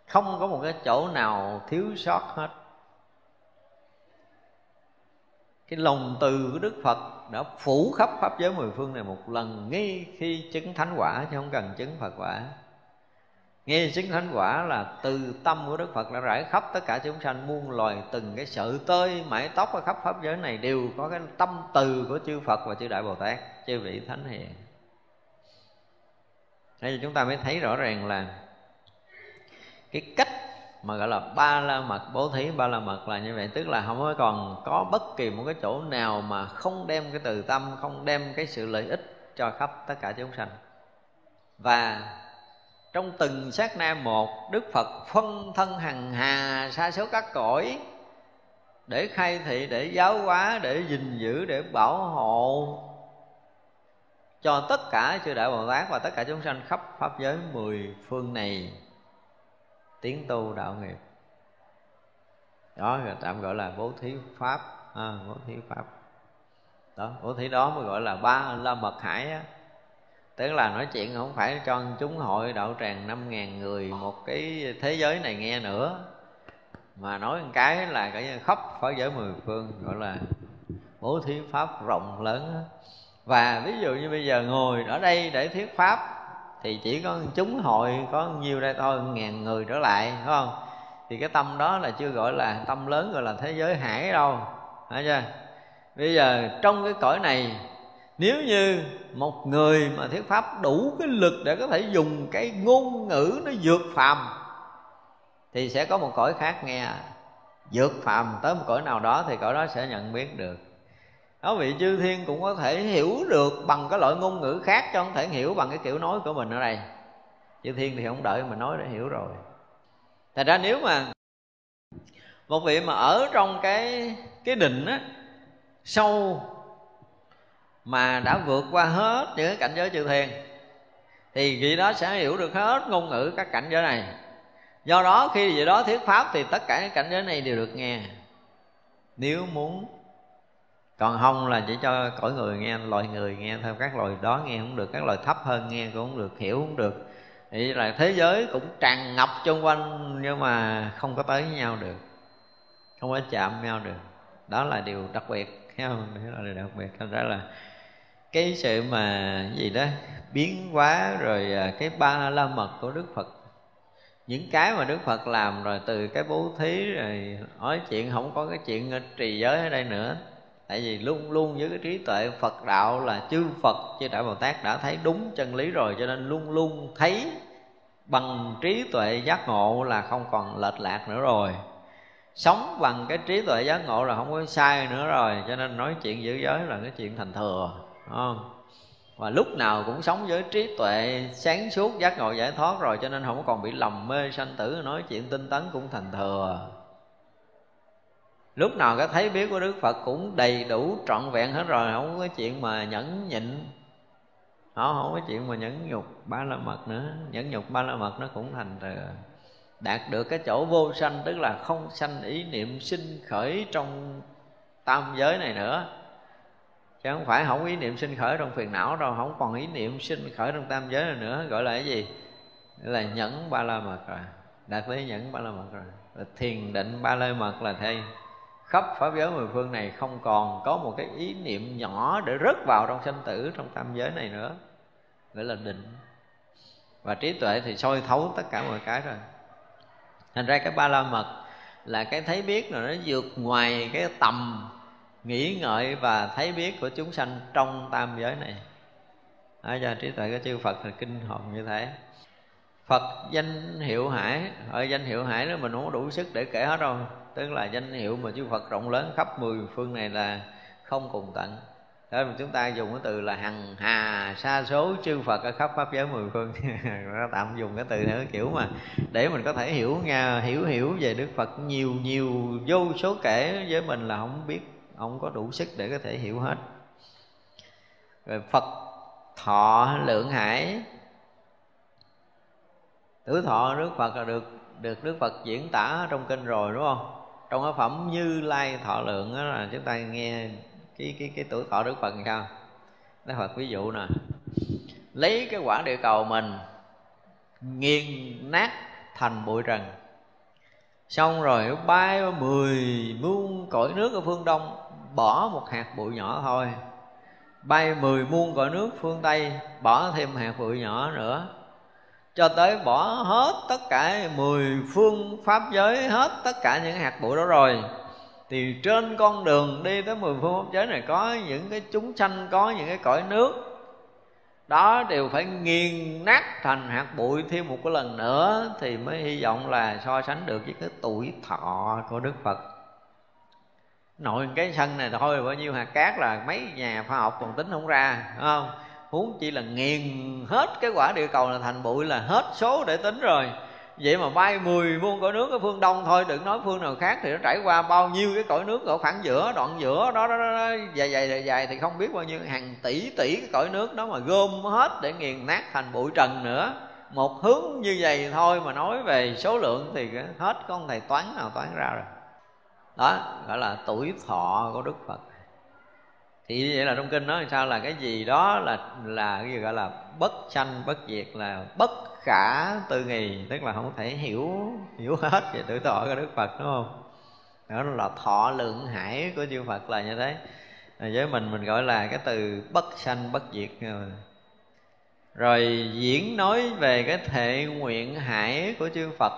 Không có một cái chỗ nào thiếu sót hết. Cái lòng từ của đức phật đã phủ khắp pháp giới mười phương này một lần, ngay khi chứng thánh quả, chứ không cần chứng phật quả. Nghe chứng thánh quả là từ tâm của đức phật đã rải khắp tất cả chúng sanh, muôn loài, từng cái sợi tơi mãi tóc ở khắp pháp giới này đều có cái tâm từ của chư phật và chư đại bồ tát, chư vị thánh hiền đây chúng ta mới thấy rõ ràng là cái cách mà gọi là ba la mật, bố thí ba la mật là như vậy. Tức là không có còn có bất kỳ một cái chỗ nào mà không đem cái từ tâm, không đem cái sự lợi ích cho khắp tất cả chúng sanh. Và trong từng sát na một, đức phật phân thân hằng hà, sa số các cõi để khai thị, để giáo hóa, để gìn giữ, để bảo hộ cho tất cả chư đại bồ tát và tất cả chúng sanh khắp pháp giới mười phương này tiến tu đạo nghiệp. Đó là tạm gọi là bố thí pháp. À, bố thí pháp. Đó bố thí đó mới gọi là ba la mật hải á. Tức là nói chuyện không phải cho chúng hội đạo tràng năm ngàn người một cái thế giới này nghe nữa mà nói một cái là cái khóc phá giới mười phương gọi là bố thí pháp rộng lớn và ví dụ như bây giờ ngồi ở đây để thuyết pháp, thì chỉ có chúng hội có nhiêu đây thôi, ngàn người trở lại, phải không? Thì cái tâm đó là chưa gọi là tâm lớn, gọi là thế giới hải đâu, phải chưa? Bây giờ trong cái cõi này, nếu như một người mà thuyết pháp đủ cái lực để có thể dùng cái ngôn ngữ nó vượt phàm, thì sẽ có một cõi khác nghe. Vượt phàm tới một cõi nào đó thì cõi đó sẽ nhận biết được đó, vị chư thiên cũng có thể hiểu được bằng cái loại ngôn ngữ khác cho không thể hiểu bằng cái kiểu nói của mình ở đây. Chư thiên thì không đợi mình nói để hiểu rồi. Thật ra nếu mà một vị mà ở trong cái cái định á, sâu mà đã vượt qua hết những cái cảnh giới chư thiên, thì vị đó sẽ hiểu được hết ngôn ngữ các cảnh giới này. Do đó khi vị đó thuyết pháp thì tất cả những cảnh giới này đều được nghe. Nếu muốn còn không là chỉ cho cõi người nghe, loài người nghe theo các loài đó nghe không được, các loài thấp hơn nghe cũng không được, hiểu không được. Thì là thế giới cũng tràn ngập xung quanh, nhưng mà không có tới với nhau được, không có chạm nhau được. Đó là điều đặc biệt thấy không? Đó là điều đặc biệt. Thành ra là cái sự mà gì đó, biến hóa rồi à, cái ba la mật của đức phật. Những cái mà đức phật làm rồi, từ cái bố thí rồi, nói chuyện không có cái chuyện trì giới ở đây nữa tại vì luôn luôn với cái trí tuệ phật đạo là chư phật chư đại bồ tát đã thấy đúng chân lý rồi, cho nên luôn luôn thấy bằng trí tuệ giác ngộ là không còn lệch lạc nữa rồi. Sống bằng cái trí tuệ giác ngộ là không có sai nữa rồi, cho nên nói chuyện giữ giới là cái chuyện thành thừa không? Và lúc nào cũng sống với trí tuệ sáng suốt, giác ngộ giải thoát rồi, cho nên không còn bị lầm mê sanh tử, nói chuyện tinh tấn cũng thành thừa lúc nào cái thấy biết của đức phật cũng đầy đủ trọn vẹn hết rồi, không có chuyện mà nhẫn nhịn. Họ không có chuyện mà nhẫn nhục ba la mật nữa. Nhẫn nhục ba la mật nó cũng thành thừa đạt được cái chỗ vô sanh, tức là không sanh ý niệm sinh khởi trong tam giới này nữa. Chứ không phải không ý niệm sinh khởi trong phiền não đâu, không còn ý niệm sinh khởi trong tam giới này nữa. Gọi là cái gì? Là nhẫn ba la mật rồi. Đạt tới nhẫn ba la mật rồi. Thiền định ba la mật là thay khắp pháp giới mười phương này không còn có một cái ý niệm nhỏ để rớt vào trong sanh tử, trong tam giới này nữa. Gọi là định. Và trí tuệ thì soi thấu tất cả mọi cái rồi. Thành ra cái ba la mật là cái thấy biết rồi nó vượt ngoài cái tầm nghĩ ngợi và thấy biết của chúng sanh trong tam giới này. Ở do trí tuệ của chư Phật là kinh hồn như thế. Phật danh hiệu hải. Ở danh hiệu hải đó mình không có đủ sức để kể hết đâu. Tức là danh hiệu mà chư Phật rộng lớn khắp mười phương này là không cùng tận. Đó mà chúng ta dùng cái từ là hằng hà sa số chư Phật ở khắp pháp giới mười phương. Nó tạm dùng cái từ nữa kiểu mà để mình có thể hiểu nha hiểu hiểu về Đức Phật nhiều nhiều, vô số kể với mình là không biết, không có đủ sức để có thể hiểu hết. Rồi phật, thọ, lượng hải. Tử thọ đức phật là được được đức phật diễn tả trong kinh rồi, đúng không? Trong cái phẩm như lai thọ lượng đó là chúng ta nghe cái cái cái tuổi thọ đức phật sao? Đức phật ví dụ nè, lấy cái quả địa cầu mình nghiền nát thành bụi trần, xong rồi bay mười muôn cõi nước ở phương đông, bỏ một hạt bụi nhỏ thôi. Bay mười muôn cõi nước phương tây, bỏ thêm hạt bụi nhỏ nữa cho tới bỏ hết tất cả mười phương pháp giới, hết tất cả những hạt bụi đó rồi, thì trên con đường đi tới mười phương pháp giới này có những cái chúng sanh, có những cái cõi nước. Đó đều phải nghiền nát thành hạt bụi thêm một cái lần nữa thì mới hy vọng là so sánh được với cái tuổi thọ của đức phật. Nội cái sân này thôi, bao nhiêu hạt cát là mấy nhà khoa học còn tính không ra đúng không? Huống chỉ là nghiền hết cái quả địa cầu là thành bụi là hết số để tính rồi. Vậy mà bay mười muôn cõi nước ở phương đông thôi đừng nói phương nào khác thì nó trải qua bao nhiêu cái cõi nước ở khoảng giữa đoạn giữa đó đó, đó, đó. Dài dài dài dài thì không biết bao nhiêu hàng tỷ tỷ cái cõi nước đó mà gom hết để nghiền nát thành bụi trần nữa. Một hướng như vậy thôi mà nói về số lượng thì hết con thầy toán nào toán ra rồi. Đó gọi là tuổi thọ của đức phật thì vậy là trong kinh nói sao là cái gì đó là là cái gì gọi là bất sanh, bất diệt là bất khả tư nghì tức là không thể hiểu hiểu hết về tuổi thọ của đức phật, đúng không? Đó là thọ lượng hải của chư phật là như thế. Với mình mình gọi là cái từ bất sanh, bất diệt. Rồi diễn nói về cái thệ nguyện hải của chư phật.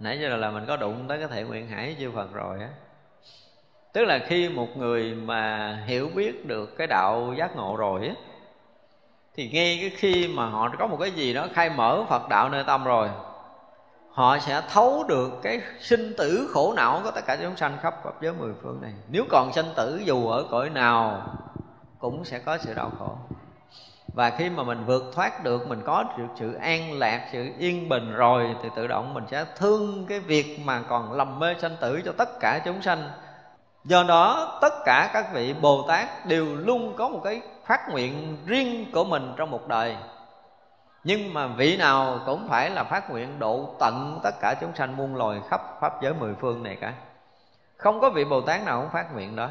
Nãy giờ là mình có đụng tới cái thệ nguyện hải của chư phật rồi á tức là khi một người mà hiểu biết được cái đạo giác ngộ rồi á, thì ngay cái khi mà họ có một cái gì đó khai mở phật đạo nơi tâm rồi, họ sẽ thấu được cái sinh tử khổ não của tất cả chúng sanh khắp pháp giới mười phương này. Nếu còn sinh tử, dù ở cõi nào, cũng sẽ có sự đau khổ. Và khi mà mình vượt thoát được, mình có được sự an lạc, sự yên bình rồi, thì tự động mình sẽ thương cái việc mà còn lầm mê sanh tử cho tất cả chúng sanh do đó, tất cả các vị bồ tát đều luôn có một cái phát nguyện riêng của mình trong một đời. Nhưng mà vị nào cũng phải là phát nguyện độ tận tất cả chúng sanh muôn loài khắp pháp giới mười phương này cả. Không có vị bồ tát nào cũng phát nguyện đó.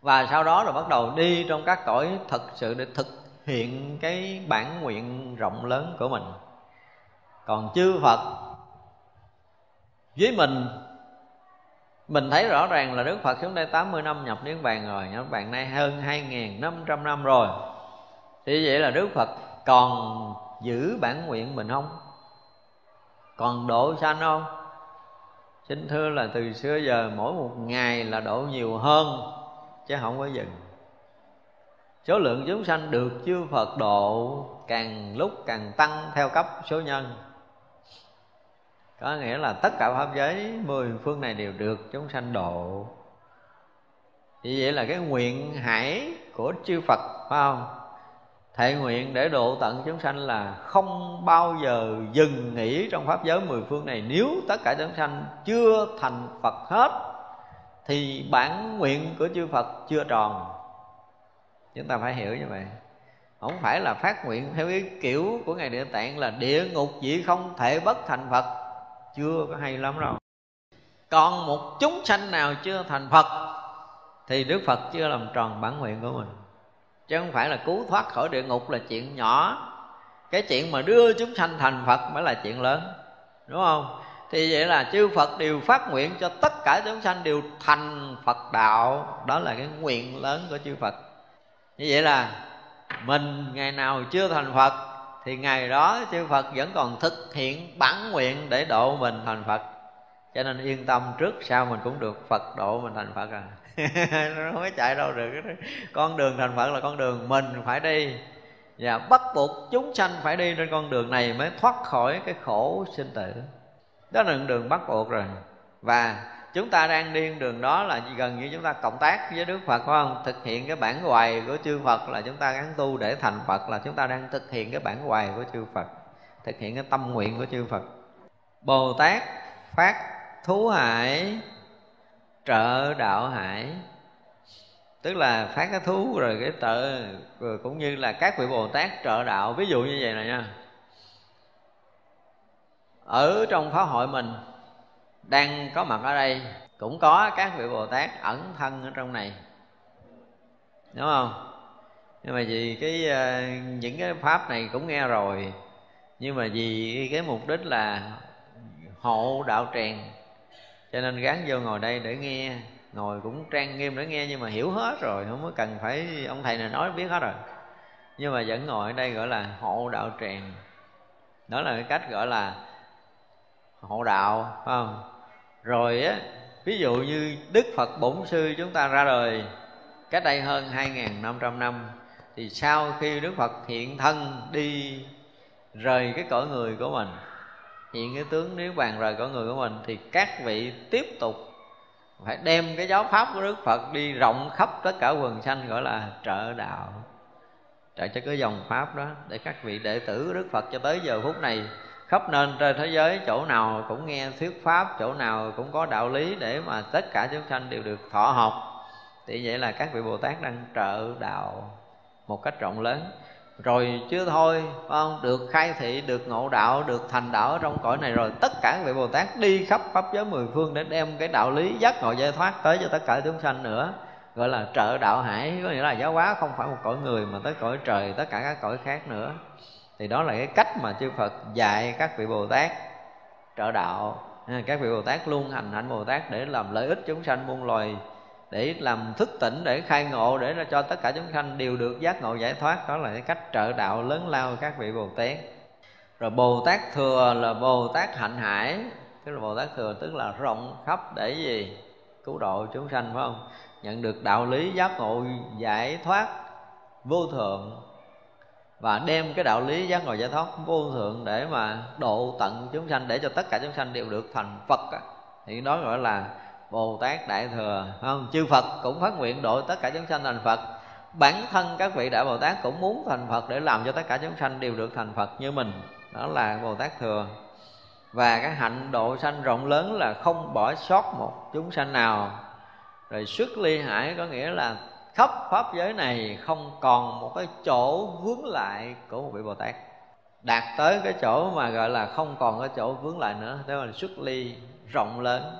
Và sau đó rồi bắt đầu đi trong các cõi thật sự để thực hiện cái bản nguyện rộng lớn của mình. Còn chư phật, với mình mình thấy rõ ràng là Đức Phật xuống đây 80 năm nhập Niết Bàn rồi Niết Bàn nay hơn 2.500 năm rồi Thì vậy là Đức Phật còn giữ bản nguyện mình không? Còn độ sanh không? Xin thưa là từ xưa giờ mỗi một ngày là độ nhiều hơn, Chứ không có dừng Số lượng chúng sanh được chư Phật độ Càng lúc càng tăng theo cấp số nhân có nghĩa là tất cả pháp giới, mười phương này đều được chúng sanh độ. Như vậy là cái nguyện hải của chư Phật, phải không? Thệ nguyện để độ tận chúng sanh là không bao giờ dừng nghỉ trong Pháp giới mười phương này. Nếu tất cả chúng sanh chưa thành Phật hết, Thì bản nguyện của chư Phật chưa tròn. Chúng ta phải hiểu như vậy. Không phải là phát nguyện theo cái kiểu của Ngài Địa Tạng là địa ngục chỉ không, thể bất thành Phật chưa có hay lắm đâu. Còn một chúng sanh nào chưa thành phật, thì đức phật chưa làm tròn bản nguyện của mình. Chứ không phải là cứu thoát khỏi địa ngục là chuyện nhỏ. Cái chuyện mà đưa chúng sanh thành phật mới là chuyện lớn, đúng không? Thì vậy là chư phật đều phát nguyện cho tất cả chúng sanh đều thành phật đạo. Đó là cái nguyện lớn của chư phật. Như vậy là mình ngày nào chưa thành phật thì ngày đó chư Phật vẫn còn thực hiện bản nguyện để độ mình thành Phật. Cho nên yên tâm trước sau mình cũng được Phật độ mình thành Phật à. Nó không có chạy đâu được. Con đường thành Phật là con đường mình phải đi. Và bắt buộc chúng sanh phải đi trên con đường này mới thoát khỏi cái khổ sinh tử. Đó là đường bắt buộc rồi. Và chúng ta đang đi đường đó là gần như chúng ta cộng tác với Đức Phật phải không? Thực hiện cái bản hoài của chư Phật là chúng ta gắn tu để thành Phật là chúng ta đang thực hiện cái bản hoài của chư Phật, thực hiện cái tâm nguyện của chư Phật. Bồ Tát phát thú hải trợ đạo hải tức là phát cái thú rồi cái trợ rồi cũng như là các vị bồ tát trợ đạo ví dụ như vậy này nha ở trong pháp hội mình đang có mặt ở đây, cũng có các vị bồ tát ẩn thân ở trong này. Đúng không? Nhưng mà vì cái ờ, những cái pháp này cũng nghe rồi, nhưng mà vì cái mục đích là hộ đạo tràng, cho nên gắn vô ngồi đây để nghe, ngồi cũng trang nghiêm để nghe, nhưng mà hiểu hết rồi, không có cần phải ông thầy này nói biết hết rồi. Nhưng mà vẫn ngồi ở đây gọi là hộ đạo tràng. Đó là cái cách gọi là hộ đạo, phải không? Rồi á, ví dụ như đức phật bổn sư chúng ta ra đời cách đây hơn 2.500 năm thì sau khi đức phật hiện thân đi rời cái cõi người của mình, hiện cái tướng nếu bàn rời cõi người của mình, thì các vị tiếp tục phải đem cái giáo pháp của đức phật đi rộng khắp tất cả quần sanh, gọi là trợ đạo. Trợ cho cái dòng pháp đó, để các vị đệ tử của đức phật cho tới giờ phút này khắp nên trên thế giới, chỗ nào cũng nghe thuyết pháp, chỗ nào cũng có đạo lý để mà tất cả chúng sanh đều được thọ học. Thì vậy là các vị bồ tát đang trợ đạo một cách rộng lớn. Rồi chưa thôi không? Được khai thị, được ngộ đạo, được thành đạo ở trong cõi này rồi, tất cả các vị bồ tát đi khắp pháp giới mười phương để đem cái đạo lý giác ngộ giải thoát tới cho tất cả chúng sanh nữa. Gọi là trợ đạo hải, có nghĩa là giáo hóa không phải một cõi người mà tới cõi trời, tất cả các cõi khác nữa thì đó là cái cách mà chư Phật dạy các vị Bồ Tát trợ đạo. À, các vị Bồ Tát luôn hành hạnh Bồ Tát để làm lợi ích chúng sanh muôn loài, để làm thức tỉnh, để khai ngộ, để cho tất cả chúng sanh đều được giác ngộ giải thoát. Đó là cái cách trợ đạo lớn lao các vị Bồ Tát. Rồi Bồ Tát thừa là Bồ Tát hạnh hải. Tức là Bồ Tát thừa tức là rộng khắp để gì? Cứu độ chúng sanh, phải không? Nhận được đạo lý giác ngộ giải thoát vô thượng và đem cái đạo lý giác ngộ giải thoát vô thượng để mà độ tận chúng sanh, để cho tất cả chúng sanh đều được thành Phật thì đó gọi là Bồ Tát Đại Thừa không? Chư Phật cũng phát nguyện độ tất cả chúng sanh thành Phật. Bản thân các vị Đại Bồ Tát cũng muốn thành Phật Để làm cho tất cả chúng sanh đều được thành Phật như mình. Đó là Bồ Tát Thừa. Và cái hạnh độ sanh rộng lớn là không bỏ sót một chúng sanh nào. Rồi xuất ly hải có nghĩa là khắp pháp giới này không còn một cái chỗ vướng lại của một vị bồ tát. Đạt tới cái chỗ mà gọi là không còn cái chỗ vướng lại nữa đó là xuất ly rộng lớn.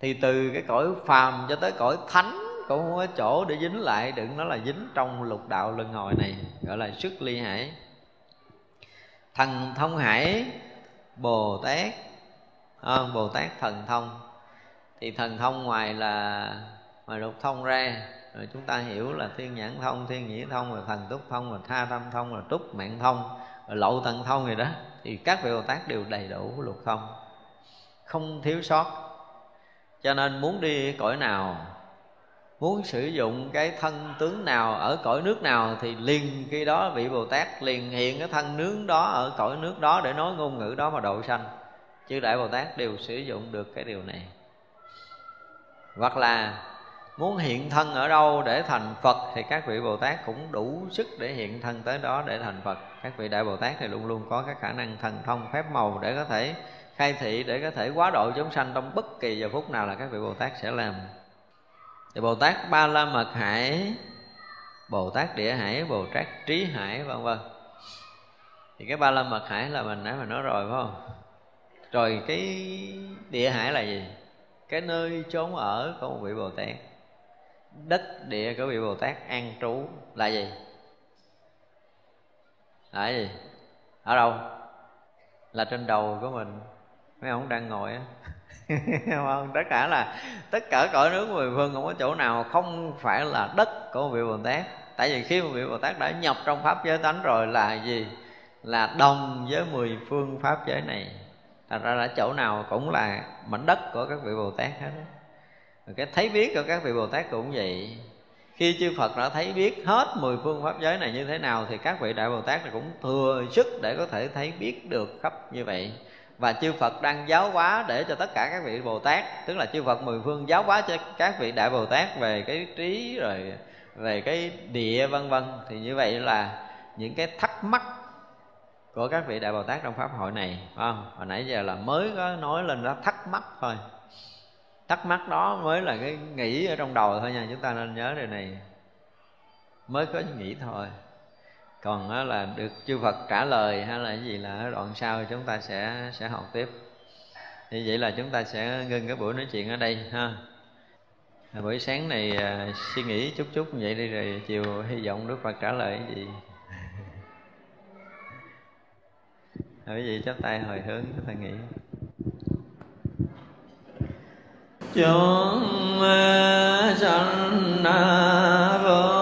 Thì từ cái cõi phàm cho tới cõi thánh cũng không có chỗ để dính lại đừng nói là dính trong lục đạo luân hồi này gọi là xuất ly hải. Thần thông hải bồ tát à, bồ tát thần thông. Thì thần thông ngoài là ngoài lục thông ra rồi chúng ta hiểu là thiên nhãn thông, thiên nhĩ thông, rồi thần túc thông, rồi tha tâm thông, rồi túc mạng thông, rồi lậu tận thông gì đó, thì các vị bồ tát đều đầy đủ luật thông. Không thiếu sót. Cho nên muốn đi cõi nào, muốn sử dụng cái thân tướng nào ở cõi nước nào, thì liền khi đó vị bồ tát liền hiện cái thân nướng đó ở cõi nước đó để nói ngôn ngữ đó mà độ sanh. Chư đại bồ tát đều sử dụng được cái điều này. Hoặc là muốn hiện thân ở đâu để thành phật thì các vị bồ tát cũng đủ sức để hiện thân tới đó để thành phật. Các vị đại bồ tát thì luôn luôn có các khả năng thần thông phép màu để có thể khai thị, để có thể quá độ chúng sanh trong bất kỳ giờ phút nào là các vị bồ tát sẽ làm. Thì bồ tát ba la mật hải, bồ tát địa hải, bồ tát trí hải, vân vân. Thì cái ba la mật hải là mình nãy mà nói rồi, phải không? Rồi cái địa hải là gì? Cái nơi trốn ở của một vị bồ tát đất, địa của vị bồ tát, an trú. Là gì? Là gì? Ở đâu? Là trên đầu của mình. Mấy ông đang ngồi á. Không tất cả là, tất cả cõi nước mười phương không có chỗ nào không phải là đất của vị bồ tát. Tại vì khi một vị bồ tát đã nhập trong pháp giới tánh rồi là gì? Là đồng với mười phương pháp giới này. Thành ra là chỗ nào cũng là mảnh đất của các vị bồ tát hết đó rồi cái thấy biết của các vị bồ tát cũng vậy. Khi chư Phật đã thấy biết hết mười phương pháp giới này như thế nào, thì các vị đại Bồ Tát cũng thừa sức để có thể thấy biết được khắp như vậy. Và chư Phật đang giáo hóa để cho tất cả các vị Bồ Tát, tức là chư Phật mười phương giáo hóa cho các vị đại Bồ Tát về cái trí rồi về cái địa vân vân, thì như vậy là những cái thắc mắc của các vị đại Bồ Tát trong pháp hội này, phải không? Hồi nãy giờ là mới có nói lên đó, thắc mắc thôi thắc mắc đó mới là cái nghĩ ở trong đầu thôi nha. Chúng ta nên nhớ điều này. Mới có nghĩ thôi. Còn là được chư Phật trả lời hay là cái gì là ở đoạn sau chúng ta sẽ sẽ học tiếp. Như vậy là chúng ta sẽ ngưng cái buổi nói chuyện ở đây ha. Buổi sáng này à, suy nghĩ chút chút như vậy đi rồi chiều hy vọng Đức Phật trả lời cái gì. Hỏi gì chắp tay hồi hướng chúng ta nghĩ chúng sanh vô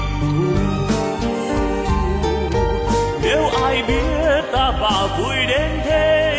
nếu ai biết ta và vui đến thế